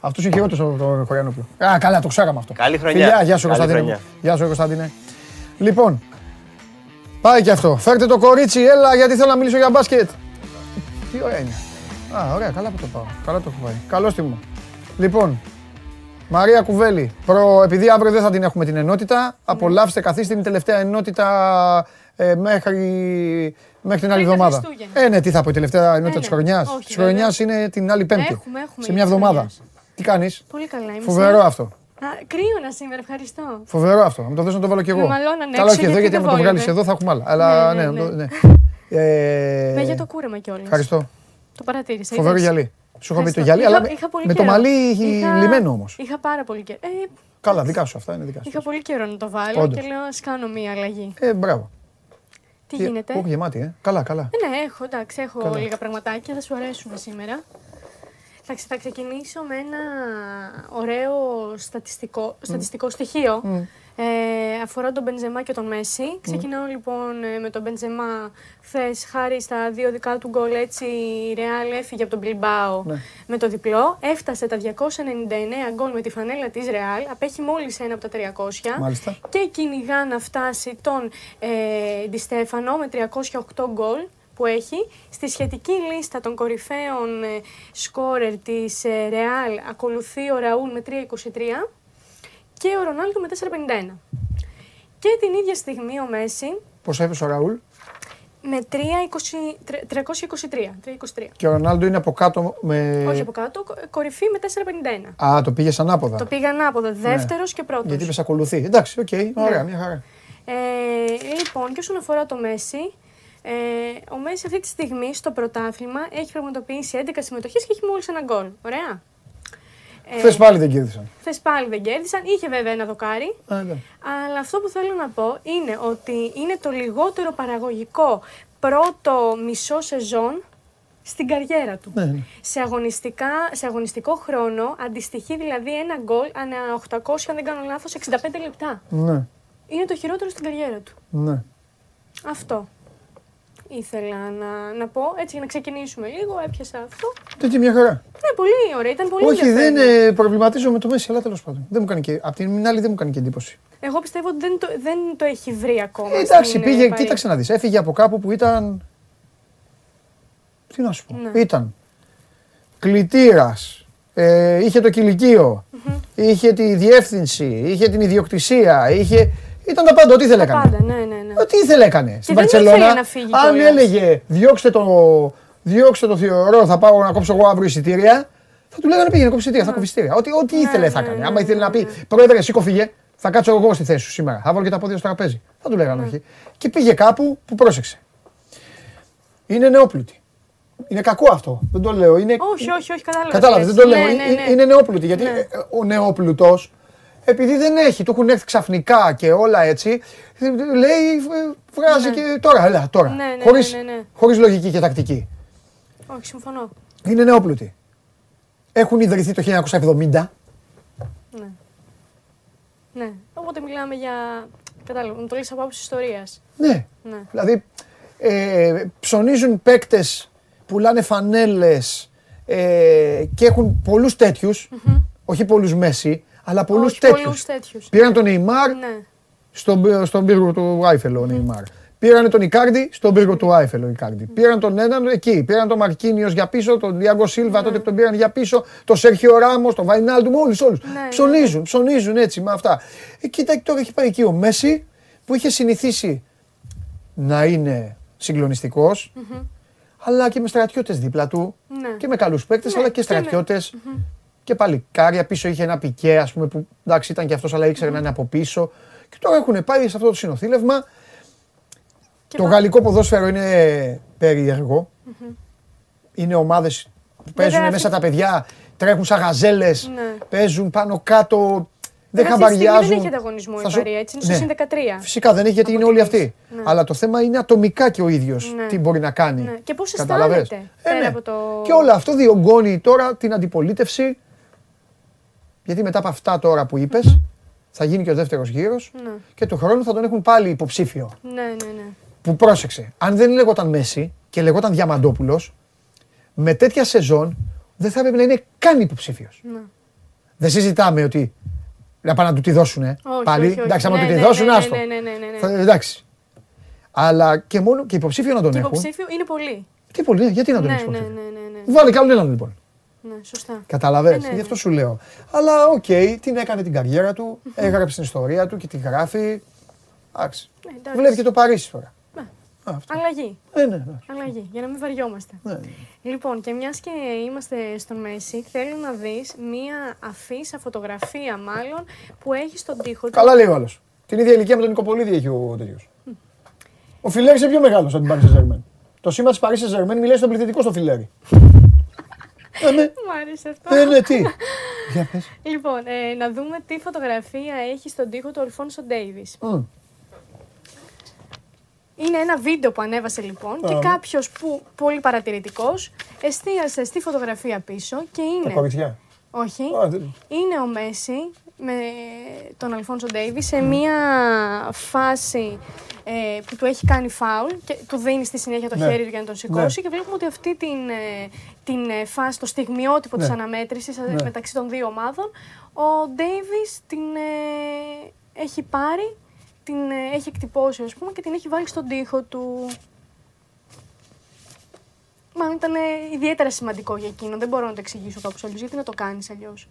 Αυτός είναι χειρότερο από τον Χωριανόπουλο. Α, καλά, το ξέραμε αυτό. Καλή χρονιά. Φιλιά, γεια σου Καλή Κωνσταντίνε. χρονιά. Γεια σου Κωνσταντίνε. Λοιπόν, πάει και αυτό. Φέρτε το κορίτσι, έλα, γιατί θέλω να μιλήσω για μπάσκετ. Τι ωραία είναι. Α, ωραία, καλά που το πάω. Καλά το έχω πάει. Καλώς τη μου. Λοιπόν, Μαρία Κουβέλη, προ, επειδή αύριο δεν θα την έχουμε την ενότητα, απολαύστε, καθίστε την τελευταία ενότητα ε, μέχρι, μέχρι την άλλη Πριν τα εβδομάδα. Χριστούγεννα. Ε, ναι, τι θα πω, η τελευταία ενότητα ναι. της χρονιάς. Όχι, Της χρονιάς βέβαια. είναι την άλλη Πέμπτη. Έχουμε, έχουμε Σε για μια τις εβδομάδα. χρονιές. Τι κάνεις; Πολύ καλά είμαι. Φοβερό εσύ; αυτό. Α, κρύωνα σήμερα, ευχαριστώ. Φοβερό αυτό. Να μου το θες να το βάλω κι εγώ. Με μαλώνανε Καλά, έξω όχι εδώ γιατί γιατί δεν άμα το βγάλεις βόλευε. εδώ θα έχουμε άλλα. Αλλά Ναι, ναι, ναι, το- ναι. ναι. Ε, Ναι, για το κούρεμα κιόλας. Ευχαριστώ. Το παρατήρησα. Φοβερό είδες; γυαλί. Σου έχω πει το Ευχαριστώ. γυαλί, Είχα- αλλά με- είχα πολύ με το καιρό. μαλλί Είχα- λιμένο όμως. Είχα πάρα πολύ καιρό. Ε, Καλά, δικά σου αυτά είναι δικά σου. είχα πολύ καιρό να το βάλω Όντως. και λέω ας κάνω μία αλλαγή. Ε, μπράβο. Τι γίνεται; Όχι γεμάτη, ε. Καλά, καλά. Ε, Ναι, έχω, εντάξει, έχω Καλά. λίγα πραγματάκια, θα σου αρέσουν σήμερα. Θα, ξε- θα ξεκινήσω με ένα ωραίο στατιστικό, στατιστικό στοιχείο. Ε, αφορά τον Μπενζεμά και τον Μέση. Ξεκινάω λοιπόν ε, με τον Μπενζεμά. Χθες, χάρη στα δύο δικά του γκολ, έτσι η Ρεάλ έφυγε από τον Μπιλμπάο Ναι. με το διπλό. Έφτασε τα 299 γκολ με τη φανέλα της Ρεάλ. Απέχει μόλις ένα από τα 300 Μάλιστα. και κυνηγά να φτάσει τον ε, Ντι Στέφανο με 308 γκολ που έχει. Στη σχετική λίστα των κορυφαίων ε, σκόρερ της ε, Real ακολουθεί ο Ραούλ με 323 και ο Ρονάλντο με 451. Και την ίδια στιγμή ο Μέση Πόσα έπεσε ο Ραούλ; με 320 τρε- 323. 323. και ο Ρονάλντο είναι από κάτω με. Όχι από κάτω, κο- κορυφή με 451. Α, το πήγε ανάποδα. Το πήγα ανάποδα, δεύτερος και πρώτος. Ναι. Γιατί είπες ακολουθεί. Εντάξει, οκ, ωραία, μια χαρά. Ε, λοιπόν, και όσον αφορά το Μέσι, ε, ο Μέσι αυτή τη στιγμή στο πρωτάθλημα έχει πραγματοποιήσει 11 συμμετοχές και έχει μόλις ένα γκολ. Ωραία. Ε, Χθες πάλι δεν κέρδισαν. Χθες πάλι δεν κέρδισαν. Είχε βέβαια ένα δοκάρι. Α, ναι. Αλλά αυτό που θέλω να πω είναι ότι είναι το λιγότερο παραγωγικό πρώτο μισό σεζόν στην καριέρα του. Ναι, ναι. Σε, αγωνιστικά, σε αγωνιστικό χρόνο αντιστοιχεί δηλαδή ένα γκολ ανά 800, αν δεν κάνω λάθος, 65 λεπτά. Ναι, Είναι το χειρότερο στην καριέρα του. ναι. Αυτό. Ήθελα να, να πω, έτσι για να ξεκινήσουμε λίγο, έπιασα αυτό. Τέτοια μια χαρά. Ναι, πολύ ωραία, ήταν πολύ Όχι, δεν ενδιαφέρον. ε, προβληματίζω με το Μέση, αλλά τέλος πάντων. Δεν μου κάνει και, απ' την άλλη δεν μου κάνει και εντύπωση. Εγώ πιστεύω ότι δεν το, δεν το έχει βρει ακόμα. Ε, εντάξει, στην, ε, πήγε, Παρί. κοίταξε να δεις. Έφυγε από κάπου που ήταν. Τι να σου πω. Ναι. Ήταν κλητήρας. Ε, είχε το κηλικείο. Είχε τη διεύθυνση. Είχε την ιδιοκτησία. Είχε... Ήταν τα πάντα. Ό,τι ήθελε Τα έκανε. πάντα, ναι, ναι, ναι. Ό,τι ήθελε έκανε. Στην δεν ήθελε Παρσελώνα, να φύγει αν κιόλας. έλεγε διώξτε το, διώξτε το θεωρώ, θα πάω να κόψω εγώ αύριο εισιτήρια, θα του λέγανε πήγαινε κόψει εισιτήρια, θα κόψει εισιτήρια. Ό,τι, ό,τι ήθελε θα ναι, έκανε. ναι, Άμα ήθελε ναι, να πει ναι. Πρόεδρε, σήκω φύγε, θα κάτσω εγώ στη θέση σου σήμερα. Θα βάλω και τα πόδια στο τραπέζι. Θα του λέγανε όχι. Και πήγε κάπου που πρόσεξε. Είναι νεόπλουτη. Είναι κακό αυτό. Δεν το λέω. Είναι... Όχι, όχι, όχι, κατάλαβα. Κατάλαβες, τι δεν το λες. λέω. Ναι, Είναι- ναι, ναι. Είναι νεόπλουτη. Γιατί Ναι. ε, ο νεόπλουτος, επειδή δεν έχει, του έχουν έρθει ξαφνικά και όλα έτσι, ε, λέει, ε, βγάζει Ναι. και τώρα, έλα, τώρα. Ναι, ναι, χωρίς, ναι, ναι, ναι. χωρίς λογική και τακτική. Όχι, συμφωνώ. Είναι νεόπλουτοι. Έχουν ιδρυθεί το 1970. Ναι. Ναι. Οπότε μιλάμε για. Κατάλαβα, μου το λες από άποψη ιστορίας. Ναι. Ναι. Δηλαδή, ε, ψωνίζουν παίκτες, πουλάνε φανέλες ε, και έχουν πολλούς τέτοιους, όχι πολλούς Μέση, αλλά πολλούς Όχι, πολλούς τέτοιους. τέτοιους. Πήραν τον Neymar Ναι. στον, στον πύργο του Άιφελ ο Neymar. Πήραν τον Ικάρντι στον πύργο του Άιφελ ο Ικάρντι. Πήραν τον έναν εκεί. Πήραν τον Μαρκίνιος για πίσω, τον Διάγκο Σίλβα τότε που τον πήραν για πίσω, τον Σέρχιο Ράμος, τον Βαϊνάλντουμ, όλου όλους. ναι, ψωνίζουν, ψωνίζουν έτσι με αυτά. Ε, κοίτα, τώρα έχει πάει εκεί ο Μέση που είχε συνηθίσει να είναι συγκλονιστικός, αλλά και με στρατιώτες δίπλα του Ναι. και με καλούς παίκτες, Ναι, αλλά και και με- στρατιώτες. Και παλικάρια πίσω είχε ένα πικέ, ας πούμε, που εντάξει ήταν και αυτός, αλλά ήξερε να είναι από πίσω. Και τώρα έχουν πάει σε αυτό το συνοθήλευμα. Και το πα- γαλλικό ποδόσφαιρο είναι περίεργο. Είναι ομάδες που παίζουν αυτή- μέσα τα παιδιά, τρέχουν σαν γαζέλες, Ναι. παίζουν πάνω κάτω. Δεν Βέβαια, αυτή τη στιγμή χαμπαριάζουν. Δεν έχει ανταγωνισμό η Θα σου- Παρία, έτσι. Είναι στο Ναι. συν 13. Φυσικά δεν έχει γιατί Από είναι όλοι τη αυτοί. λύση. Ναι. Αλλά το θέμα είναι ατομικά και ο ίδιος Ναι. τι μπορεί να κάνει. Ναι. Και πώς Καταλαβες; αισθάνεται, πέρα από το- Και όλο αυτό διωγγώνει τώρα την αντιπολίτευση. Γιατί μετά από αυτά τώρα που είπες, θα γίνει και ο δεύτερος γύρος Ναι. και του χρόνου θα τον έχουν πάλι υποψήφιο. Ναι, ναι, ναι. Που πρόσεξε, αν δεν λεγόταν Μέση και λεγόταν Διαμαντόπουλος, με τέτοια σεζόν δεν θα έπρεπε να είναι καν υποψήφιος. ναι. Δεν συζητάμε ότι να πάνε να του τη δώσουν. Όχι, πάλι. όχι, όχι. Εντάξει, άμα Ναι, του τη ναι, δώσουν, ναι, άστο. ναι, ναι, ναι, ναι, ναι. Θα- εντάξει. Αλλά και μόνο και υποψήφιο να τον Και έχουν. υποψήφιο είναι πολύ. Τι πολύ, ναι, γιατί να τον Ναι, έχει ναι, υποψήφιο; ναι, ναι, ναι. Βάλει κι άλλον έναν λοιπόν. Ναι, σωστά. Κατάλαβες, Ε, ναι, γι' ναι. αυτό σου λέω. Αλλά οκ, την έκανε την καριέρα του, έγραψε την ιστορία του και τη γράφει. Εντάξει. Ναι, εντάξει. Βλέπει και το Παρίσι τώρα. Ναι. Α, αυτό. Αλλαγή. Ε, ναι, ναι. Αλλαγή, για να μην βαριόμαστε. ναι, ναι. Λοιπόν, και μιας και είμαστε στον Μέσι, θέλω να δεις μία αφίσα, φωτογραφία μάλλον, που έχει στον τοίχο του. Καλά λέει ο άλλος. Την ίδια ηλικία με τον Νικοπολίδη έχει ο τέτοιος. Ο Φιλέρη είναι πιο μεγάλος από την Paris Saint-Germain. Το σήμα της Paris Saint-Germain μιλάει στον πληθυντικό στο Φιλέρη. Ε, ναι. Μου άρεσε αυτό. Ε, ναι, τι. <laughs> Για πες. Λοιπόν, ε, να δούμε τι φωτογραφία έχει στον τοίχο του Αλφόνσο Ντέιβις. Μμ. Είναι ένα βίντεο που ανέβασε λοιπόν και κάποιος που πολύ παρατηρητικός εστίασε στη φωτογραφία πίσω και Τα είναι. κοριτσιά. Όχι. Α, δεν- Είναι ο Μέση με τον Αλφόνσο Ντέιβις σε μία φάση ε, που του έχει κάνει φάουλ και του δίνει στη συνέχεια το Ναι. χέρι του για να τον σηκώσει και βλέπουμε ότι αυτή την, ε, την ε, φάση, το στιγμιότυπο της Ναι. αναμέτρησης ε, Ναι. μεταξύ των δύο ομάδων, ο Ντέιβις την ε, έχει πάρει, την ε, έχει εκτυπώσει ας πούμε και την έχει βάλει στον τοίχο του. Μάλλον ήταν ε, ιδιαίτερα σημαντικό για εκείνον. Δεν μπορώ να το εξηγήσω κάπως αλλιώς. Γιατί να το κάνεις αλλιώς;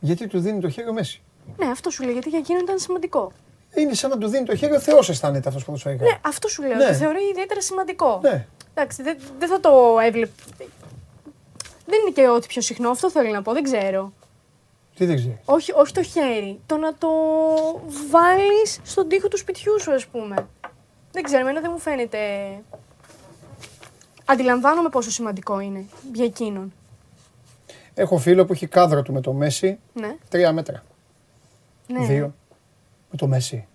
Γιατί του δίνει το χέρι ο Μέση; Ναι, αυτό σου λέει, γιατί για εκείνον ήταν σημαντικό. Είναι σαν να του δίνει το χέρι ο Θεός αισθάνεται αυτός που τους έκανε. Ναι, αυτό σου λέω. Ναι. Το θεωρεί ιδιαίτερα σημαντικό. Ναι. Εντάξει, δεν, δεν θα το έβλεπε. Δεν είναι και ό,τι πιο συχνό, αυτό θέλω να πω, δεν ξέρω. Τι δεν ξέρεις. Όχι, όχι το χέρι. Το να το βάλεις στον τοίχο του σπιτιού σου, ας πούμε. Δεν ξέρω, εμένα δεν μου φαίνεται. Αντιλαμβάνομαι πόσο σημαντικό είναι για εκείνον. Έχω φίλο που έχει κάδρο του με το Μέση Ναι. τρία μέτρα. Ναι. Δύο. Με το Μέση.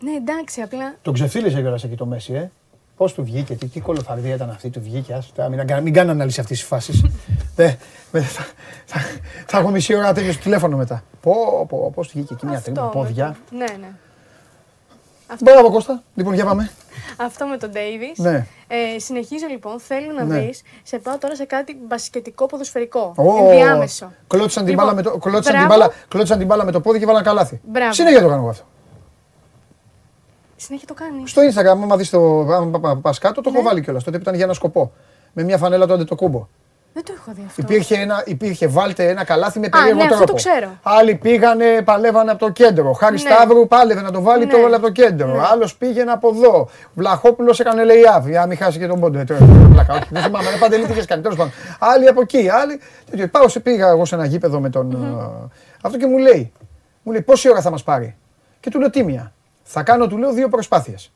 Ναι, εντάξει, απλά. Τον ξεφύλισε κιόλας εκεί το Μέση, ε. Πώς του βγήκε, τι, τι κολοφαρδία ήταν αυτή, του βγήκε. Ας, τώρα, μην, μην κάνω ανάλυση αυτή τη φάση. θα, θα, θα έχω μισή ώρα τέτοιο στο τηλέφωνο μετά. Πω, πω, πώ του βγήκε εκεί μια αυτό τρύπα, με πόδια. το- Ναι, ναι. Μπράβο Κώστα. Λοιπόν, για πάμε. Αυτό με τον Ντέιβι. Ναι. Ε, συνεχίζω λοιπόν. Θέλω να Ναι. δεις. Σε πάω τώρα σε κάτι μπασκετικό ποδοσφαιρικό. Ω, Ενδιάμεσο. Κλώτσαν την, Λοιπόν, μπάλα με το, κλώτσαν, την μπράβο. μπάλα, κλώτσαν την μπάλα με το πόδι και βάλαν καλάθι. Μπράβο. Συνέχεια το κάνω εγώ αυτό. Συνέχεια το κάνεις. Στο Instagram, άμα δεις το. Άμα πας κάτω, το έχω Ναι. βάλει κιόλας. Τότε που ήταν για ένα σκοπό. Με μια φανέλα του αντετοκούμπο. Δεν το έχω δει αυτό. Υπήρχε, ένα, υπήρχε, βάλτε ένα καλάθι με Α, περίεργο ναι, αυτό τρόπο. το ξέρω. Άλλοι πήγανε, παλεύανε από το κέντρο. Χάρη Ναι. Σταύρου πάλευε να το βάλει, Ναι. το έβαλε από το κέντρο. Ναι. Άλλος πήγαινε από εδώ. Βλαχόπουλος έκανε λέει άβη. Για να μην χάσει και τον πόντο. Ε, τώρα, πλάκα, όχι, Δεν θυμάμαι, ρε, πάντε τι είχε κάνει. Τέλος πάντων. Άλλοι από εκεί, άλλοι. τέτοιο. Πάω σε πήγα εγώ σε ένα γήπεδο με τον. ε, Αυτό και μου λέει, μου λέει πόση ώρα θα μας πάρει; Και του λέω τίμια. Θα κάνω, του λέω, δύο προσπάθειες.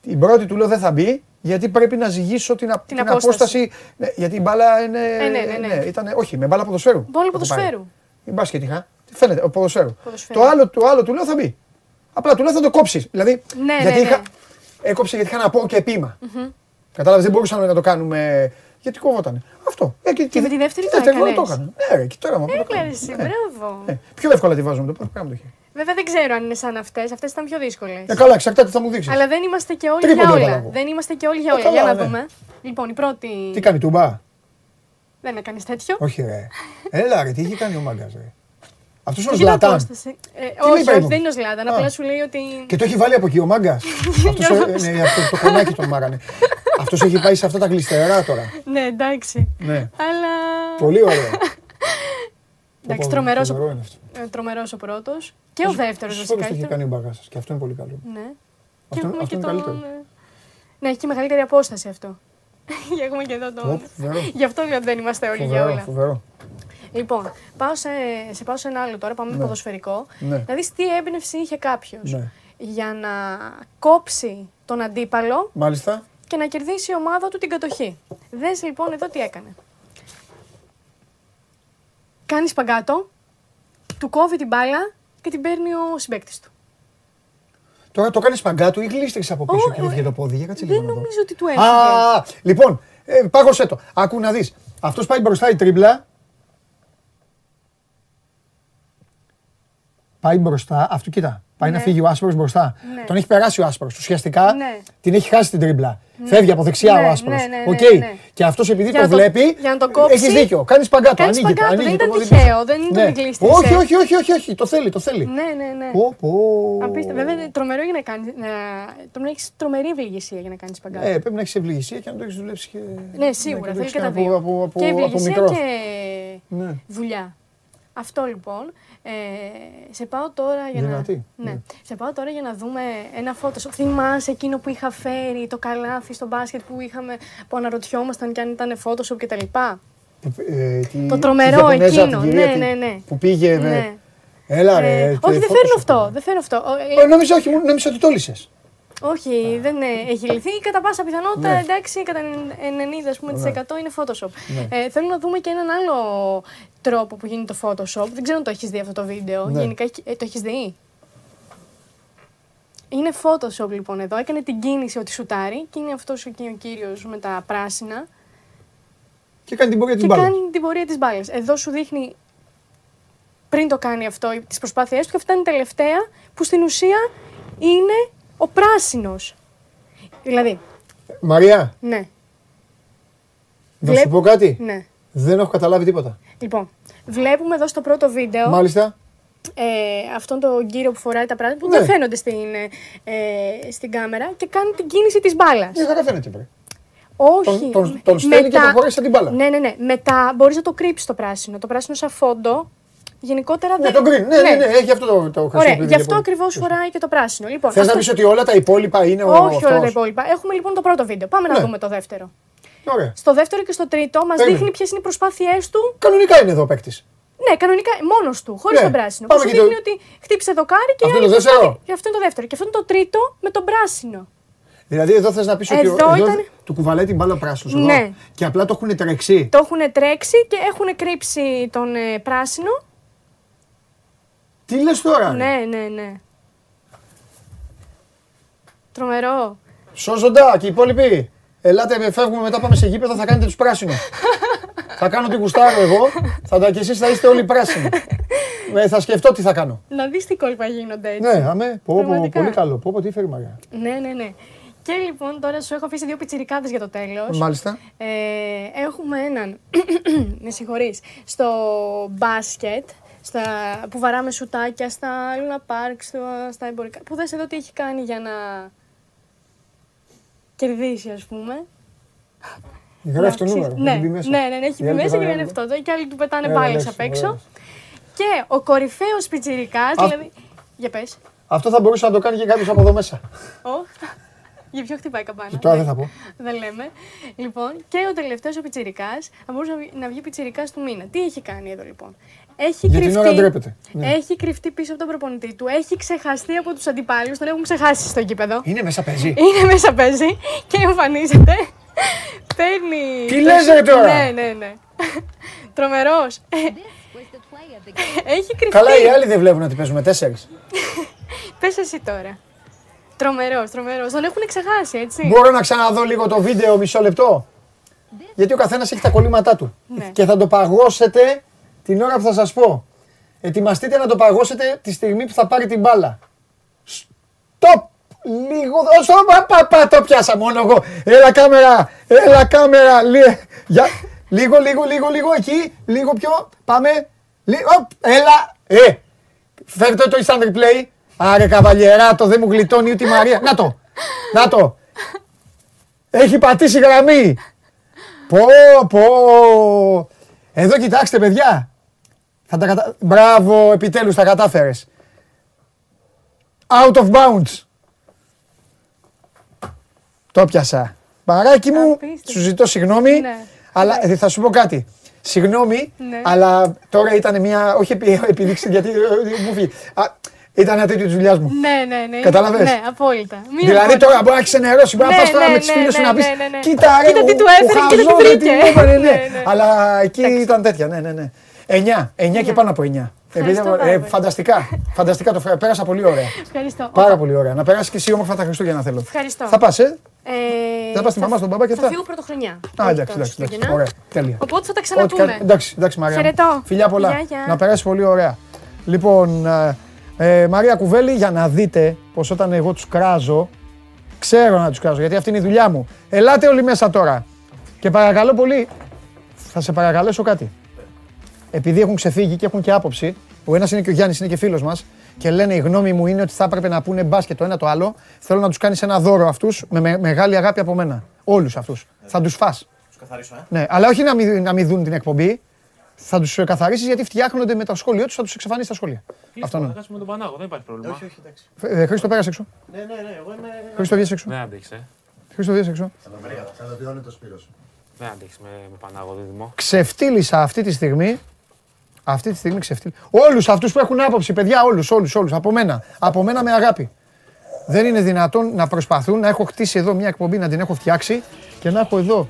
Την πρώτη του λέω δεν θα μπει, γιατί πρέπει να ζυγίσω την, α- Την την απόσταση. απόσταση. Ναι, γιατί η μπάλα είναι. Ε, ναι, ναι, ναι. ήτανε- όχι, με μπάλα ποδοσφαίρου. Μπάλα θα το πάρει. ποδοσφαίρου. Η μπάσκετ είχα. Τι φαίνεται, ο ποδοσφαίρου. Ποδοσφαίρου. Το άλλο, το άλλο του λέω θα μπει. Απλά του λέω θα το κόψεις. Δηλαδή, Ναι, γιατί ναι, είχα, ναι. έκοψε γιατί είχα να πω και ποίημα. Κατάλαβες, δεν μπορούσαμε να το κάνουμε. Γιατί κοβότανε. Αυτό. Ε, Και με τη δεύτερη το φορά το έκανες. έκανα. Ναι, ρε, και τώρα μου Έκλα εσύ, μπράβο. Ε, πιο εύκολα τη βάζουμε το πρώτο πράγμα το χέρι. Βέβαια δεν ξέρω αν είναι σαν αυτές. Αυτές ήταν πιο δύσκολες. Ε, καλά, εξαρτάται τι θα μου δείξεις. Αλλά δεν είμαστε και όλοι Τρίποντο για έβαλα όλα. εγώ. Δεν είμαστε και όλοι για Ε, όλα. καλά, Για να ναι. δούμε. Λοιπόν, η πρώτη. Τι κάνει τούμπα; Δεν έκανε τέτοιο. Όχι, ρε. Έλα, ρε, τι έχει κάνει ο μάγκας, ρε. Αυτός είναι ο Κοίτα Ζλατάν. απόσταση; Ε, λέει, όχι, παιδί όχι, μου; δεν είναι ο Ζλάταν. Α. Απλά σου λέει ότι. Και το έχει βάλει από εκεί ο μάγκας. <laughs> αυτός ναι, αυτό το κονάκι τον μάγανε. Αυτός έχει πάει σε αυτά τα γλιστερά τώρα. Ναι, εντάξει. Ναι. Αλλά. Πολύ ωραίο. Εντάξει, Πω, πω, τρομερός φοβερό είναι αυτό. ο πρώτος. Και ο δεύτερος Πόσες φορές βασικά. το έχει έχει κάνει ο μπαγά Και αυτό είναι πολύ καλό. Ναι. Και Αυτό- έχουμε αυτό και είναι καλύτερο. τον. ε, Ναι, έχει και μεγαλύτερη απόσταση αυτό. <laughs> Και έχουμε και εδώ Ω, τον. φοβερό. Γι' αυτό λέω ότι δεν είμαστε όλοι για Φοβερό, όλα. φοβερό. Λοιπόν, πάω σε, σε πάω σε ένα άλλο τώρα, πάμε με Ναι. ποδοσφαιρικό. Ναι. Να δεις τι έμπνευση είχε κάποιος Ναι. για να κόψει τον αντίπαλο Μάλιστα. και να κερδίσει η ομάδα του την κατοχή. Δες λοιπόν εδώ τι έκανε. Κάνεις σπαγκάτο, του κόβει την μπάλα και την παίρνει ο συμπέκτης του. Τώρα το κάνεις παγκάτου ή γλίστριξε από πίσω Ω, και ε, έφυγε το πόδι. Για κάτσε Δεν λίγο να δω. νομίζω ότι του έφυγε. Α, λοιπόν, ε, πάγωσέ το. Άκου να δεις. Αυτός πάει μπροστά η τρίμπλα. Πάει μπροστά. Αυτό κοίτα. Πάει Ναι. να φύγει ο άσπρος μπροστά. Ναι. Τον έχει περάσει ο άσπρος. Ουσιαστικά Ναι. την έχει χάσει την τρίμπλα. Φεύγει από δεξιά Ναι, ο άσπρος. ναι, ναι, Οκ. ναι, ναι. Και αυτός επειδή Για το να το- βλέπει. για να τον κόψει, Έχεις δίκιο. Κάνεις σπαγκάτο. κάνεις Ανοίγει, σπαγκάτο, ανοίγει δεν το ήταν πόδι τυχαίο, πίσω. δεν τον Ναι. γλίστρησε. Όχι, όχι, όχι, όχι, όχι. Το θέλει, το θέλει. Ναι, ναι, ναι. Πω, πω. Απίστευτο. Βέβαια, είναι τρομερό για να κάνεις. Να... Πρέπει να έχεις τρομερή ευληγησία για να κάνεις σπαγκάτο. Ε, πρέπει να έχεις ευληγησία και να το έχεις δουλέψει και. Ναι, σίγουρα. το Θέλει έχεις και τα κάνει δύο. Από, από, από, και από ευληγησία μικρός. και Ναι. δουλειά. Αυτό λοιπόν. Ε, σε πάω τώρα για Δυνατή, να. ναι. Ναι. Σε πάω τώρα για να δούμε ένα Photoshop. Θυμάσαι εκείνο που είχα φέρει, το καλάθι στο μπάσκετ που είχαμε, που αναρωτιόμασταν κι αν ήταν Photoshop κτλ. Ε, τι- Το τη τρομερό Ιαπωνέζα, εκείνο, την κυρία, ναι, τι- ναι, ναι. Που πήγε με... Ναι. Έλα ρε. Ε, τε- όχι, δεν Photoshop. φέρνω αυτό. Δεν φέρνω αυτό. Ο- ε, Ε, Νόμιζα, όχι, μου- νόμιζα ότι το λύσες. Όχι, δεν ε, έχει λυθεί. Κατά πάσα πιθανότητα, Ναι. εντάξει, κατά 90% ας πούμε, της Ναι. 100 είναι Photoshop. Ναι. Ε, θέλω να δούμε και έναν άλλο τρόπο που γίνεται το Photoshop. Δεν ξέρω αν το έχεις δει αυτό το βίντεο. Ναι. Γενικά, έχει- ε, το έχεις δει; Είναι Photoshop λοιπόν εδώ. Έκανε την κίνηση ότι σουτάρει και είναι αυτός εκεί ο κύριος με τα πράσινα Και κάνει την πορεία της και μπάλας. κάνει την πορεία της μπάλας. Εδώ σου δείχνει πριν το κάνει αυτό τις προσπάθειές του και αυτά είναι τελευταία που στην ουσία είναι ο πράσινος. Δηλαδή, Μαρία, ναι, να Βλέπ- σου πω κάτι. ναι. Δεν έχω καταλάβει τίποτα. Λοιπόν, βλέπουμε εδώ στο πρώτο βίντεο Μάλιστα. ε, αυτόν τον κύριο που φοράει τα πράγματα που Ναι. δεν φαίνονται στην, ε, ε, στην κάμερα και κάνει την κίνηση της μπάλας. Μια χαρά φαίνεται πριν. Όχι. Τον- τον- τον στέλνει και προχωράει σαν την μπάλα. Ναι, ναι, ναι. Μετά μπορείς να το κρύψεις το πράσινο. Το πράσινο σαν φόντο γενικότερα Ναι, δεν... τον green. Ναι, ναι, ναι, έχει αυτό το, το Ωραία, χρησιμοποιεί γι' αυτό πολύ. ακριβώς φοράει και το πράσινο. Λοιπόν, Θες να αυτό- πεις ότι όλα τα υπόλοιπα είναι ο Όχι όλα τα αυτός; υπόλοιπα. Έχουμε λοιπόν το πρώτο βίντεο. Πάμε να Ναι. δούμε το δεύτερο. Ωραία. Στο δεύτερο και στο τρίτο μας Περίμενε. δείχνει ποιες είναι οι προσπάθειές του Κανονικά είναι εδώ ο παίκτης. Ναι, κανονικά μόνος του, χωρίς Ναι, τον πράσινο. πάμε Που σου και το- δείχνει ότι χτύπησε δοκάρι και Αυτό η είναι άλλη το δεύτερο; προσπάθεια- Και αυτό είναι το δεύτερο. Και αυτό είναι το τρίτο με τον πράσινο. Δηλαδή εδώ θες να πεις ότι ο- Εδώ εδώ ήταν- του κουβαλάει την μπάλα ο πράσινος εδώ. Ναι. Και απλά το έχουν τρέξει. Το έχουν τρέξει και έχουν κρύψει τον ε, πράσινο. Τι λες τώρα. ρε; Ναι, ναι, ναι. Τρομερό. Σώζοντα και οι υπόλοιποι. Ελάτε, φεύγουμε μετά, πάμε σε γήπεδο, θα κάνετε τους πράσινους. <laughs> θα κάνω την γουστάρω εγώ, θα τα και εσείς θα είστε όλοι πράσινοι. <laughs> ε, θα σκεφτώ τι θα κάνω. Να δεις τι κόλπα γίνονται έτσι. Ναι, αμέ. Πω, πω, Πραγματικά. πολύ καλό. Πω, πω, τι φέρει η Μαρία. Ναι, ναι, ναι. Και λοιπόν τώρα σου έχω αφήσει δύο πιτσιρικάδες για το τέλος. Μάλιστα. Ε, έχουμε έναν, <clears throat> με συγχωρείς, στο μπάσκετ, στα, που βαράμε σουτάκια στα Luna Park, στο, στα εμπορικά. Που δες εδώ τι έχει κάνει για να κερδίσει, ας πούμε. Γράφει το Να νούμερο. ξέρεις- Ναι, έχει μπει μέσα. ναι, ναι, ναι, έχει Οι μπει άλλοι μέσα το και βαράνε. είναι αυτό. Και άλλοι του πετάνε Έλα, μπάλες λες, απ' έξω. ωραίος. Και ο κορυφαίος πιτσιρικάς, Α- δηλαδή... Για πες. Αυτό θα μπορούσε να το κάνει και κάποιος από εδώ μέσα. Ω, <laughs> Για ποιο χτυπάει η καμπάνα. Τώρα δεν θα πω. <laughs> Δεν λέμε. Λοιπόν, και ο τελευταίος ο Πιτσυρικά θα μπορούσε να βγει- να βγει Πιτσυρικά του μήνα. Τι έχει κάνει εδώ λοιπόν; Έχει Για την κρυφτεί, ώρα ντρέπεται. Ναι. έχει κρυφτεί πίσω από τον προπονητή του. Έχει ξεχαστεί από τους αντιπάλους. Τον έχουν ξεχάσει στο γήπεδο. Είναι μέσα παίζει. Είναι μέσα παίζει και εμφανίζεται. Παίρνει. Τι λες, ρε, τώρα; Ναι, ναι, ναι. Τρομερός. Έχει κρυφτεί. Καλά, οι άλλοι δεν βλέπουν ότι παίζουμε τέσσερις. Πες εσύ τώρα. Τρομερός, τρομερός. Τον έχουν ξεχάσει, έτσι. Μπορώ να ξαναδώ λίγο το βίντεο μισό λεπτό; Γιατί ο καθένας έχει τα κολλήματά του. Ναι. Και θα το παγώσετε την ώρα που θα σας πω. Ετοιμαστείτε να το παγώσετε τη στιγμή που θα πάρει την μπάλα. Στοπ! Λίγο. Στο πα, πα, πα, το πιάσα μόνο εγώ. Έλα κάμερα, έλα κάμερα. Λι- για- Λίγο, λίγο, λίγο, λίγο εκεί. Λίγο πιο. Πάμε. Λι- οπ, Έλα. Ε, φέρτε το instant replay. Άρε καβαλιεράτο, δεν μου γλιτώνει ούτε η Μαρία. Να το. Να το. Έχει πατήσει γραμμή. Πω, πω. Εδώ κοιτάξτε παιδιά. Θα τα κατα... Μπράβο, επιτέλους τα κατάφερες. Out of bounds. Το πιάσα. Παράκι μου, Απίστευτο. σου ζητώ συγγνώμη, Ναι. αλλά ε, θα σου πω κάτι. Συγγνώμη, Ναι. αλλά τώρα ήταν μια, όχι επί- <laughs> επίδειξη γιατί ε, μου φύγει. Α, Ήταν ένα τέτοιο της δουλειάς μου. Ναι, ναι, ναι. Κατάλαβες; Ναι, απόλυτα. Μην Δηλαδή απόλυτα. τώρα μπορεί να έχει ενερώσει, μπορεί να Ναι, πας τώρα ναι, με τις ναι, φίλες σου ναι, να πεις. ναι, ναι, ναι. Κοίτα, ρε, Κοίτα τι ο- του ο έφερε, κοίτα τι χαζός, του ρε, βρήκε». μου έκανε, ναι. Ναι, ναι. Αλλά εκεί Εντάξει. ήταν τέτοια, ναι, ναι, ναι. 9, 9 και πάνω από 9. Επειδή, Ευχαριστώ πάρα ε, πολύ. φανταστικά, φανταστικά το φέρα- πέρασα πολύ ωραία. Ευχαριστώ. Πάρα πολύ ωραία. Να περάσει και εσύ όμορφα τα Χριστούγεννα θέλω. Ευχαριστώ. Θα πας, ε; Ε, Θα πας στη μαμά, στον μπαμπά και Θα αυτά; φύγω πρωτοχρονιά. Α, Όχι εντάξει, τώρα εντάξει, εντάξει. Χριστούγεννα. Ωραία, τέλεια. Οπότε θα τα Ό,τι ξαναπούμε. κα- Εντάξει, εντάξει, Μαρία. μου. Χαιρετώ. Φιλιά πολλά. Γεια, γεια. Να περάσει πολύ ωραία. Λοιπόν, ε, ε, Μαρία Κουβέλη, για να δείτε πως όταν εγώ τους κράζω, ξέρω να τους κράζω, γιατί αυτή είναι η δουλειά μου. Ελάτε όλοι μέσα τώρα. Και παρακαλώ πολύ, θα σε παρακαλέσω κάτι. Επειδή έχουν ξεφύγει και έχουν και άποψη, ο ένας είναι και ο Γιάννης, είναι και φίλος μας, και λένε η γνώμη μου είναι ότι θα έπρεπε να πούνε μπάσκετ το ένα το άλλο, θέλω να τους κάνεις ένα δώρο αυτούς με, με- μεγάλη αγάπη από μένα. Όλους αυτούς. Θα τους φας. καθαρίσω, ε. Ναι, αλλά όχι να μην, να μην δουν την εκπομπή. Θα τους καθαρίσεις γιατί φτιάχνονται με τα σχόλια τους, θα τους εξαφανίσει τα σχόλια. Αυτό Θα είναι. κάτσουμε με τον Πανάγο, δεν υπάρχει πρόβλημα. Όχι, όχι, εντάξει. Ε, Χρήστο, πέρασε έξω. Ναι, ναι, ναι, εγώ είμαι. Χρήστο, βγες έξω. Δεν αντέχει, ε. Χρήστο, βγες έξω. Δεν αντέχει με, με Πανάγο δίδυμο. Ξεφτύλισα αυτή τη στιγμή. Αυτή τη στιγμή ξεφτύλισα. Όλους αυτούς που έχουν άποψη, παιδιά, όλους, όλους, όλους. Από μένα. Από μένα με αγάπη. Δεν είναι δυνατόν να προσπαθούν να έχω χτίσει εδώ μια εκπομπή, να την έχω φτιάξει και να έχω εδώ.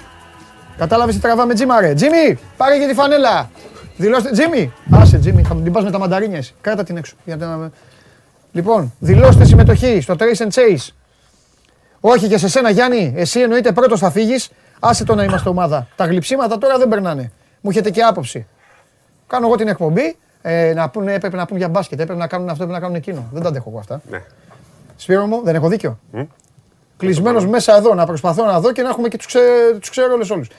Κατάλαβες τι τραβάμε, Τζίμα, ρε. Τζίμι, πάρε και τη φανέλα. Δηλώστε. Τζίμι, άσε, Τζίμι, θα την πας με τα μανταρίνια εσύ. Κράτα την έξω. Για να... Λοιπόν, δηλώστε συμμετοχή στο Trace and Chase. Όχι και σε σένα, Γιάννη. Εσύ εννοείται πρώτος θα φύγεις. Άσε το να είμαστε ομάδα. Τα γλυψίματα τώρα δεν περνάνε. Μου έχετε και άποψη. Κάνω εγώ την εκπομπή. Ε, να πούνε, έπρεπε να πούνε για μπάσκετ. Έπρεπε να κάνουν αυτό, έπρεπε να κάνουν εκείνο. Δεν τα αντέχω εγώ αυτά. Ναι. Σπύρο μου, δεν έχω δίκιο. Κλεισμένος μέσα εδώ να προσπαθώ να δω και να έχουμε και τους ξε... τους ξέρω όλες όλους.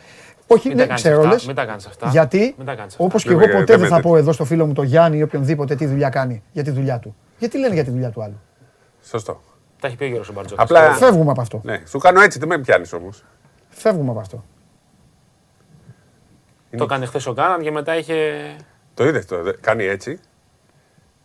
Όχι, Μην ναι, τα κάνεις ξέρω αυτά, όλες. μην τα κάνεις αυτά. Γιατί, Μην τα κάνεις αυτά. όπως και Ναι, εγώ ναι, ποτέ δεν δεν θα μετέχει. πω εδώ στο φίλο μου τον Γιάννη ή οποιονδήποτε τι δουλειά κάνει για τη δουλειά του. Γιατί λένε για τη δουλειά του άλλου. Σωστό. Τα έχει πει ο Γιώργος ο Μπαρτζόκας. Απλά. Φεύγουμε από αυτό. Ναι, σου κάνω έτσι, δεν με πιάνεις όμως. Φεύγουμε από αυτό. Το έκανε χθες ο Κάναν και μετά είχε. Το είδες το. δε- Κάνει έτσι.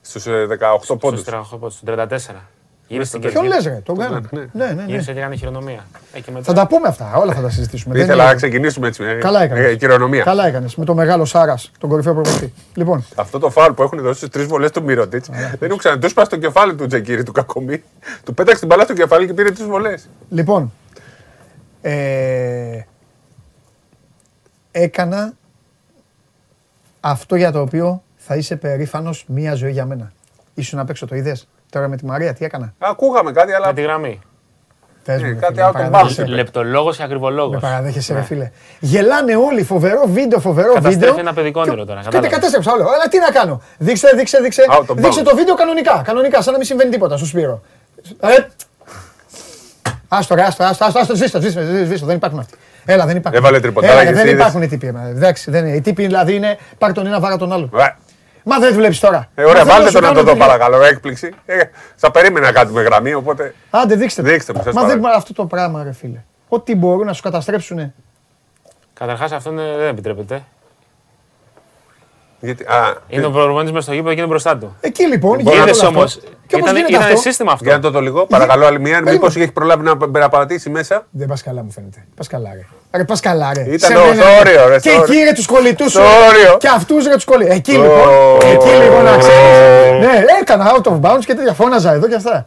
Στους 18 πόντους. Στους 38, στους 34. Γύρισε την Ποιον κερδί. λες, ρε, τον κάνω. ναι. Ναι, ναι, ναι. Γύρισε και έκανε χειρονομία. Ε, και μετά- Θα τα πούμε αυτά, όλα θα τα συζητήσουμε. Δεν Ήθελα είναι- να ξεκινήσουμε έτσι με Καλά έκανες. ε, χειρονομία. Καλά έκανες με το μεγάλο Σάρας, τον κορυφαίο προπονητή. Λοιπόν, Αυτό το φάουλ που έχουν δώσει στις τρεις βολές του Μύρωτιτ δεν έχουν ξανά. Τους σπάσει το κεφάλι του Τζεκίρι του κακομή. Του πέταξε την μπαλά στο κεφάλι και πήρε τρεις βολές. λοιπόν. Ε, έκανα αυτό για το οποίο θα είσαι περήφανος μία ζωή για μένα. Ήσουν απ' έξω, το είδες; Τώρα με τη Μαρία, τι έκανα; Ακούγαμε κάτι, αλλά. Με τη γραμμή. Πες μου, Ε, ρε κάτι φίλε, με out of παραδέχεσαι. bounds. Λεπτολόγος και ακριβολόγος; Με παραδέχεσαι, ρε φίλε. Γελάνε όλοι, φοβερό βίντεο, φοβερό βίντεο. Καταστρέφει ένα παιδικό Και- όνειρο τώρα, Και κατάλαβες. κατέστρεψα όλο. Αλλά τι να κάνω. Δείξτε, δείξτε, δείξτε. Out of Δείξτε bounds. το βίντεο κανονικά. Κανονικά, σαν να μην συμβαίνει τίποτα στο Σπύρο. Ε, Άστο, ρε, άστο, άστο, άστο, άστο, σβήστο, σβήστο, σβήστο, δεν υπάρχουν αυτοί. Έλα, δεν υπάρχουν. Έβαλε τριποντάρα Έλα, και Δεν εσύ υπάρχουν οι τύποι. ε, Εντάξει, δεν είναι. Οι τύποι δηλαδή είναι πάρ τον ένα, βάρα τον άλλο. Ε, Μα δεν δουλεύει τώρα. Ε, ωραία, Μα θέλω βάλτε σου το να κάνω το δω δουλειά. παρακαλώ. Έκπληξη. Ε, θα περίμενα κάτι με γραμμή, οπότε. Άντε, δείξτε. το. Δείξτε μου, σας Μα δεν παρακαλώ. αυτό το πράγμα, ρε φίλε. Ό,τι μπορούν να σου καταστρέψουν. Καταρχάς αυτό είναι- δεν επιτρέπεται. Γιατί, α, Είναι ο προπονητής με στο γήπεδο και είναι μπροστά του. Εκεί λοιπόν Λοιπόν, γίνεται Είδε όλο όμω. αυτό. Και όπως Ήταν, γίνεται ήταν αυτό, σύστημα αυτό. Για να το δω λίγο, παρακαλώ άλλη μία. Περίμενε. Μήπως έχει προλάβει να περαπατήσει μέσα. Δεν πας καλά, μου φαίνεται. Πας καλά, ρε. Ρε, πας καλά, ρε. Ήταν Σε το- μένα, στο ρε. όριο, ρε, Και στο εκεί όριο. ρε τους κολλητούς σου. Στο όριο. Και αυτούς ρε τους κολλητού. Εκεί Στο- λοιπόν. Εκεί λίγο να ξέρεις. Ω. Ναι, έκανα out of bounds και τέτοια φώναζα εδώ και αυτά.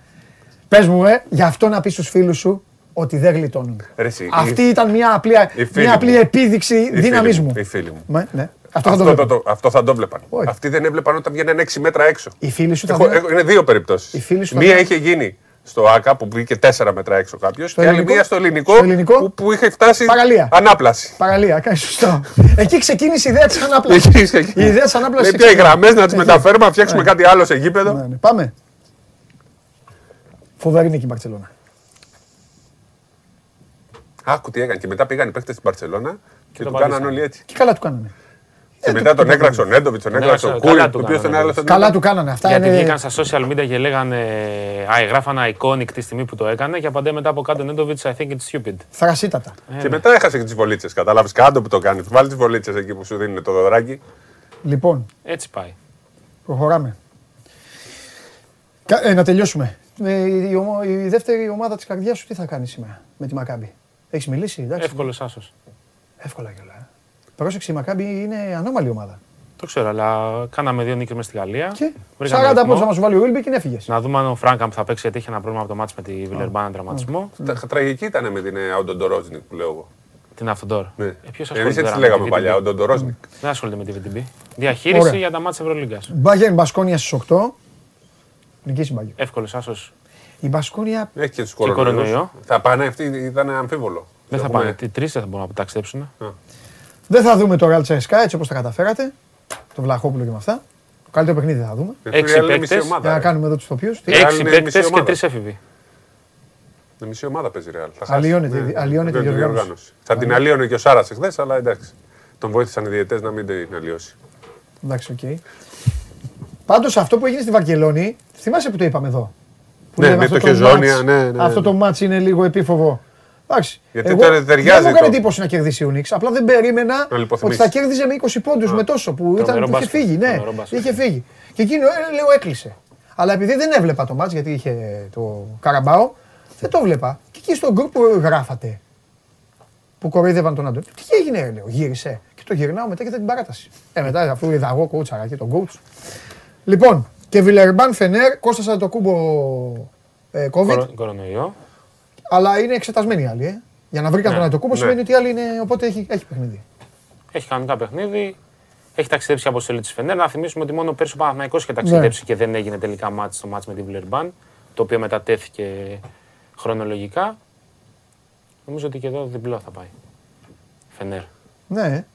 Πες μου, ε, γι' αυτό να πεις στους φίλους σου ότι δεν γλιτώνουν. Ρε, εσύ, Αυτή η- ήταν μια απλή, οι φίλοι μια απλή μου. επίδειξη οι φίλοι δύναμη μου, μου. Οι φίλοι μου. Ναι, ναι. Αυτό θα το Αυτό, το, βλέπω. το, αυτό θα το βλέπαν. Όχι. Αυτοί δεν έβλεπαν όταν βγαίνουν 6 μέτρα έξω. Οι φίλοι σου θα Έχω, δουν- έχω- είναι δύο περιπτώσεις. Οι φίλοι σου θα Μία δουν- είχε γίνει στο ΑΚΑ που βγήκε 4 μέτρα έξω κάποιος. Και άλλη ελληνικό; μία στο ελληνικό, Στο ελληνικό; Που, που είχε φτάσει Παραλία. ανάπλαση. Παραλία, κάνει σωστό. Εκεί ξεκίνησε η ιδέα της ανάπλασης. Εκεί είσαι εκεί. Η ιδέα της ανάπλασης. Λέει πια οι γραμμές να τις μεταφέρουμε, να φτιάξουμε κάτι άλλο σε γήπεδο. Ναι, ναι. Πάμε. Φοβερή νίκη η Μπαρσελόνα. Άκου τι έκανε. Και μετά πήγαν οι παίχτε στην Παρσελώνα και, το του κάναν πατήσανε. όλοι έτσι. Και καλά του κάνανε. Και μετά τον έκραξε ο Νέντοβιτς, τον έκραξε ο καλά Κούρι, του το οποίο τον κάνανε, άλλο τον Καλά του κάνανε. Αυτά Γιατί είναι. βγήκαν στα social media και λέγανε. Α, γράφανε iconic τη στιγμή που το έκανε και απαντάει μετά από κάτω Νέντοβιτς, I think it's stupid. Θρασίτατα. Και μετά έχασε και τις βολίτσες. Κατάλαβε κάτω που το κάνει. Βάλει τις βολίτσες εκεί που σου δίνουν το δωράκι. Λοιπόν, Έτσι πάει. προχωράμε. Κα- ε, να τελειώσουμε. Ε, η, ομο- η δεύτερη ομάδα της καρδιάς σου τι θα κάνει σήμερα με τη Μακάμπι; Έχεις μιλήσει, εντάξει. Εύκολος άσος. Εύκολα κιόλας. Ε. Πρόσεξε, η Μακάμπι είναι ανώμαλη ομάδα. Το ξέρω, αλλά κάναμε δύο νίκες μέσα στη Γαλλία. Και Βρήκαμε 40 ρυθμό. πόντους να σου βάλει ο Βίλμπεκ και έφυγες. Να δούμε αν ο Φράνκαμπ θα παίξει γιατί είχε ένα πρόβλημα από το ματς με τη Βιλερμπάν, τραυματισμό. Τα- Τραγική ήταν με την Οντοντορόζνικ που λέω εγώ. Την Αυτοντόρ. Ναι. Ε, ποιος Εμεί ασχολείται έτσι τώρα με λέγαμε τη παλιά, VTB? Οντοντορόζνικ. Δεν ασχολείται με τη VTB. Διαχείριση Ωραία. για τα μάτια Ευρωλίγκας. Μπάγκερ Μπασκόνια στις 8. Νικήσει η Μπάγκερ. Εύκολος άσος. Η Μπασκόνια Έχει και τους κορονοϊό. κορονοϊούς. Θα πάνε αυτοί, ήταν αμφίβολο. Δεν θα Έχουμε- πάνε. Οι τρεις δεν θα μπορούν να ταξιδέψουν. Δεν θα δούμε το Real Τσέσκα έτσι όπως τα καταφέρατε. Το Βλαχόπουλο και με αυτά. Το καλύτερο παιχνίδι δεν θα δούμε. Ε, Έξι Real είναι μισή παίκτες. ομάδα, Για να ρε. κάνουμε εδώ τους τοπίους. Real Έξι είναι παίκτες μισή και ομάδα. τρεις έφηβοι. Με μισή ομάδα παίζει Real. Θα χάσει. Αλλοιώνεται- Ναι, αλλοιώνεται η δεν- διοργάνωση. Θα την αλλοίωνε και ο Σάρας εχθές, αλλά εντάξει. Τον βοήθησαν οι διαιτητές να μην την αλλοιώσει. Εντάξει, οκ. Πάντως αυτό που έγινε στη Βαρκελόνη, θυμάσαι που το είπαμε εδώ; Που Ναι, λέμε με αυτό το Χεζόνια, ματς- ναι, ναι, Αυτό ναι. το ματς είναι λίγο επίφοβο. Εντάξει. Γιατί εγώ τώρα ταιριάζει Δεν μου έκανε το- εντύπωση να κερδίσει ο Νίξ. Απλά δεν περίμενα Να ότι λιποθυμήσει. θα κέρδιζε με 20 πόντους με τόσο που, ήταν, Τρομερό που είχε μπάσκετ. φύγει. Ναι, Τρομερό μπάσκετ. είχε φύγει. Και εκείνο ε, λέω έκλεισε. Αλλά επειδή δεν έβλεπα το μάτς γιατί είχε το Καραμπάο, δεν το βλέπα. Και εκεί στο γκρουπ που γράφατε που κοροϊδεύαν τον Άντων. Τι έγινε, ρε, λέω, γύρισε. Και το γυρνάω μετά και δεν την παράταση. Ε, μετά αφού είδα εγώ κούτσαρα και τον coach. Λοιπόν, και Βιλερμπάν Φενέρ, Κώστασα το κούμπο ε, COVID, Κορο- Κορονοϊό. Αλλά είναι εξετασμένοι οι άλλοι. Ε. Για να βρήκαν Ναι. τον Αντοκούμπο Ναι. σημαίνει ότι οι άλλοι είναι, οπότε έχει, έχει παιχνίδι. Έχει κανονικά παιχνίδι. Έχει ταξιδέψει η αποστολή της Φενέρ. Να θυμίσουμε ότι μόνο πέρσι ο Παναθηναϊκός είχε ταξιδέψει και δεν έγινε τελικά μάτς στο μάτς με τη Βιλερμπάν. Το οποίο μετατέθηκε χρονολογικά. Νομίζω ότι και εδώ διπλό θα πάει. Φενέρ. Ναι,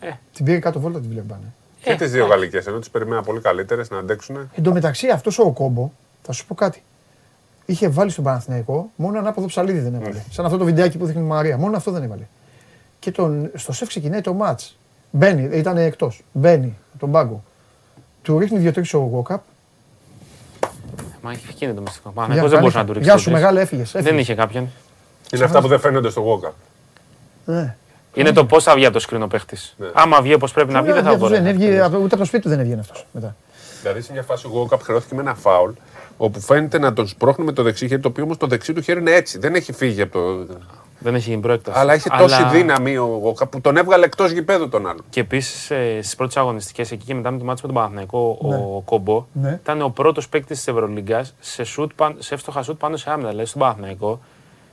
Ε. την πήρε κάτω βόλτα τη Βιλερμπάν. Ε. Ε, Και τις δύο γαλλικές, ενώ τις περιμένα πολύ καλύτερες να αντέξουν. Εν τω μεταξύ αυτός ο κόμπο, θα σου πω κάτι. Είχε βάλει στον Παναθηναϊκό μόνο ανάποδο ψαλίδι δεν Ναι. έβαλε. Σαν αυτό το βιντεάκι που δείχνει η Μαρία. Μόνο αυτό δεν έβαλε. Και τον, στο σεφ ξεκινάει το ματ. Μπαίνει, ήταν εκτός. Μπαίνει από τον πάγκο. Του ρίχνει δύο-τρεις ο Γουόκαπ. Μα έχει εκεί είναι το μυστικό. Γεια, Παναθηναϊκός δεν μπορούσε καλή- να του ρίξει. Γεια το σου, τρεις. μεγάλε, έφυγες. Δεν είχε κάποιον. Είναι αυτά που δεν φαίνονται στο Γόκα. Ναι. Είναι το πώς θα βγει από το σκρίνο παίχτης. Ναι. Άμα βγει όπως πρέπει να βγει, δεν θα Αυτός μπορεί. δεν έβγαινε, ούτε από το σπίτι του δεν έβγαινε αυτός μετά. Δηλαδή σε μια φάση ο Γόκαπ χρεώθηκε με ένα φάουλ όπου φαίνεται να τον σπρώχνει με το δεξί χέρι, το οποίο όμως το δεξί του χέρι είναι έτσι. Δεν έχει φύγει από το. Δεν έχει γίνει προέκταση. Αλλά έχει τόση δύναμη ο Γόκαπ που τον έβγαλε εκτός γηπέδου τον άλλον. Και επίσης ε, στις πρώτες αγωνιστικές εκεί και μετά με το μάτι με τον Παναθηναϊκό, Ναι. ο Κόμπο Ναι. ήταν ο πρώτος παίκτης της Ευρωλίγκας σε, σουτ παν- σε εύστοχα σουτ πάνω σε άμυνα. Δηλαδή στον Παναθηναϊκό,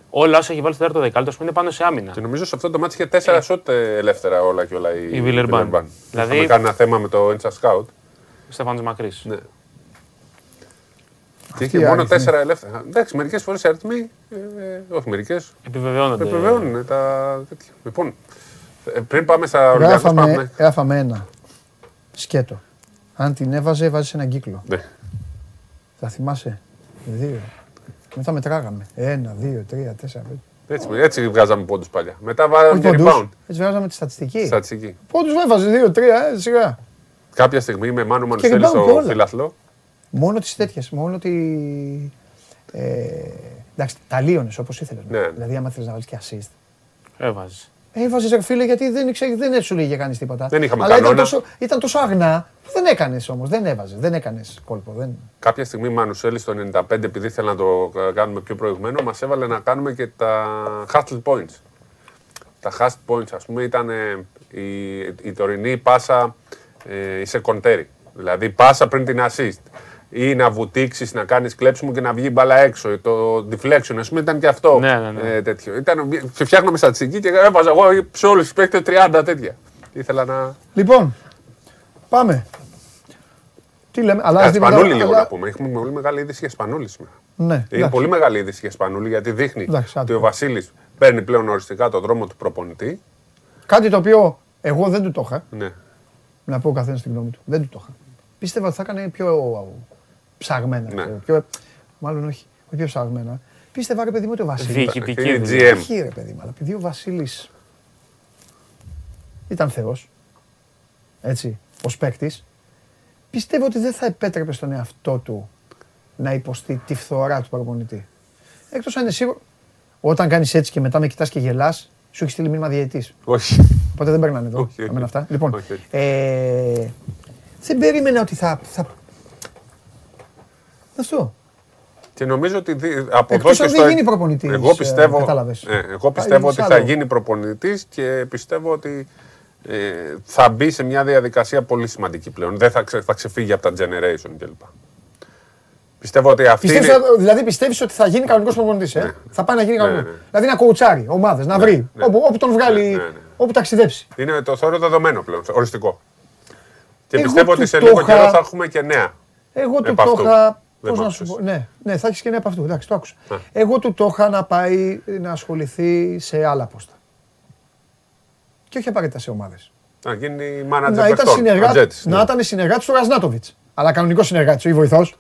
όλα όσα έχει βάλει στο τέταρτο δεκάλεπτο ας πούμε, είναι πάνω σε άμυνα. Και νομίζω σε αυτό το μάτι είχε τέσσερα σουτ ε, ελεύθερα όλα και όλα η, Η Βιλερμπάν. Δηλαδή... Δηλαδή- Είχαμε κάνει ένα θέμα με το Insta Scout. Στεφάνος Μακρύς. Ναι. Και Αυτοί είχε οι μόνο αριθμοί. τέσσερα ελεύθερα. Εντάξει, μερικές φορές οι αριθμοί. ε, ε, όχι μερικές. Επιβεβαιώνονται. Επιβεβαιώνουν τα τέτοια. Λοιπόν, ε, πριν πάμε στα Ολυμπιακά, Γράφαμε, πάμε. γράφαμε ένα. Σκέτο. Αν την έβαζε, βάζει έναν κύκλο. Ναι. Θα θυμάσαι; Δύο. Και μετά μετράγαμε. Ένα, δύο, τρία, τέσσερα, πέντε. Έτσι, έτσι βγάζαμε πόντους παλιά. Μετά βάλαμε Όχι και πόντους. rebound. Έτσι βγάζαμε τη στατιστική. Στατιστική. Πόντους έβαζε, δύο, τρία, ε, σιγά. Κάποια στιγμή με Μάνο Μανουσέλη rebound και στο όλα. φιλαθλό. Μόνο τις τέτοιες, μόνο τη... Ε, εντάξει, τα λίωνες όπως ήθελες. Ναι, ναι. Δηλαδή άμα θέλεις να βάλεις και assist. Έβαζες. Έβαζες ρε φίλε γιατί δεν, ήξερε, δεν σου λέγε κανείς τίποτα. Δεν είχαμε Αλλά ήταν κανόνα. τόσο, ήταν τόσο αγνά που δεν έκανες όμως, δεν έβαζες, δεν έκανες κόλπο. Δεν... Κάποια στιγμή Μανουσέλη στο 95, επειδή ήθελε να το ε, κάνουμε πιο προηγμένο, μας έβαλε να κάνουμε και τα hustle points. Τα hustle points, ας πούμε, ήταν ε, η, η τωρινή πάσα ε, η σεκοντέρη. Δηλαδή πάσα πριν την assist. Ή να βουτήξεις, να κάνεις κλέψιμο και να βγει μπάλα έξω. Το deflection, ας πούμε, ήταν και αυτό. Ναι, ναι, ναι. Ε, τέτοιο. Ήταν, και φτιάχναμε στατιστική και έβαζα εγώ σε όλους τους παίκτες 30 τέτοια. Ήθελα να. Λοιπόν, πάμε. Τι λέμε, αλλάζει Α, τίποτα. Σπανούλη λίγο αλλά- να πούμε. Έχουμε πολύ μεγάλη είδηση για Σπανούλη σήμερα. Ναι, Είναι εντάξει. πολύ μεγάλη είδηση για Σπανούλη γιατί δείχνει Εντάξει, άντε. ότι ο Βασίλης παίρνει πλέον οριστικά το δρόμο του προπονητή. Κάτι το οποίο εγώ δεν του το είχα. Ναι. Να πω ο καθένας την γνώμη του. Δεν του το είχα. Πίστευα ότι θα έκανε πιο ψαγμένα. Ναι. ξέρω, Πιο, μάλλον όχι, όχι πιο ψαγμένα. Πίστευα ρε παιδί μου ότι ο Βασίλη. Διοικητική Είναι δουλειά. GM. Όχι ρε παιδί μου, αλλά επειδή ο Βασίλης ήταν Θεός. Έτσι, ως παίκτης, πιστεύω ότι δεν θα επέτρεπε στον εαυτό του να υποστεί τη φθορά του προπονητή. Εκτός αν είναι σίγουρο. Όταν κάνεις έτσι και μετά με κοιτάς και γελάς, σου έχει στείλει μήνυμα διαιτητή. Όχι. Οπότε δεν περνάνε εδώ. Όχι, όχι. εμένα αυτά. Λοιπόν, Όχι, όχι. ε, δεν περίμενα ότι θα. θα... Αυτό. Και νομίζω ότι δι- από εδώ Εκτός και αν στο. δεν γίνει προπονητής, Εγώ ε, πιστεύω, κατάλαβες. ε, εγώ Θα πιστεύω γίνει ότι σ' θα άλλο. γίνει προπονητής και πιστεύω ότι ε, θα μπει σε μια διαδικασία πολύ σημαντική πλέον. Δεν θα, ξε, θα ξεφύγει από τα generation κλπ. Πιστεύω ότι αυτή Πιστεύεις, είναι. θα- δηλαδή πιστεύεις ότι θα γίνει κανονικός προπονητής. Ε; Θα πάει να γίνει κανονικό. ναι. Δηλαδή να κοουτσάρει ομάδες, να βρει. ναι. Όπου, όπου τον βγάλει, Ναι, ναι, ναι. όπου ταξιδέψει. Είναι το θεωρώ δεδομένο πλέον, οριστικό. Και Εγώ πιστεύω του ότι σε το λίγο είχα- καιρό θα έχουμε και νέα. Εγώ του Επ' το αυτού. είχα. Δεν Πώς μ' να σου άκουσες. πω. Ναι, ναι, θα έχεις και νέα από αυτού. Εντάξει, το άκουσα. Εγώ του το είχα να πάει να ασχοληθεί σε άλλα πόστα. Και όχι απαραίτητα σε ομάδες. Να γίνει Να μάνατζερ ήταν παιχτών, συνεργάτη ατζέτης, ναι. να ήταν συνεργάτης του Ρασνάτοβιτ. Αλλά κανονικό συνεργάτης, όχι βοηθός.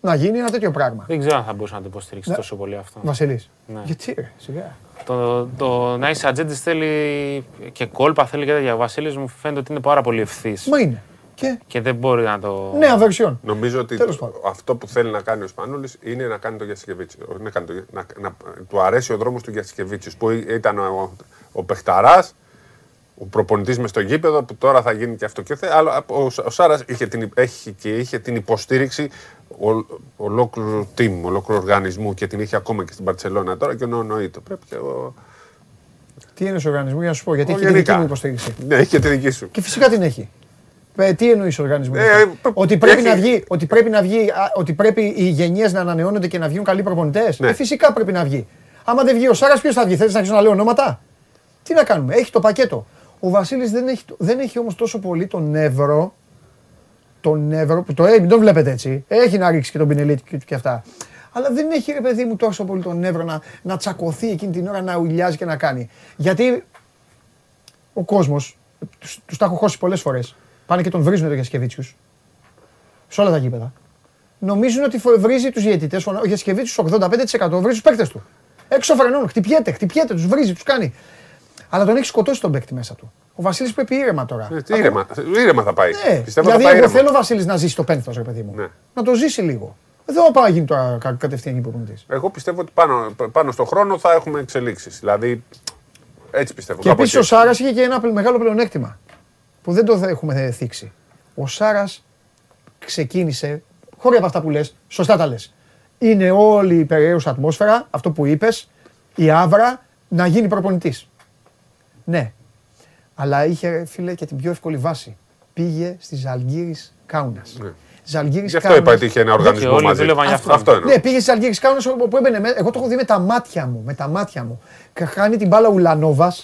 Να γίνει ένα τέτοιο πράγμα. Δεν ξέρω αν θα μπορούσε να το υποστηρίξει Ναι. τόσο πολύ αυτό. Βασιλής. Ναι. Γιατί ρε, σιγά. Το, το να είσαι ατζέντης θέλει και κόλπα, θέλει και τέτοια. Ο Βασίλης μου φαίνεται ότι είναι πάρα πολύ ευθύς. Μα είναι. Και Και δεν μπορεί να το. νέα βερσιόν. Νομίζω ότι Τέλος το- πάντων. αυτό που θέλει να κάνει ο Σπανούλης είναι να κάνει το Γιασκεβίτσι. Να, κάνει το, να, να, του αρέσει ο δρόμος του Γιασκεβίτσι που ήταν ο, ο παιχταράς, ο προπονητής μες στο γήπεδο που τώρα θα γίνει και αυτό. Και θε, αλλά ο, ο Σάρας είχε την, έχει και είχε την υποστήριξη ο, ολόκληρου team, ολόκληρου οργανισμού και την είχε ακόμα και στην Παρσελώνα τώρα και ο Νονοήτο. Πρέπει και ο, Τι είναι ο οργανισμό, για να σου πω, γιατί ο έχει τη δική γενικά. μου υποστήριξη. Ναι, είχε τη δική σου. Και φυσικά την έχει. Ε, τι εννοείς οργανισμός. Ε, ότι, πρέπει έχει- να βγει, ότι, πρέπει να βγει, α, ότι πρέπει οι γενιές να ανανεώνονται και να βγουν καλοί προπονητές; Ναι. Ε, φυσικά πρέπει να βγει. Άμα δεν βγει ο Σάρας, ποιος θα βγει; Θέλεις να αρχίσω να λέω ονόματα; Τι να κάνουμε; Έχει το πακέτο. Ο Βασίλης δεν έχει, δεν έχει όμως τόσο πολύ τον νεύρο. Τον νεύρο που το, ε, μην τον βλέπετε έτσι. Έχει να ρίξει και τον πινελίτη και, και αυτά. Αλλά δεν έχει ρε παιδί μου τόσο πολύ τον νεύρο να, να τσακωθεί εκείνη την ώρα να ουλιάζει και να κάνει. Γιατί ο κόσμος, τους τα έχω χώσει πολλές φορές, πάνε και τον βρίζουν το Γιασκεβίτσιους. Σε όλα τα γήπεδα. Νομίζουν ότι φο- βρίζει τους διαιτητές. Ο Γιασκεβίτσιου 85% βρίζει τους παίκτες του. Έξω φρενών, χτυπιέται, χτυπιέται, τους βρίζει, τους κάνει. Αλλά τον έχει σκοτώσει τον παίκτη μέσα του. Ο Βασίλης πρέπει ήρεμα τώρα. Ε, τι ήρεμα, ήρεμα θα πάει. Ναι, Πιστεύω δηλαδή θα πάει εγώ ήρεμα. θέλω ο Βασίλης να ζήσει το πένθος, ρε παιδί μου. Ναι. Να το ζήσει λίγο. Δεν θα πάει να γίνει τώρα κα- κατευθείαν προπονητή. Εγώ πιστεύω ότι πάνω, πάνω στον χρόνο θα έχουμε εξελίξεις. Δηλαδή, έτσι πιστεύω. Και κάπου επίσης ο εκεί. Σάρας είχε και ένα πλε- μεγάλο πλεονέκτημα που δεν το έχουμε θίξει. Ο Σάρας ξεκίνησε, χωρίς από αυτά που λες, σωστά τα λες. Είναι όλη η περιέργουσα ατμόσφαιρα, αυτό που είπες, η άβρα, να γίνει προπονητής. Ναι. Αλλά είχε, φίλε, και την πιο εύκολη βάση. Πήγε στη Ζαλγκύρη Κάουνας. Ναι. Ζαλγκύρη Γι' αυτό είπα ότι είχε ένα οργανισμό όλοι μαζί. δούλευαν γι' Αυτό, αυτό. αυτό εννοώ. Ναι, πήγε στι Αλγύρε Κάουνας που έμπαινε. με- Εγώ το έχω δει με τα μάτια μου. Με τα μάτια μου. Και χάνει την μπάλα Ουλανόβα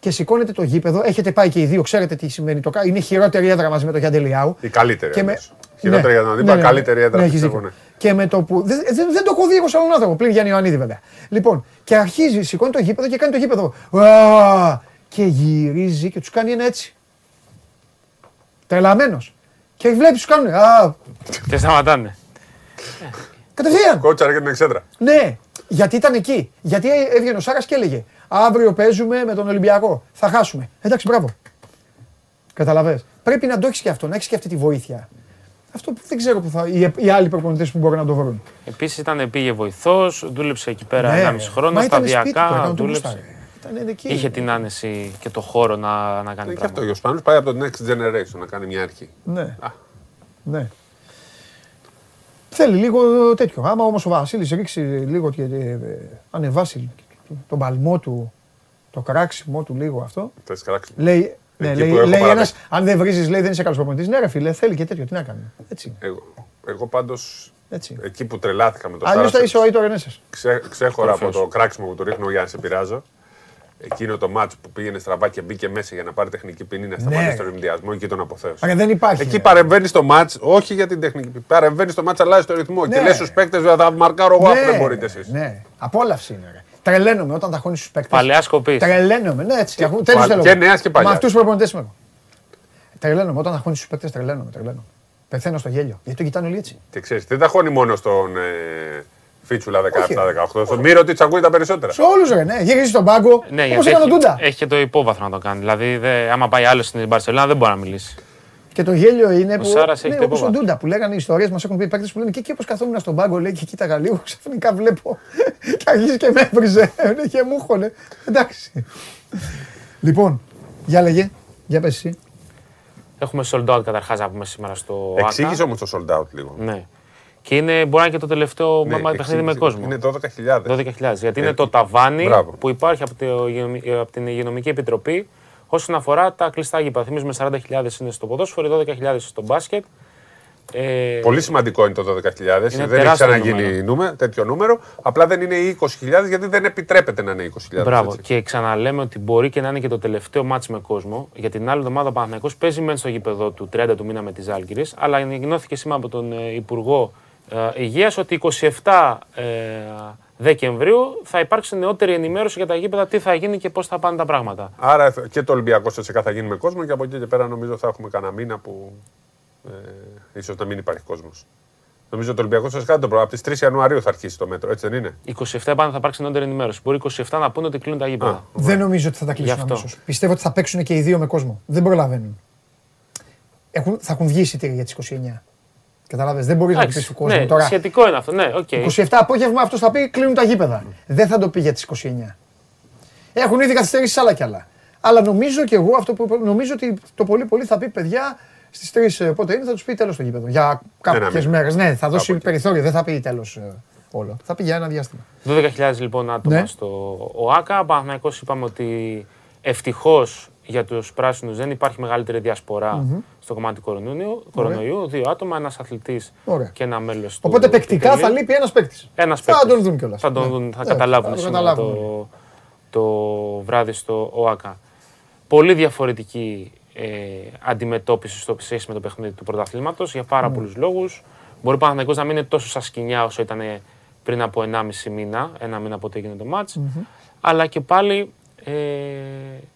και σηκώνεται το γήπεδο. Έχετε πάει και οι δύο, ξέρετε τι σημαίνει το κα- Είναι η χειρότερη έδρα μαζί με το Γιαντελιάου. Η καλύτερη. Και με, όμως. Χειρότερη για τον αντίπαλο, καλύτερη έδρα. έχεις πιστεύω, δίκιο. ναι. Και με το που. Δεν, δεν, δεν το έχω δει εγώ σε άλλον άνθρωπο πλην Γιάννη Ιωαννίδη βέβαια. Λοιπόν, και αρχίζει, σηκώνει το γήπεδο και κάνει το γήπεδο. «Ουα!» Και γυρίζει και τους κάνει ένα έτσι. Τρελαμένος. Και βλέπεις τους κάνουν. Α, Και σταματάνε. κατευθείαν. Κότσαρε και την εξέδρα. Ναι, γιατί ήταν εκεί. Γιατί έβγαινε ο Σάρας και έλεγε Αύριο παίζουμε με τον Ολυμπιακό. Θα χάσουμε. Εντάξει, μπράβο. Καταλαβες. Πρέπει να το έχεις και αυτό, να έχεις και αυτή τη βοήθεια. Αυτό που δεν ξέρω που θα. οι, οι άλλοι προπονητές που μπορεί να το βρουν. Επίσης ήταν πήγε βοηθός, δούλεψε εκεί πέρα Ναι, ένα μισό χρόνο, μα ήταν σπίτι του, σταδιακά έκανε ό,τι δούλεψε. γούσταρε. Ήταν εκεί. Είχε την άνεση και το χώρο να, να κάνει Και αυτό πράγματα. ο Σπανούλη πάει από το Next Generation να κάνει μια αρχή. Ναι. Α. ναι. Θέλει λίγο τέτοιο. Άμα όμως ο Βασίλης ρίξει λίγο και ε, ε, ανεβάσει τον παλμό του, το κράξιμο του λίγο αυτό. Θες κράξει. Λέει, ναι, Εκεί λέει, που έχω λέει παραπέσει. ένας, αν δεν βρίζεις λέει δεν είσαι καλός προπονητής. Ναι ρε φίλε, θέλει και τέτοιο, τι να κάνει. Έτσι, Εγώ, εγώ πάντως έτσι. εκεί που τρελάθηκα με το Αλλιώς θα Σάρα, είσαι ο Αίτο Ρενέσας. ξέ, ξέχωρα από Κορυφαίος. το κράξιμο που του ρίχνω για να σε πειράζω. Εκείνο το μάτσο που πήγαινε στραβά και μπήκε μέσα για να πάρει τεχνική ποινή να σταματήσει τον ευνηδιασμό εκεί τον αποθέωσε. Άρα δεν υπάρχει. Εκεί ρε. παρεμβαίνει στο μάτς, όχι για την τεχνική. Παρεμβαίνει στο μάτς, αλλάζει το ρυθμό. Και Ναι. λες στους παίκτες, θα μαρκάρω εγώ, αφού Ναι, δεν μπορείτε εσείς. Ναι, απόλαυση είναι. Ρε. Τρελαίνομαι όταν τα χώνει στους παίκτες. Παλαιά σκοπής. Τρελαίνομαι, ναι, έτσι. Και, πα- και νέας και παλιάς. Με αυτούς του προπονητές είμαι εγώ. Τρελαίνομαι όταν τα χώνει στους παίκτες, τρελαίνομαι, τρελαίνομαι. Πεθαίνω στο γέλιο. Γιατί το κοιτάνε όλοι έτσι. Και ξέρεις, δεν τα χώνει μόνο στον ε, Φίτσουλα Όχι, 17-18. Στον Μύρο τι ακούει τα περισσότερα. Σε όλους ρε, ναι. Γυρίζει στον πάγκο. Ναι, Όπως γιατί έκανε ο έχει, Ντούντα. έχει και το υπόβαθρο να το κάνει. Δηλαδή, δε, άμα πάει άλλος στην Μπαρσελόνα δεν μπορεί να μιλήσει. Και το γέλιο είναι που. Σάρας έχει ναι, το όπως ο υπόβαθρο. Ντούντα που λέγανε οι ιστορίες μας έχουν πει παίκτες που λένε και εκεί όπως καθόμουν στον πάγκο λέει και κοίταγα λίγο <laughs> ξαφνικά βλέπω. και αρχίζει και με έβριζε ναι, <laughs> και μου χώνε. Εντάξει. λοιπόν, για λέγε. Για πες εσύ. Έχουμε sold out καταρχάς να πούμε σήμερα στο Εξήγησε ΑΚΑ. όμως το sold out λίγο. Ναι. Και είναι, μπορεί να είναι και το τελευταίο Ναι, ναι, παιχνίδι με εξήγησε. κόσμο. Είναι 12.000. 12.000. Γιατί Ε, είναι το ταβάνι μπράβο. που υπάρχει από, το, υγειονομι- από την Υγειονομική Επιτροπή όσον αφορά τα κλειστά γήπεδα. Θυμίζουμε 40.000 είναι στο ποδόσφαιρο, 12.000 στο μπάσκετ. Ε, Πολύ σημαντικό είναι το 12.000. Δεν έχει τεράστιο ξαναγίνει νούμερο. νούμε, τέτοιο νούμερο. Απλά δεν είναι οι 20.000 γιατί δεν επιτρέπεται να είναι 20.000. Μπράβο. έτσι. Και ξαναλέμε ότι μπορεί και να είναι και το τελευταίο μάτς με κόσμο. Για την άλλη εβδομάδα ο Παναθηναϊκός παίζει μεν στο γήπεδο του 30 του μήνα με τη Ζάλγκηρη, αλλά ανακοινώθηκε σήμερα από τον ε, Υπουργό ε, Υγείας ότι 27 ε, Δεκεμβρίου θα υπάρξει νεότερη ενημέρωση για τα γήπεδα, τι θα γίνει και πώς θα πάνε τα πράγματα. Άρα και το Ολυμπιακό ΣΕΣΕΚΑ θα γίνει με κόσμο και από εκεί και πέρα νομίζω θα έχουμε κανένα μήνα που ε, ίσως να μην υπάρχει κόσμος. Νομίζω ότι το Ολυμπιακός ΤΣΣΚΑ το πρόγραμμα. Από τις 3 Ιανουαρίου θα αρχίσει το μέτρο, έτσι δεν είναι; 27 επάνω θα υπάρξει νεότερη ενημέρωση. Μπορεί 27 να πούνε ότι κλείνουν τα γήπεδα. Α. Δεν νομίζω ότι θα τα κλείσουν Γι' αυτό. αμέσως. Πιστεύω ότι θα παίξουν και οι δύο με κόσμο. Δεν προλαβαίνουν. Έχουν, θα έχουν βγει εισιτήρια για τις 29. Κατάλαβες, δεν μπορείς να Εντάξει, πει του κόσμου ναι, τώρα. σχετικό είναι αυτό. Ναι, οκ. 27 απόγευμα αυτός θα πει κλείνουν τα γήπεδα. Δεν θα το πει για τις 29. Έχουν ήδη καθυστερήσει άλλα κι άλλα. Αλλά νομίζω και εγώ αυτό που είπα, νομίζω ότι το πολύ πολύ θα πει παιδιά στις 3 πότε είναι, θα τους πει τέλος το γήπεδο. Για κάποιες μήνα. μέρες. Ναι, θα δώσει Κάπου εκεί. περιθώριο, δεν θα πει τέλος όλο. Θα πει για ένα διάστημα. 12.000 λοιπόν άτομα Ναι. στο ΟΑΚΑ. Ο Παναθηναϊκός είπαμε ότι ευτυχώς για τους πράσινους δεν υπάρχει μεγαλύτερη διασπορά στο κομμάτι του κορονοϊού. κορονοϊού. Δύο άτομα, ένας αθλητής Ωραία. και ένα μέλος του. Οπότε παικτικά θα λείπει ένας παίκτης. Ένας Θα τον δουν κιόλας. Θα τον δουν, θα καταλάβουν Ναι. θα το σήμερα καταλάβουν. το, το βράδυ στο ΟΑΚΑ. Πολύ διαφορετική ε, αντιμετώπιση στο σχέση με το παιχνίδι του πρωταθλήματος για πάρα Ναι. πολλούς λόγους. Μπορεί ο Παναθηναϊκός να μην είναι τόσο στα σκηνιά όσο ήταν πριν από 1,5 μήνα, ένα μήνα από ό,τι έγινε το ματς Αλλά και πάλι ε,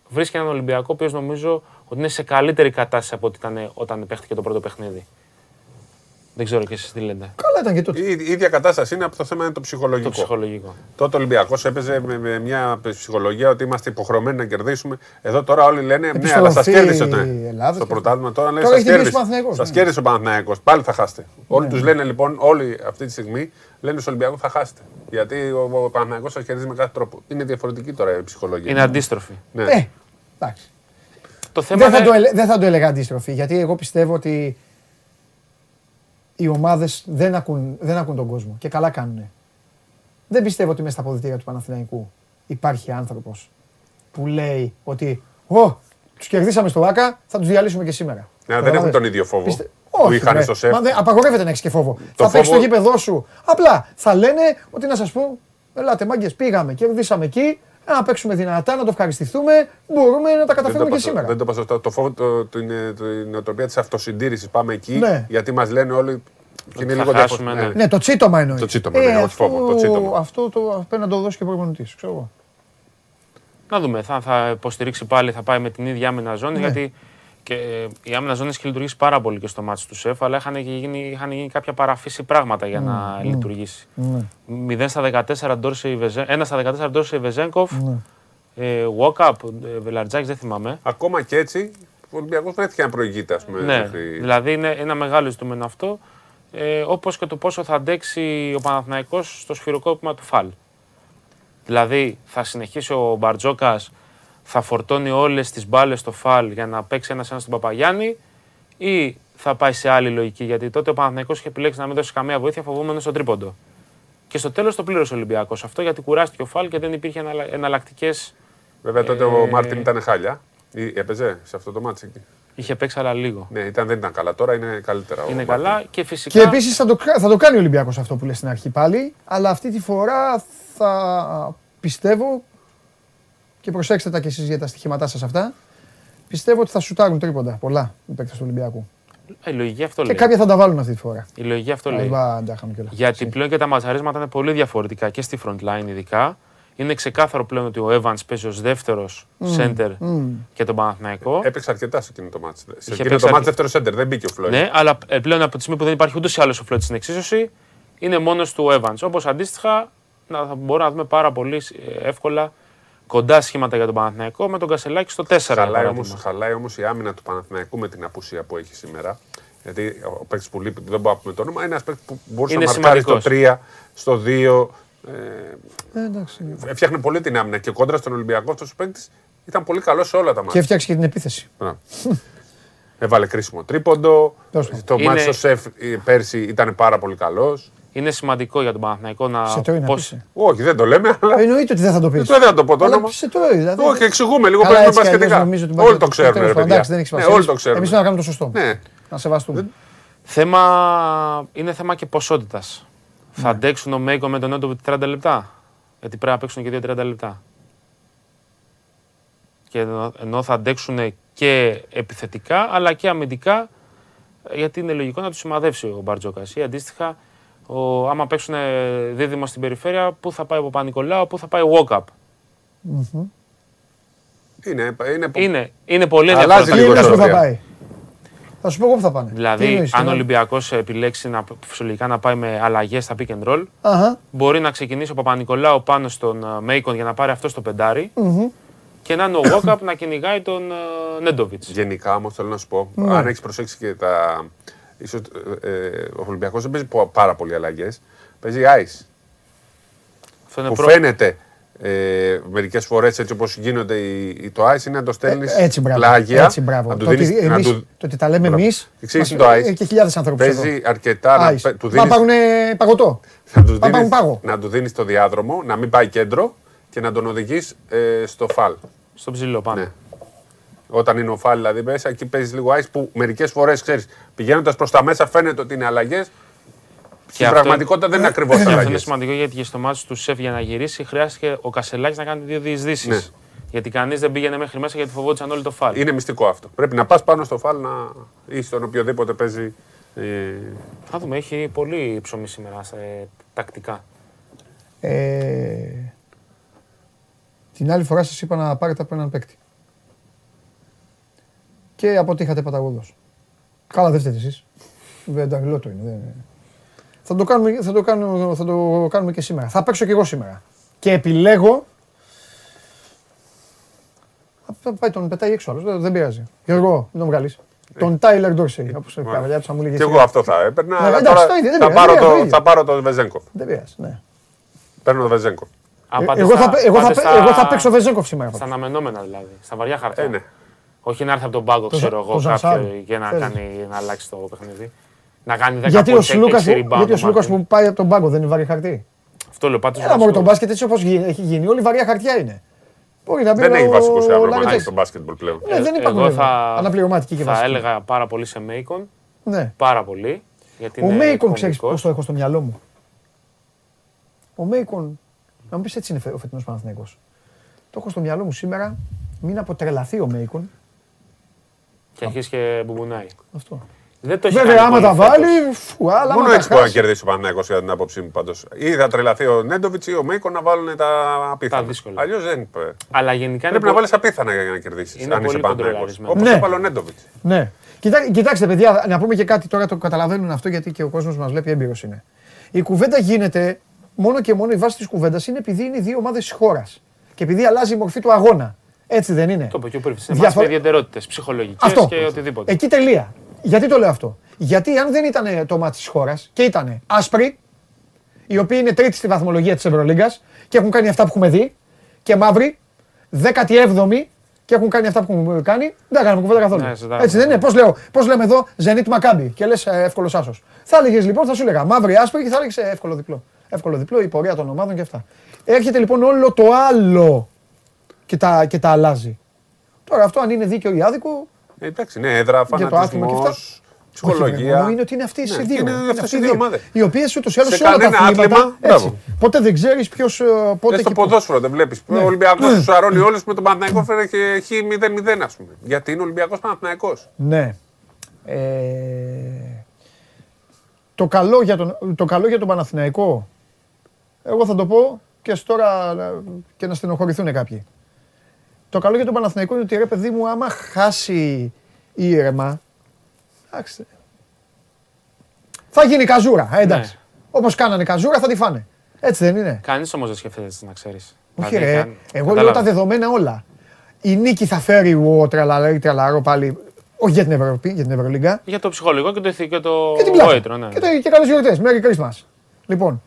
βρίσκει έναν Ολυμπιακό ο οποίος νομίζω ότι είναι σε καλύτερη κατάσταση από ό,τι ήταν όταν παίχτηκε το πρώτο παιχνίδι. Δεν ξέρω και εσείς τι λέτε. Καλά ήταν και τότε. Η, η ίδια κατάσταση είναι από το θέμα είναι το ψυχολογικό. Το ψυχολογικό. Τότε ο Ολυμπιακός έπαιζε με, με μια ψυχολογία ότι είμαστε υποχρεωμένοι να κερδίσουμε. Εδώ τώρα όλοι λένε ναι, Επιστροφή αλλά σας κέρδισε ναι. Ελλάδας στο και- πρωτάθλημα. Τώρα λένε Τώρα σας έχει την πίεση κέρδισε. ο Παναθηναϊκός, Σας ναι. κέρδισε ο Παναθηναϊκός. Πάλι θα χάσετε. Όλοι τους λένε λοιπόν, όλοι αυτή τη στιγμή λένε στους Ολυμπιακούς θα χάσετε. Γιατί ο, ο Παναθηναϊκός σας κερδίζει με κάθε τρόπο. Είναι διαφορετική τώρα η ψυχολογία. Είναι αντίστροφη. Ναι. Ε, εντάξει. Το θέμα Δεν θα, είναι- το, ελε- δεν θα το έλεγα αντίστροφη, γιατί εγώ πιστεύω ότι οι ομάδες δεν ακούν, δεν ακούν τον κόσμο και καλά κάνουν. Δεν πιστεύω ότι μέσα στα αποδητήρια του Παναθηναϊκού υπάρχει άνθρωπος που λέει ότι Ω, τους κερδίσαμε στο ΆΚΑ, θα τους διαλύσουμε και σήμερα. Ναι, δεν Καταλάβες. έχουν τον ίδιο φόβο Πιστε- που Όχι, είχαν ρε. στο σεφ. Μα δεν- απαγορεύεται να έχεις και φόβο. Το θα παίξεις το φόβο- γήπεδό σου. Απλά θα λένε ότι να σας πω, ελάτε μάγκες, πήγαμε, κερδίσαμε εκεί, να παίξουμε δυνατά, να το ευχαριστηθούμε, μπορούμε να τα καταφέρουμε και είπα σω- σήμερα. Δεν το είπα σωστά. Το φόβο, το, το, είναι, το, η νοοτροπία της αυτοσυντήρησης. Πάμε εκεί, Ναι. γιατί μας λένε όλοι. Και είναι θα λίγο χάσουμε, διαφορετικό. ναι. Ναι, το τσίτομα εννοείς. Το τσίτομα, ναι, όχι αυτό, φόβο, το τσίτομα. Αυτό το, πρέπει να το δώσει και ο προπονητής, ξέρω εγώ. Να δούμε. Θα, θα υποστηρίξει πάλι, θα πάει με την ίδια άμυνα ζώνη. Ναι. Γιατί και ε, η άμυνα ζώνης έχει λειτουργήσει πάρα πολύ και στο μάτι του ΣΕΦ, αλλά είχαν γίνει, είχαν γίνει κάποια παραφύση πράγματα για να λειτουργήσει. Ναι. 0 στα 14 Ντόρσεϊ Βεζέ- 1 στα 14 Ντόρσεϊ Βεζέγκοφ. Ναι. Ε, Walkup, ε, Βελαρτζάκης, δεν θυμάμαι. Ακόμα και έτσι, ο Ολυμπιακό βρέθηκε να προηγείται, ας πούμε. Ναι, μέχρι- δηλαδή είναι ένα μεγάλο ζητούμενο αυτό. Ε, Όπως και το πόσο θα αντέξει ο Παναθηναϊκός στο σφυροκόπημα του Φαλ. Δηλαδή θα συνεχίσει ο Μπαρτζόκας, θα φορτώνει όλες τις μπάλες στο Φαλ για να παίξει ένα-ένα στον Παπαγιάννη, ή θα πάει σε άλλη λογική. Γιατί τότε ο Παναθηναϊκός είχε επιλέξει να μην δώσει καμία βοήθεια φοβούμενο στον τρίποντο. Και στο τέλος το πλήρωσε ο Ολυμπιακός αυτό γιατί κουράστηκε ο Φαλ και δεν υπήρχε εναλλακτικές. Βέβαια τότε Ε, ο Μάρτιν ήταν χάλια. Ή έπαιζε σε αυτό το ματς εκεί. Είχε παίξει αλλά λίγο. Ναι, ήταν, δεν ήταν καλά. Τώρα είναι καλύτερα. ο Είναι Μάρτιν. καλά και φυσικά. Και επίσης θα, το, θα το κάνει ο Ολυμπιακός αυτό που λες στην αρχή πάλι, αλλά αυτή τη φορά θα πιστεύω και προσέξτε τα κι εσείς για τα στοιχήματά σας αυτά. Πιστεύω ότι θα σουτάρουν τρίποντα πολλά οι παίκτες του Ολυμπιακού. Ε, η λογική αυτό Και λέει. κάποια θα τα βάλουν αυτή τη φορά. Η λογική αυτό λέει. Αϊβά, τα είχαμε κιόλας. Γιατί πλέον και τα ματσαρίσματα είναι πολύ διαφορετικά και στη front line ειδικά. Είναι ξεκάθαρο πλέον ότι ο Evans παίζει ως δεύτερος center και τον Παναθηναϊκό. Έπαιξε αρκετά σε εκείνο το μάτσο. Σε Είχε εκείνο παίξει το μάτσο αρκε- δεύτερο σέντερ, δεν μπήκε ο Φλόιντ. Ναι, αλλά ε, πλέον από τη στιγμή που δεν υπάρχει ούτως ή άλλως ο Φλόιτ στην εξίσωση, είναι μόνος του ο Evans. Όπως αντίστοιχα να, θα μπορούμε να δούμε πάρα πολύ ε, εύκολα κοντά σχήματα για τον Παναθηναϊκό με τον Κασελάκη στο 4. για Χαλάει παράδειγμα. όμως, χαλάει όμως η άμυνα του Παναθηναϊκού με την απουσία που έχει σήμερα. Γιατί ο παίκτης που λείπει, δεν μπορώ να πούμε το όνομα, είναι ένας παίκτης που μπορούσε Είναι να μαρκάρει στο σημαντικός. 3, στο 2. Ε, Ε, εντάξει. έφτιαχνε πολύ την άμυνα και κόντρα στον Ολυμπιακό αυτός ο παίκτης ήταν πολύ καλός σε όλα τα Και μάτια. έφτιαξε και την επίθεση. Έβαλε κρίσιμο τρίποντο. Τέλος πάντων. Το Είναι- μάτι στο σεφ ε, πέρσι ήταν πάρα πολύ καλός. Είναι σημαντικό για τον Παναθηναϊκό να. Σε τρώει να πώς- πεις, ε. Όχι, δεν το λέμε, αλλά. Εννοείται ότι δεν θα το πεις. Δεν θα το πω το Αλλά όνομα. σε τρώει, δηλαδή. Όχι, εξηγούμε λίγο Καλά, παίζουμε έτσι κι αλλιώς μπασκετικά. νομίζω ότι Όλοι μπασκετ- το ξέρουν, τέλος ρε πάντων, παιδιά. εντάξει, δεν έχει Ναι, σημασία. όλοι το Εμείς- ξέρουν. Εμείς πρέπει να κάνουμε το σωστό. Ναι. Να σεβαστούμε. Θέμα... Είναι θέμα και ποσότητας. Ναι. Θα αντέξουν ο Μέικο με τον Νότο 30 λεπτά; Γιατί πρέπει να παίξουν και δύο 30 λεπτά. Και ενώ, ενώ θα αντέξουν και επιθετικά αλλά και αμυντικά, γιατί είναι λογικό να τους σημαδεύσει ο Μπαρτζόκας. Ή αντίστοιχα, ο, άμα παίξουν δίδυμο στην περιφέρεια, πού θα πάει ο Παπα-Νικολάου, πού θα πάει ο Walkup. Είναι, είναι, Είναι, είναι πολύ Αλλάζει ενδιαφέρον. Τι λίγο εννοείς που θα ισορροπία. πάει. Θα σου πω εγώ που θα πάνε. Τι Δηλαδή, εννοείς, αν ο τι Ολυμπιακός επιλέξει να, φυσιολογικά να πάει με αλλαγές στα pick and roll, Αχα. μπορεί να ξεκινήσει ο Παπα-Νικολάου πάνω στον ε, Μέικον για να πάρει αυτό στο πεντάρι και να είναι ο Walkup να κυνηγάει τον ε, Νέντοβιτς. Γενικά όμως θέλω να σου πω, Ναι. αν έχεις προσέξει και τα. Ίσως, ε, ε, ο Ολυμπιακός δεν παίζει πο- πάρα πολλοί αλλαγές. Παίζει ice. Αυτό είναι Που προ... φαίνεται ε, μερικές φορές έτσι όπως γίνονται οι, οι- το ice είναι να το στέλνεις Ε, Έτσι μπράβο. πλάγια. Έτσι μπράβο. Να του Το ότι, δίνεις, να εμείς, του, το ότι τα λέμε Μπράβο. εμεί. Εξήγησε το ice. Και χιλιάδες ανθρώπους. παίζει αρκετά να, πε- του Μα δίνεις, πάρουν παγωτό. <laughs> να, του Μα πάρουν δίνεις, πάγο. να του δίνεις το διάδρομο, να μην πάει κέντρο και να τον οδηγείς ε, στο φαλ. στο ψηλό πάνω. Ναι. Όταν είναι ο φάλ, δηλαδή μέσα, εκεί παίζεις λίγο ice που μερικές φορές ξέρεις, πηγαίνοντας προς τα μέσα φαίνεται ότι είναι αλλαγές. Στην αυτό- πραγματικότητα δεν είναι ακριβώς Και αυτό είναι αλλαγές. σημαντικό γιατί και στο μάτι του Σεφ για να γυρίσει χρειάστηκε ο Κασελάκης να κάνει δύο διεισδύσεις. Ναι. Γιατί κανείς δεν πήγαινε μέχρι μέσα γιατί φοβόντουσαν όλοι το φάλ. Είναι μυστικό αυτό. Πρέπει να πας πάνω στο φάλ να... ή στον οποιοδήποτε παίζει. Ε... Θα δούμε, έχει πολύ ψωμί σήμερα σε τακτικά. Ε, την άλλη φορά σας είπα να πάρετε από έναν παίκτη. Και αποτύχατε παταγωδός. Καλά δεν φταίτε εσείς. Δεν τα το είναι. Δεν... Θα, το κάνουμε, θα, το κάνουμε, θα το κάνουμε και σήμερα. Θα παίξω και εγώ σήμερα. Και επιλέγω... Θα πάει τον πετάει έξω άλλος. Δεν, δεν πειράζει. Γιώργο, μην τον βγάλεις. Τον Τάιλερ Ντόρσεϊ. Όπως η παλιά τους θα μου λέγε. Και εγώ αυτό θα έπαιρνα. Ναι, αλλά εντάξει, τώρα το ίδιο, δεν θα, πειράζει, πάρω δεν το, πειράζει, θα πάρω το Βεζέγκοφ. Δεν πειράζει. Ναι. Παίρνω το Βεζέγκοφ. Αν Ε, πάτε Εγώ στα- θα, παι- εγώ, θα, πάτε παι- στα- εγώ θα παίξω Βεζέγκοφ σήμερα. Στα αναμενόμενα δηλαδή. Στα βαριά χαρτιά. Ε, ναι. Όχι να έρθει από τον πάγκο, Το ξέρω Ζα- εγώ, το Ζανσάρ. κάποιο και να, Θέλεις. κάνει, να αλλάξει το παιχνίδι. Να κάνει 10 Γιατί ο πόντους, Σλούκας, 6 rebound γιατί ο ο Σλούκας Μάρτιν. που πάει από τον πάγκο δεν είναι βαρύ χαρτί; Αυτό λέω πάντως. Έλα μόνο το μπάσκετ έτσι όπως γι- έχει γίνει. Όλη βαριά χαρτιά είναι. Μπορεί να μπει Δεν ο- έχει βασικού ο άμυνα Λάρι στο Τζέι. μπάσκετμπολ πλέον. Ναι, δεν υπάρχουν Εγώ βέβαια. θα, αναπληρωματικοί και θα βασικοί. έλεγα πάρα πολύ σε Μέικον. Ναι. Πάρα πολύ. Γιατί Ο είναι Μέικον ξέρεις κομβικός. πώς το έχω στο μυαλό μου. Ο Μέικον, να μου πεις έτσι είναι φε- ο φετινός Παναθηναϊκός. το έχω στο μυαλό μου σήμερα, μην αποτρελαθεί ο Μέικον. Και αρχίζει και μπουμπουνάει. Αυτό. Δεν το έχει Βέβαια, κάνει άμα πολύ τα φέτος. βάλει, φου, αλλά Μόνο άμα τα έτσι μπορεί να χάσει. κερδίσει ο Παναθηναϊκός κατά την άποψή μου πάντως. Ή θα τρελαθεί ο Νέντοβιτς ή ο Μέικο να βάλουν τα απίθανα. δύσκολα. Αλλιώς δεν. Αλλά γενικά Πρέπει είναι να πολύ- βάλεις απίθανα για να κερδίσεις. Είναι Αν είσαι πολύ Παναθηναϊκός. κοντρολαρισμένο. Όπως Ναι. έβαλε ο Νέντοβιτς. Ναι. Κοιτά, κοιτάξτε, παιδιά, να πούμε και κάτι τώρα το καταλαβαίνουν αυτό γιατί και ο κόσμος μας βλέπει έμπειρος είναι. Η κουβέντα γίνεται μόνο και μόνο η βάση της κουβέντας είναι επειδή είναι οι δύο ομάδες της χώρας. Και επειδή αλλάζει η μορφή του αγώνα. Έτσι δεν είναι. Το είπε και ο Πρίφης. Είναι Διαφορε- μάτς με ιδιαιτερότητες ψυχολογικές Αυτό. και οτιδήποτε. Εκεί τελεία. Γιατί το λέω αυτό; Γιατί αν δεν ήταν το μάτι της χώρας και ήταν άσπροι, οι οποίοι είναι τρίτη στη βαθμολογία της Ευρωλίγκας και έχουν κάνει αυτά που έχουμε δει, και μαύροι, 17η και έχουν κάνει αυτά που έχουν κάνει, δεν θα κάνουμε κουβέντα καθόλου. Ναι, συζητάμε. Έτσι δεν είναι; Πώς λέω, πώς λέμε εδώ, Ζενίτ Μακάμπι και λες εύκολος άσος. Θα έλεγες λοιπόν, θα σου έλεγα μαύρη άσπρη και θα έλεγες εύκολο διπλό. Εύκολο διπλό, η πορεία των ομάδων και αυτά. Έρχεται λοιπόν όλο το άλλο και τα, και τα αλλάζει. Τώρα αυτό αν είναι δίκαιο ή άδικο, Ε, εντάξει, ναι, έδρα, Για το άθλημα και αυτά. φανατισμός, ψυχολογία. Όχι, είναι ότι είναι αυτέ οι Ναι, δύο. είναι Είναι αυτές αυτοί οι δύο ομάδες. Οι οποίες ούτως ή άλλως Σε σε όλα τα κανένα αθλήματα. άθλημα, έτσι, μπράβο. Ποτέ δεν ξέρεις ποιος πότε Και στο και πού. ποδόσφαιρο δεν βλέπεις. Ναι. Ο Ολυμπιακό του σαρώνει όλους με τον Παναθηναϊκό φέρε και χ 0-0, ας πούμε. Γιατί είναι Ολυμπιακός Παναθηναϊκός. Ναι. Ε, το, καλό για τον, το καλό για τον Παναθηναϊκό, εγώ θα το πω και στο τώρα ε, και να στενοχωρηθούν κάποιοι. Το καλό για τον Παναθηναϊκό είναι ότι ρε παιδί μου, άμα χάσει ήρεμα, εντάξει, θα γίνει καζούρα. Ε, εντάξει. Όπως κάνανε καζούρα θα τη φάνε. Έτσι δεν είναι. Κανείς όμως δεν σκέφτεται έτσι, να ξέρεις. Όχι ρε, εγώ λέω τα δεδομένα όλα. Η νίκη θα φέρει ο τρελαρό, τρελαρό πάλι, όχι για την, Ευρώπη, για την Ευρωλίγκα. Για το ψυχολογικό και το, ηθι- και το Και την πλάκα. γόητρο, ναι. Και, το, και καλές γιορτές. Merry Christmas. Λοιπόν,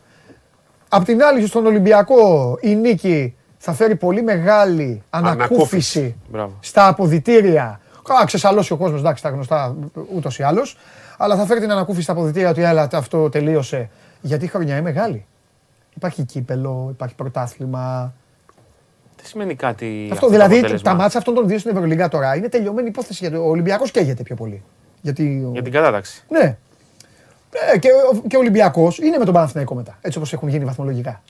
απ' την άλλη στον Ολυμπιακό η νίκη θα φέρει πολύ μεγάλη ανακούφιση Ανακούφιση. Μπράβο. στα αποδητήρια. Α, ξεσαλώσει ο κόσμος, εντάξει, τα γνωστά ούτως ή άλλως. Αλλά θα φέρει την ανακούφιση στα αποδητήρια ότι έλα, αυτό τελείωσε. Γιατί η χρονιά είναι μεγάλη. Υπάρχει κύπελο, υπάρχει πρωτάθλημα. Δεν σημαίνει κάτι. Αυτό το δηλαδή αποτέλεσμα. τα μάτσα αυτών των δύο στην Ευρωλίγκα τώρα είναι τελειωμένη υπόθεση γιατί ο Ολυμπιακός καίγεται πιο πολύ. Γιατί, Για την κατάταξη. ναι. Ε, και, ο- και ο Ολυμπιακός είναι με τον Παναθηναϊκό μετά. Έτσι όπως έχουν γίνει βαθμολογικά.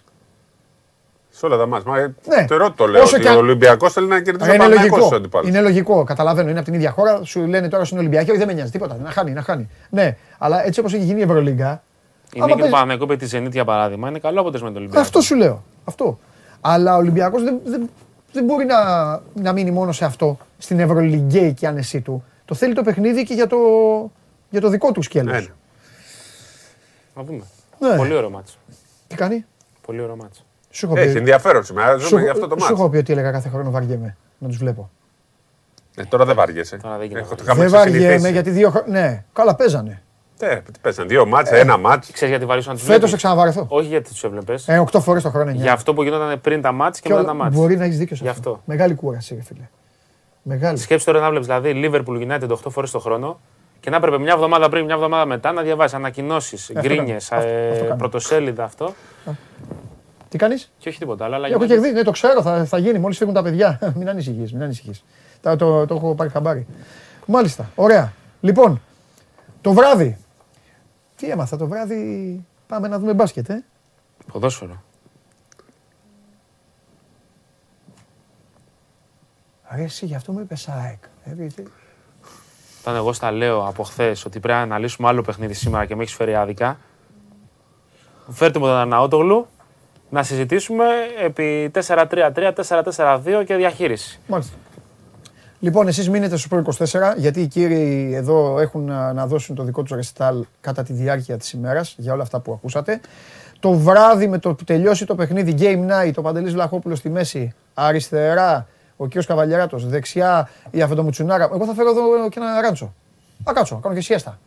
Σε όλα τα μάτια. Μα, ε, Ναι. Το ερώτημα το λέω. Όσο Ότι και αν- ο Ολυμπιακός θέλει να κερδίσει Ε, ο είναι Παναθηναϊκός λογικό. στους αντιπάλους. Είναι λογικό. Καταλαβαίνω. Είναι από την ίδια χώρα. Σου λένε τώρα στον Ολυμπιακό. Όχι, δεν με νοιάζει τίποτα. Να χάνει, να χάνει. Ναι, αλλά έτσι όπως έχει γίνει η Ευρωλίγκα. Η άμα νίκη του παίζει- Παναγενικού με τη Zenit για παράδειγμα είναι καλό αποτέλεσμα με τον Ολυμπιακό. Αυτό σου λέω. Αυτό. Αλλά ο Ολυμπιακός δεν, δεν, δεν μπορεί να, να μείνει μόνο σε αυτό. Στην Ευρωλιγκέικη άνεσή του. Το θέλει το παιχνίδι και για το, για το δικό του σκέλος. Ναι, ναι. Να δούμε. Ναι. Πολύ ωραίο μάτσο. Τι κάνει; Πολύ ωραίο μάτσο. Σου έχω Έχει πει, ενδιαφέρον σήμερα. σου, Ζούμε για αυτό το σου μάτι. έχω πει ότι έλεγα κάθε χρόνο βαριέμαι να τους βλέπω. Ε, τώρα δεν βαριέσαι. Τώρα δεν γίνεται. Έχω το είχαμε Δεν βαριέμαι ξεσυνηθίσει. γιατί δύο χρόνια. Ναι, καλά παίζανε. Ε, τι πέσαν δύο μάτς, ένα μάτς. Ξέρεις γιατί βαριούσαν τους Φέτος θα ξαναβαρεθώ. Όχι γιατί τους έβλεπες. Ε, οκτώ φορές το χρόνο. Για αυτό που γινόταν πριν τα μάτς και Και μετά όλα- τα μάτς. Μπορεί να έχεις δίκιο σε Γι' αυτό. αυτό. Μεγάλη κούραση, ρε φίλε. Μεγάλη. Σκέψτε τώρα να βλέπεις δηλαδή Liverpool United 8 φορές το χρόνο και να έπρεπε μια εβδομάδα πριν, μια εβδομάδα μετά να διαβάσεις ανακοινώσεις, κάνω. γκρίνιες, Αυτό- αυτό κάνω. πρωτοσέλιδα αυτό. Τι κάνεις; Και όχι τίποτα άλλο. Αλλά Έχω United- κερδίσει, ναι, το ξέρω, θα, θα γίνει μόλις φύγουν τα παιδιά. <laughs> μην ανησυχείς, μην ανησυχείς. Το, το, το έχω πάρει χαμπάρι. Μάλιστα, ωραία. Λοιπόν, το βράδυ. Τι έμαθα το βράδυ. Πάμε να δούμε μπάσκετ, ε; Ποδόσφαιρο. Αρέσει, γι' αυτό μου είπες ΣΑΕΚ. Ε, γιατί- Όταν εγώ στα λέω από χθες ότι πρέπει να αναλύσουμε άλλο παιχνίδι σήμερα και με έχεις φέρει άδικα, φέρτε μου τον Αναότογλου να συζητήσουμε επί 4-3-3, 4-4-2 και διαχείριση. Μάλιστα. Λοιπόν, εσείς μείνετε στο Pro 24, γιατί οι κύριοι εδώ έχουν να, να δώσουν το δικό τους ρεστάλ κατά τη διάρκεια της ημέρας, για όλα αυτά που ακούσατε. Το βράδυ με το που τελειώσει το παιχνίδι Game Night, ο Παντελής Βλαχόπουλος στη μέση, αριστερά ο κύριος Καβαλιαράτος, δεξιά η Αφεντομουτσουνάρα. Εγώ θα φέρω εδώ και ένα ράντσο. Θα κάτσω, θα κάνω και σιέστα.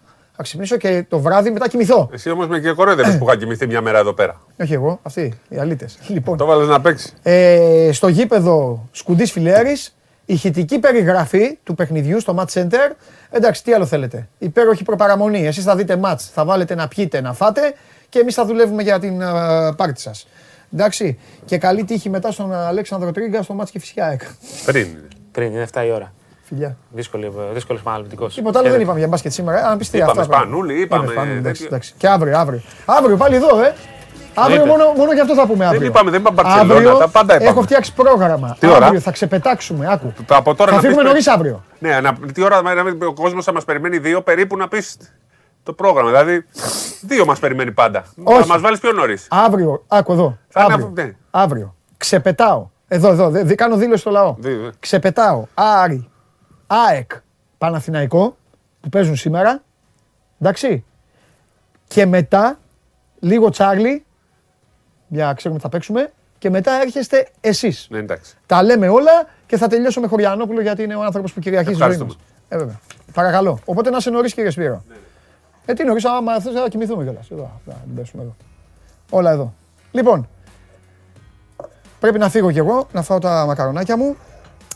Θα ξυπνήσω και το βράδυ μετά κοιμηθώ. Εσύ όμως με και κορέδευες που είχα κοιμηθεί μια μέρα εδώ πέρα. Όχι εγώ, αυτοί, οι αλήτες. Λοιπόν, Το βάλε να παίξεις. ε, στο γήπεδο Σκουντής Φιλέρη, ηχητική περιγραφή του παιχνιδιού στο Match Center. Εντάξει, τι άλλο θέλετε. Υπέροχη προπαραμονή. Εσείς θα δείτε match, θα βάλετε να πιείτε, να φάτε και εμείς θα δουλεύουμε για την uh, πάρτι σας. Εντάξει. Και καλή τύχη μετά στον Αλέξανδρο Τρίγκα στο Match και φυσικά έκ. Πριν. είναι. Πριν, είναι 7 η ώρα. Φιλιά. Δύσκολος επαναληπτικό. Τίποτα άλλο δεν είπαμε για μπάσκετ σήμερα. ε. Αν πεις τι Είπαμε αυτά. Σπανούλη, είπαμε Σπανούλη, εντάξει, τέτοιο. εντάξει. Και αύριο, αύριο. Αύριο πάλι εδώ, ε. Αύριο είπε. μόνο, μόνο γι' αυτό θα πούμε αύριο. είπαμε, δεν είπαμε Μπαρτσελώνα, Αύριο τα πάντα είπαμε. Έχω φτιάξει πρόγραμμα. Τι ώρα; Αύριο θα ξεπετάξουμε. Άκου. Το από τώρα θα να πεις φύγουμε περί- νωρίς αύριο. Ναι, να, τι ώρα να- να- ο κόσμος θα μας περιμένει δύο περίπου να πεις το πρόγραμμα. Δηλαδή, δύο μας περιμένει πάντα. Όχι. Θα μας βάλεις πιο νωρίς. Αύριο, άκου εδώ. Θα είναι Αύριο, αυτό, ναι. αύριο. Ξεπετάω. Εδώ, εδώ. δε- δε- κάνω δήλωση στο λαό. Δύο, ναι. Ξεπετάω. Άρη, ΑΕΚ, Παναθηναϊκό που παίζουν σήμερα. Εντάξει. Και μετά, λίγο Τσάρλι, για ξέρουμε τι θα παίξουμε. Και μετά έρχεστε εσείς. Ναι, εντάξει. Τα λέμε όλα και θα τελειώσω με Χωριανόπουλο γιατί είναι ο άνθρωπος που κυριαρχεί στη ζωή Ευχαριστούμε. μας. Ε, βέβαια. Παρακαλώ. Οπότε να είσαι νωρίς, κύριε Σπύρο. Ε, τι νωρίς, άμα θες να κοιμηθούμε κιόλας. Εδώ, να μην πέσουμε εδώ. Όλα εδώ. Λοιπόν, πρέπει να φύγω κι εγώ, να φάω τα μακαρονάκια μου.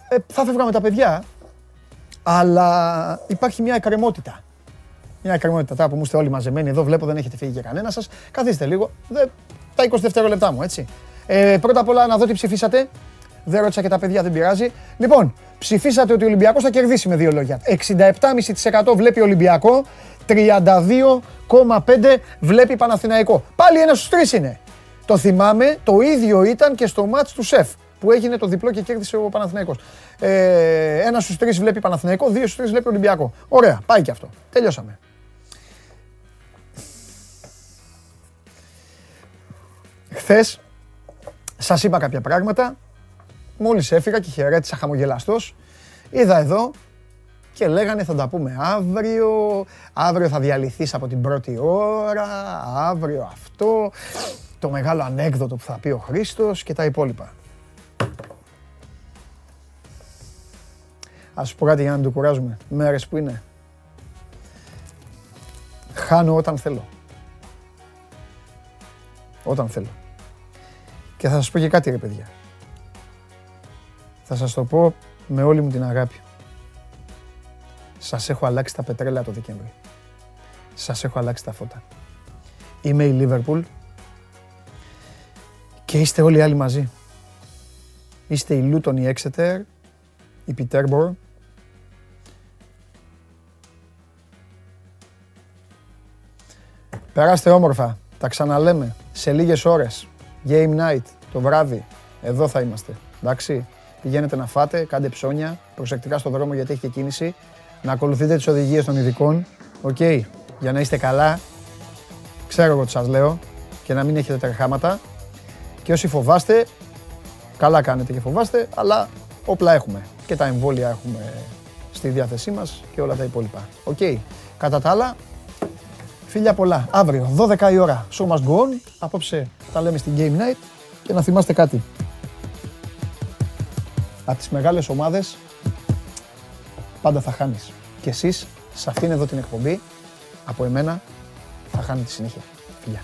Ε, θα φεύγα με τα παιδιά, αλλά υπάρχει μια εκκρεμότητα. Μια εκκρεμότητα. Τώρα που μου είστε όλοι μαζεμένοι εδώ, βλέπω δεν έχετε φύγει και κανένα σας. Καθίστε λίγο. Δε, τα 20 δευτερόλεπτά μου, έτσι. Ε, πρώτα απ' όλα να δω τι ψηφίσατε. Δεν ρώτησα και τα παιδιά, δεν πειράζει. Λοιπόν, ψηφίσατε ότι ο Ολυμπιακός θα κερδίσει με δύο λόγια. 67,5% βλέπει Ολυμπιακό, 32,5% βλέπει Παναθηναϊκό. Πάλι ένα στους τρεις είναι. Το θυμάμαι, το ίδιο ήταν και στο μάτς του ΣΕΦ που έγινε το διπλό και κέρδισε ο Παναθηναϊκός. Ε, ένα στους τρεις βλέπει Παναθηναϊκό, δύο στους τρεις βλέπει Ολυμπιακό. Ωραία, πάει και αυτό. Τελειώσαμε. Χθες σας είπα κάποια πράγματα. Μόλις έφυγα και χαιρέτησα χαμογελαστός. Είδα εδώ και λέγανε θα τα πούμε αύριο, αύριο θα διαλυθείς από την πρώτη ώρα, αύριο αυτό, το μεγάλο ανέκδοτο που θα πει ο Χρήστος και τα υπόλοιπα. Ας σου πω κάτι για να μην το κουράζουμε. Μέρες που είναι. Χάνω όταν θέλω. Όταν θέλω. Και θα σας πω και κάτι ρε παιδιά. Θα σας το πω με όλη μου την αγάπη. Σας έχω αλλάξει τα πετρέλαια το Δεκέμβρη. Σας έχω αλλάξει τα φώτα. Είμαι η Λίβερπουλ και είστε όλοι οι άλλοι μαζί. Είστε η Λούτον, η Έξετερ, η Πιτέρμπορ. Περάστε όμορφα. Τα ξαναλέμε σε λίγες ώρες. Game night το βράδυ. Εδώ θα είμαστε. Εντάξει. Πηγαίνετε να φάτε, κάντε ψώνια, προσεκτικά στο δρόμο γιατί έχει και κίνηση. Να ακολουθείτε τις οδηγίες των ειδικών. Οκ. Για να είστε καλά. Ξέρω εγώ τι σας λέω. Και να μην έχετε τρεχάματα. Και όσοι φοβάστε, καλά κάνετε και φοβάστε, αλλά όπλα έχουμε. Και τα εμβόλια έχουμε στη διάθεσή μας και όλα τα υπόλοιπα. Οκ. Κατά τα άλλα, Φιλιά πολλά. Αύριο, 12 η ώρα, show must go on. Απόψε τα λέμε στην Game Night. Και να θυμάστε κάτι. Από τις μεγάλες ομάδες πάντα θα χάνεις. Και εσείς, σε αυτήν εδώ την εκπομπή, από εμένα, θα χάνετε συνέχεια. Φιλιά.